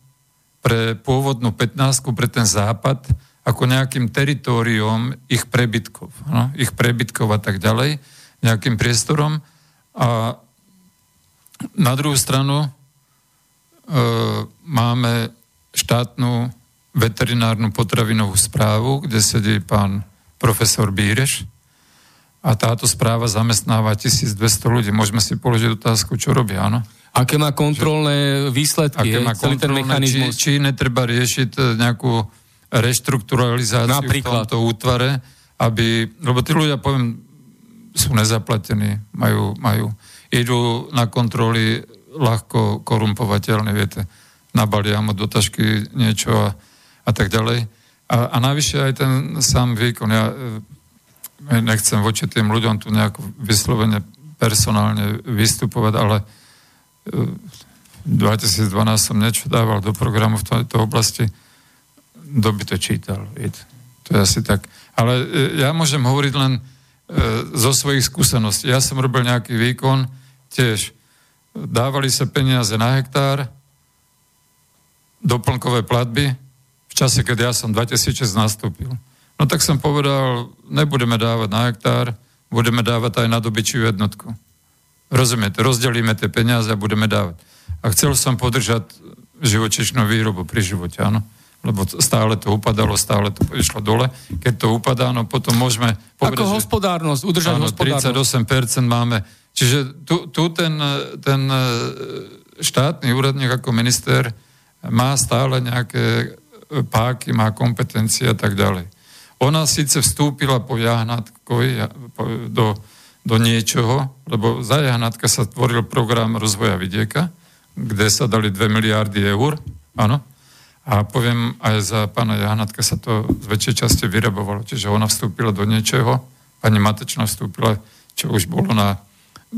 pre pôvodnú 15 pre ten západ ako nejakým teritóriom ich prebytkov, no, ich prebytkov a tak ďalej, nejakým priestorom. A na druhú stranu e, máme štátnu veterinárnu potravinovú správu, kde sedí pán profesor Bíreš a táto správa zamestnáva 1200 ľudí. Môžeme si položiť otázku, čo robia, áno? Aké má kontrolné výsledky, aké má celý ten mechanizmus? Či, či netreba riešiť e, nejakú reštrukturalizáciu Napríklad. v tomto útvare, aby, lebo tí ľudia, poviem, sú nezaplatení, majú, majú, idú na kontroly ľahko korumpovateľné, viete, nabalia mu do tašky niečo a, a tak ďalej. A, a navyše aj ten sám výkon, ja e, nechcem voči tým ľuďom tu nejako vyslovene personálne vystupovať, ale v 2012 som niečo dával do programu v tejto oblasti, kto by to čítal. To je asi tak. Ale e, ja môžem hovoriť len e, zo svojich skúseností. Ja som robil nejaký výkon, tiež dávali sa peniaze na hektár, doplnkové platby, v čase, keď ja som 2006 nastúpil. No tak som povedal, nebudeme dávať na hektár, budeme dávať aj na dobyčiu jednotku. Rozumiete, rozdelíme tie peniaze a budeme dávať. A chcel som podržať živočišnú výrobu pri živote, áno lebo stále to upadalo, stále to išlo dole. Keď to upadá, no potom môžeme povedať, Ako hospodárnosť, udržať áno, hospodárnosť. 38% máme. Čiže tu, tu ten, ten e, štátny úradník ako minister má stále nejaké páky, má kompetencie a tak ďalej. Ona síce vstúpila po Jahnatkovi do, do niečoho, lebo za Jahnatka sa tvoril program rozvoja vidieka, kde sa dali 2 miliardy eur, áno, a poviem, aj za pána Jahnatka sa to z väčšej časti vyrabovalo. Čiže ona vstúpila do niečoho, pani Matečná vstúpila, čo už bolo na,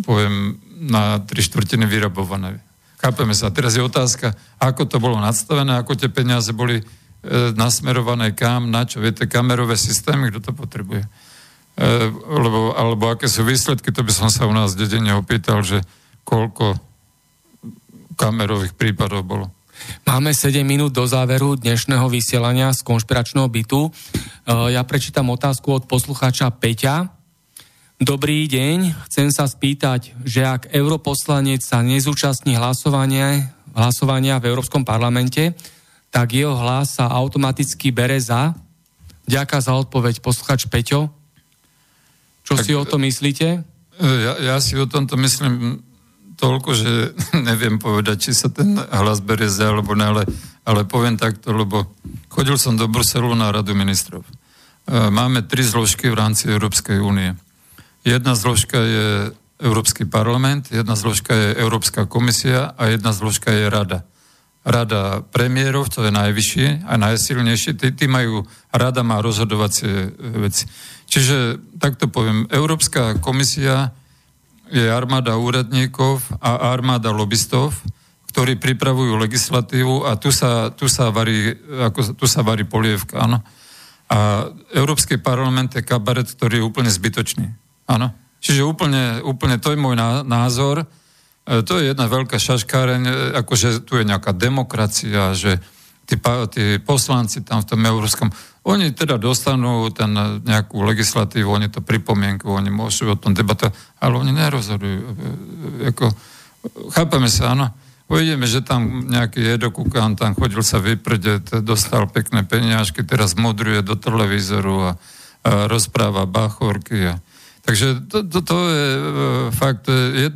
poviem, na tri štvrtiny vyrabované. Chápeme sa. Teraz je otázka, ako to bolo nadstavené, ako tie peniaze boli e, nasmerované kam, na čo. Viete, kamerové systémy, kto to potrebuje. E, lebo, alebo aké sú výsledky, to by som sa u nás v dedine opýtal, že koľko kamerových prípadov bolo. Máme 7 minút do záveru dnešného vysielania z konšpiračného bytu. E, ja prečítam otázku od poslucháča Peťa. Dobrý deň, chcem sa spýtať, že ak europoslanec sa nezúčastní hlasovania, hlasovania v Európskom parlamente, tak jeho hlas sa automaticky bere za. Ďaká za odpoveď posluchač Peťo. Čo tak, si o to myslíte? Ja, ja si o tomto myslím toľko, že neviem povedať, či sa ten hlas berie za alebo ne, ale, ale poviem takto, lebo chodil som do Bruselu na radu ministrov. E, máme tri zložky v rámci Európskej únie. Jedna zložka je Európsky parlament, jedna zložka je Európska komisia a jedna zložka je rada. Rada premiérov, to je najvyššie a najsilnejšie, tí, tí majú, rada má rozhodovacie veci. Čiže takto poviem, Európska komisia je armáda úradníkov a armáda lobbystov, ktorí pripravujú legislatívu a tu sa, tu sa, varí, ako, tu sa varí polievka, áno. A Európsky parlament je kabaret, ktorý je úplne zbytočný. Áno. Čiže úplne, úplne to je môj názor. E, to je jedna veľká šaškáreň, e, akože tu je nejaká demokracia, že tí, tí poslanci tam v tom Európskom oni teda dostanú ten nejakú legislatívu, oni to pripomienku, oni môžu o tom debatovať, ale oni nerozhodujú. Ako, chápeme sa, áno. Uvidíme, že tam nejaký jedokukán tam chodil sa vyprdeť, dostal pekné peniažky, teraz modruje do televízoru a, a rozpráva bachorky. A, takže to, to, to je e, fakt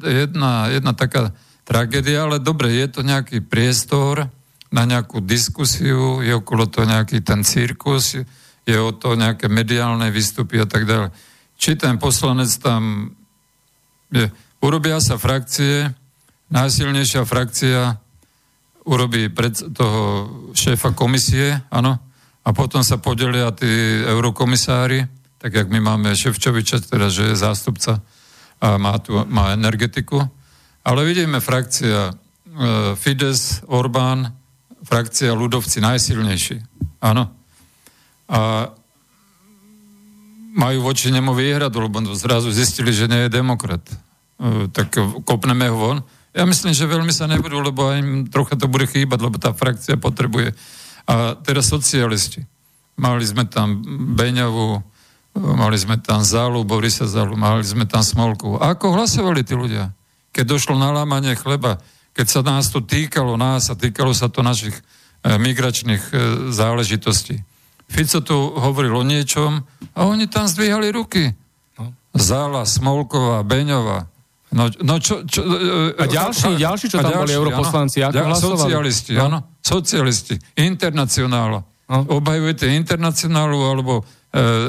jedna, jedna taká tragédia, ale dobre, je to nejaký priestor na nejakú diskusiu, je okolo toho nejaký ten cirkus, je o to nejaké mediálne výstupy a tak ďalej. Či ten poslanec tam je, urobia sa frakcie, najsilnejšia frakcia urobí pred toho šéfa komisie, áno, a potom sa podelia tí eurokomisári, tak jak my máme Ševčoviča, teda, že je zástupca a má, tu, má energetiku. Ale vidíme frakcia e, Fides, Orbán, frakcia ľudovci najsilnejší. Áno. A majú voči nemu výhradu, lebo zrazu zistili, že nie je demokrat. E, tak kopneme ho von. Ja myslím, že veľmi sa nebudú, lebo im trocha to bude chýbať, lebo tá frakcia potrebuje. A teraz socialisti. Mali sme tam Beňovú, mali sme tam Zálu, Borisa Zálu, mali sme tam Smolku. A ako hlasovali tí ľudia? Keď došlo na lámanie chleba, keď sa nás to týkalo, nás a týkalo sa to našich e, migračných e, záležitostí. Fico tu hovoril o niečom a oni tam zdvíhali ruky. No. Zála, Smolková, Beňová, No, no čo, čo, e, a ďalší, a, ďalší, čo tam ďalší, boli europoslanci, ako ďal, hlasovali? Socialisti, no. áno, socialisti, internacionála. No. Obhajujete internacionálu alebo e,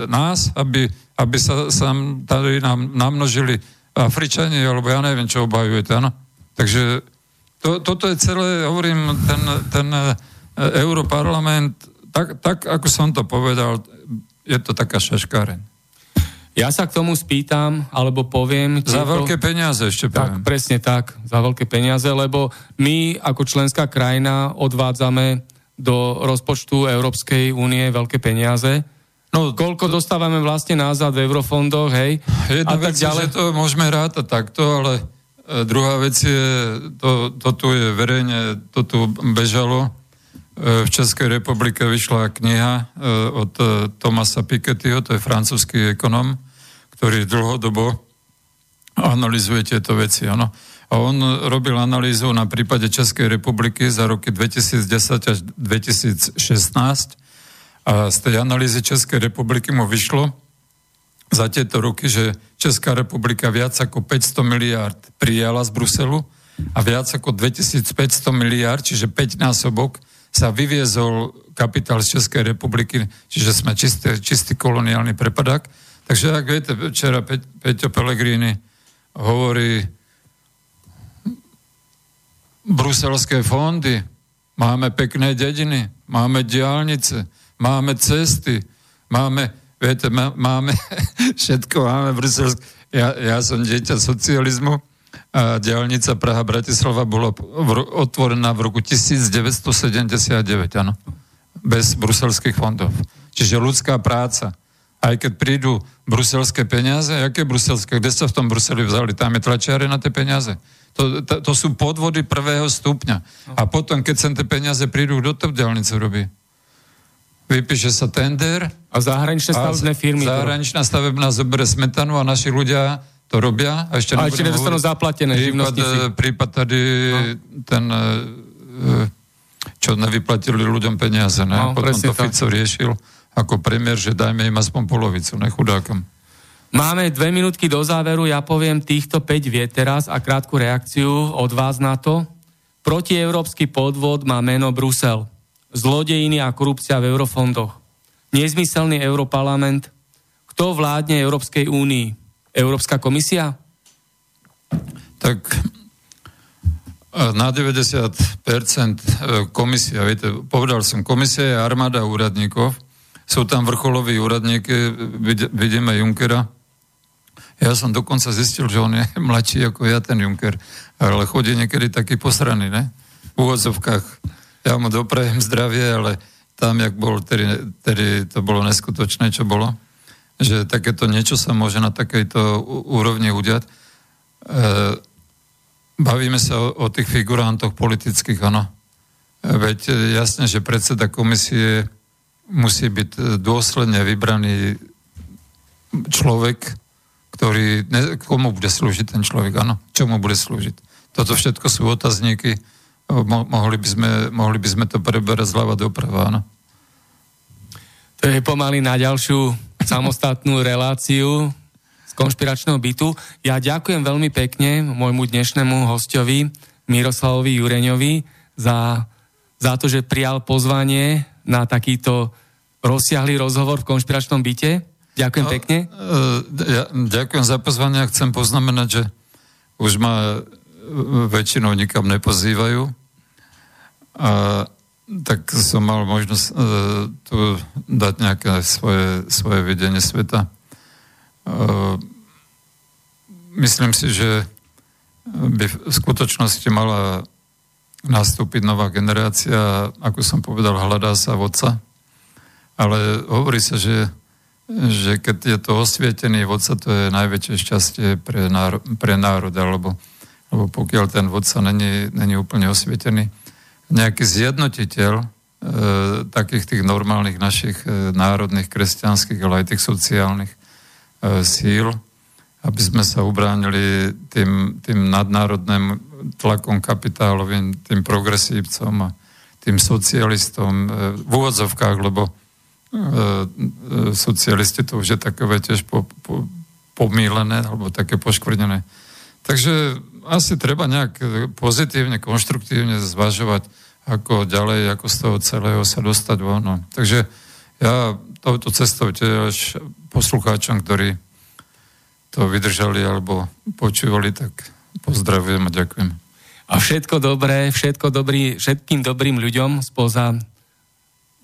nás, aby, aby sa, sa tady nám namnožili Afričani, alebo ja neviem, čo obhajujete, áno. Takže to, toto je celé, hovorím, ten, ten e, Europarlament, tak, tak, ako som to povedal, je to taká šaškáreň. Ja sa k tomu spýtam, alebo poviem... Za tieto... veľké peniaze ešte poviem. Tak, presne tak, za veľké peniaze, lebo my ako členská krajina odvádzame do rozpočtu Európskej únie veľké peniaze. No, Koľko dostávame vlastne nazad v eurofondoch, hej? Jedna a vec tak ďalej. je, že to môžeme rátať takto, ale e, druhá vec je, to, to tu je verejne, to tu bežalo. E, v Českej republike vyšla kniha e, od Tomasa Pikettyho, to je francúzsky ekonom, ktorý dlhodobo analizuje tieto veci. Ano. A on robil analýzu na prípade Českej republiky za roky 2010 až 2016 a z tej analýzy Českej republiky mu vyšlo za tieto roky, že Česká republika viac ako 500 miliard prijala z Bruselu a viac ako 2500 miliard, čiže 5 násobok, sa vyviezol kapitál z Českej republiky, čiže sme čistý, čistý koloniálny prepadák. Takže ak viete, včera Pe- Peťo Pellegrini hovorí bruselské fondy, máme pekné dediny, máme diálnice, máme cesty, máme, viete, máme všetko, máme bruselské. Ja, ja som dieťa socializmu a diálnica Praha-Bratislava bola otvorená v roku 1979, áno, bez bruselských fondov. Čiže ľudská práca aj keď prídu bruselské peniaze, aké bruselské, kde sa v tom Bruseli vzali? Tam je tlačiare na tie peniaze. To, to, to sú podvody prvého stupňa. A potom, keď sem tie peniaze prídu, kto to v diálnice robí? Vypíše sa tender. A zahraničné stavebné firmy. Zahraničná stavebná zoberie smetanu a naši ľudia to robia. A ešte, a ešte nedostanú zaplatené prípad, prípad tady no. ten, e, e, čo nevyplatili ľuďom peniaze. Ne? No, Potom to Fico riešil ako premiér, že dajme im aspoň polovicu, nechudákom. Máme dve minútky do záveru, ja poviem týchto 5 viet teraz a krátku reakciu od vás na to. Protieurópsky podvod má meno Brusel. Zlodejiny a korupcia v eurofondoch. Nezmyselný europarlament. Kto vládne Európskej únii? Európska komisia? Tak na 90% e, komisia, viete, povedal som, komisia je armáda úradníkov, sú tam vrcholoví úradníky, vidíme Junkera. Ja som dokonca zistil, že on je mladší ako ja, ten Junker. Ale chodí niekedy taký posraný, ne? V úvodzovkách. Ja mu doprajem zdravie, ale tam, jak bol, tedy, tedy to bolo neskutočné, čo bolo. Že takéto niečo sa môže na takejto úrovni udiať. E, bavíme sa o, o tých figurántoch politických, áno. E, veď jasne, že predseda komisie musí byť e, dôsledne vybraný človek, ktorý, ne, komu bude slúžiť ten človek, áno, čomu bude slúžiť. Toto všetko sú otazníky, mo- mohli, by sme, mohli by sme to preberať zľava doprava, áno. To je pomaly na ďalšiu samostatnú reláciu z konšpiračného bytu. Ja ďakujem veľmi pekne môjmu dnešnému hostovi Miroslavovi Jureňovi za, za to, že prijal pozvanie na takýto rozsiahlý rozhovor v konšpiračnom byte. Ďakujem no, pekne. Ja, ďakujem za pozvanie a chcem poznamenať, že už ma väčšinou nikam nepozývajú. A tak som mal možnosť uh, tu dať nejaké svoje, svoje videnie sveta. Uh, myslím si, že by v skutočnosti mala nastúpiť nová generácia, ako som povedal, hľadá sa vodca. Ale hovorí sa, že, že keď je to osvietený vodca, to je najväčšie šťastie pre, náro, pre národ, alebo, alebo pokiaľ ten vodca není, není úplne osvietený, nejaký zjednotiteľ e, takých tých normálnych našich e, národných, kresťanských, ale aj tých sociálnych e, síl, aby sme sa ubránili tým, tým nadnárodným tlakom kapitálovým, tým progresívcom a tým socialistom e, v úvodzovkách, lebo e, e, socialisti to už je takové tiež po, po, pomílené alebo také poškvrnené. Takže asi treba nejak pozitívne, konštruktívne zvažovať, ako ďalej, ako z toho celého sa dostať von. No. Takže ja touto cestou tiež poslucháčom, ktorí to vydržali alebo počúvali, tak pozdravujem a ďakujem. A všetko dobré, všetko dobrý, všetkým dobrým ľuďom spoza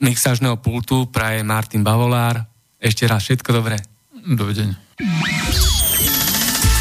mixážneho pultu praje Martin Bavolár. Ešte raz všetko dobré. Dovidenia.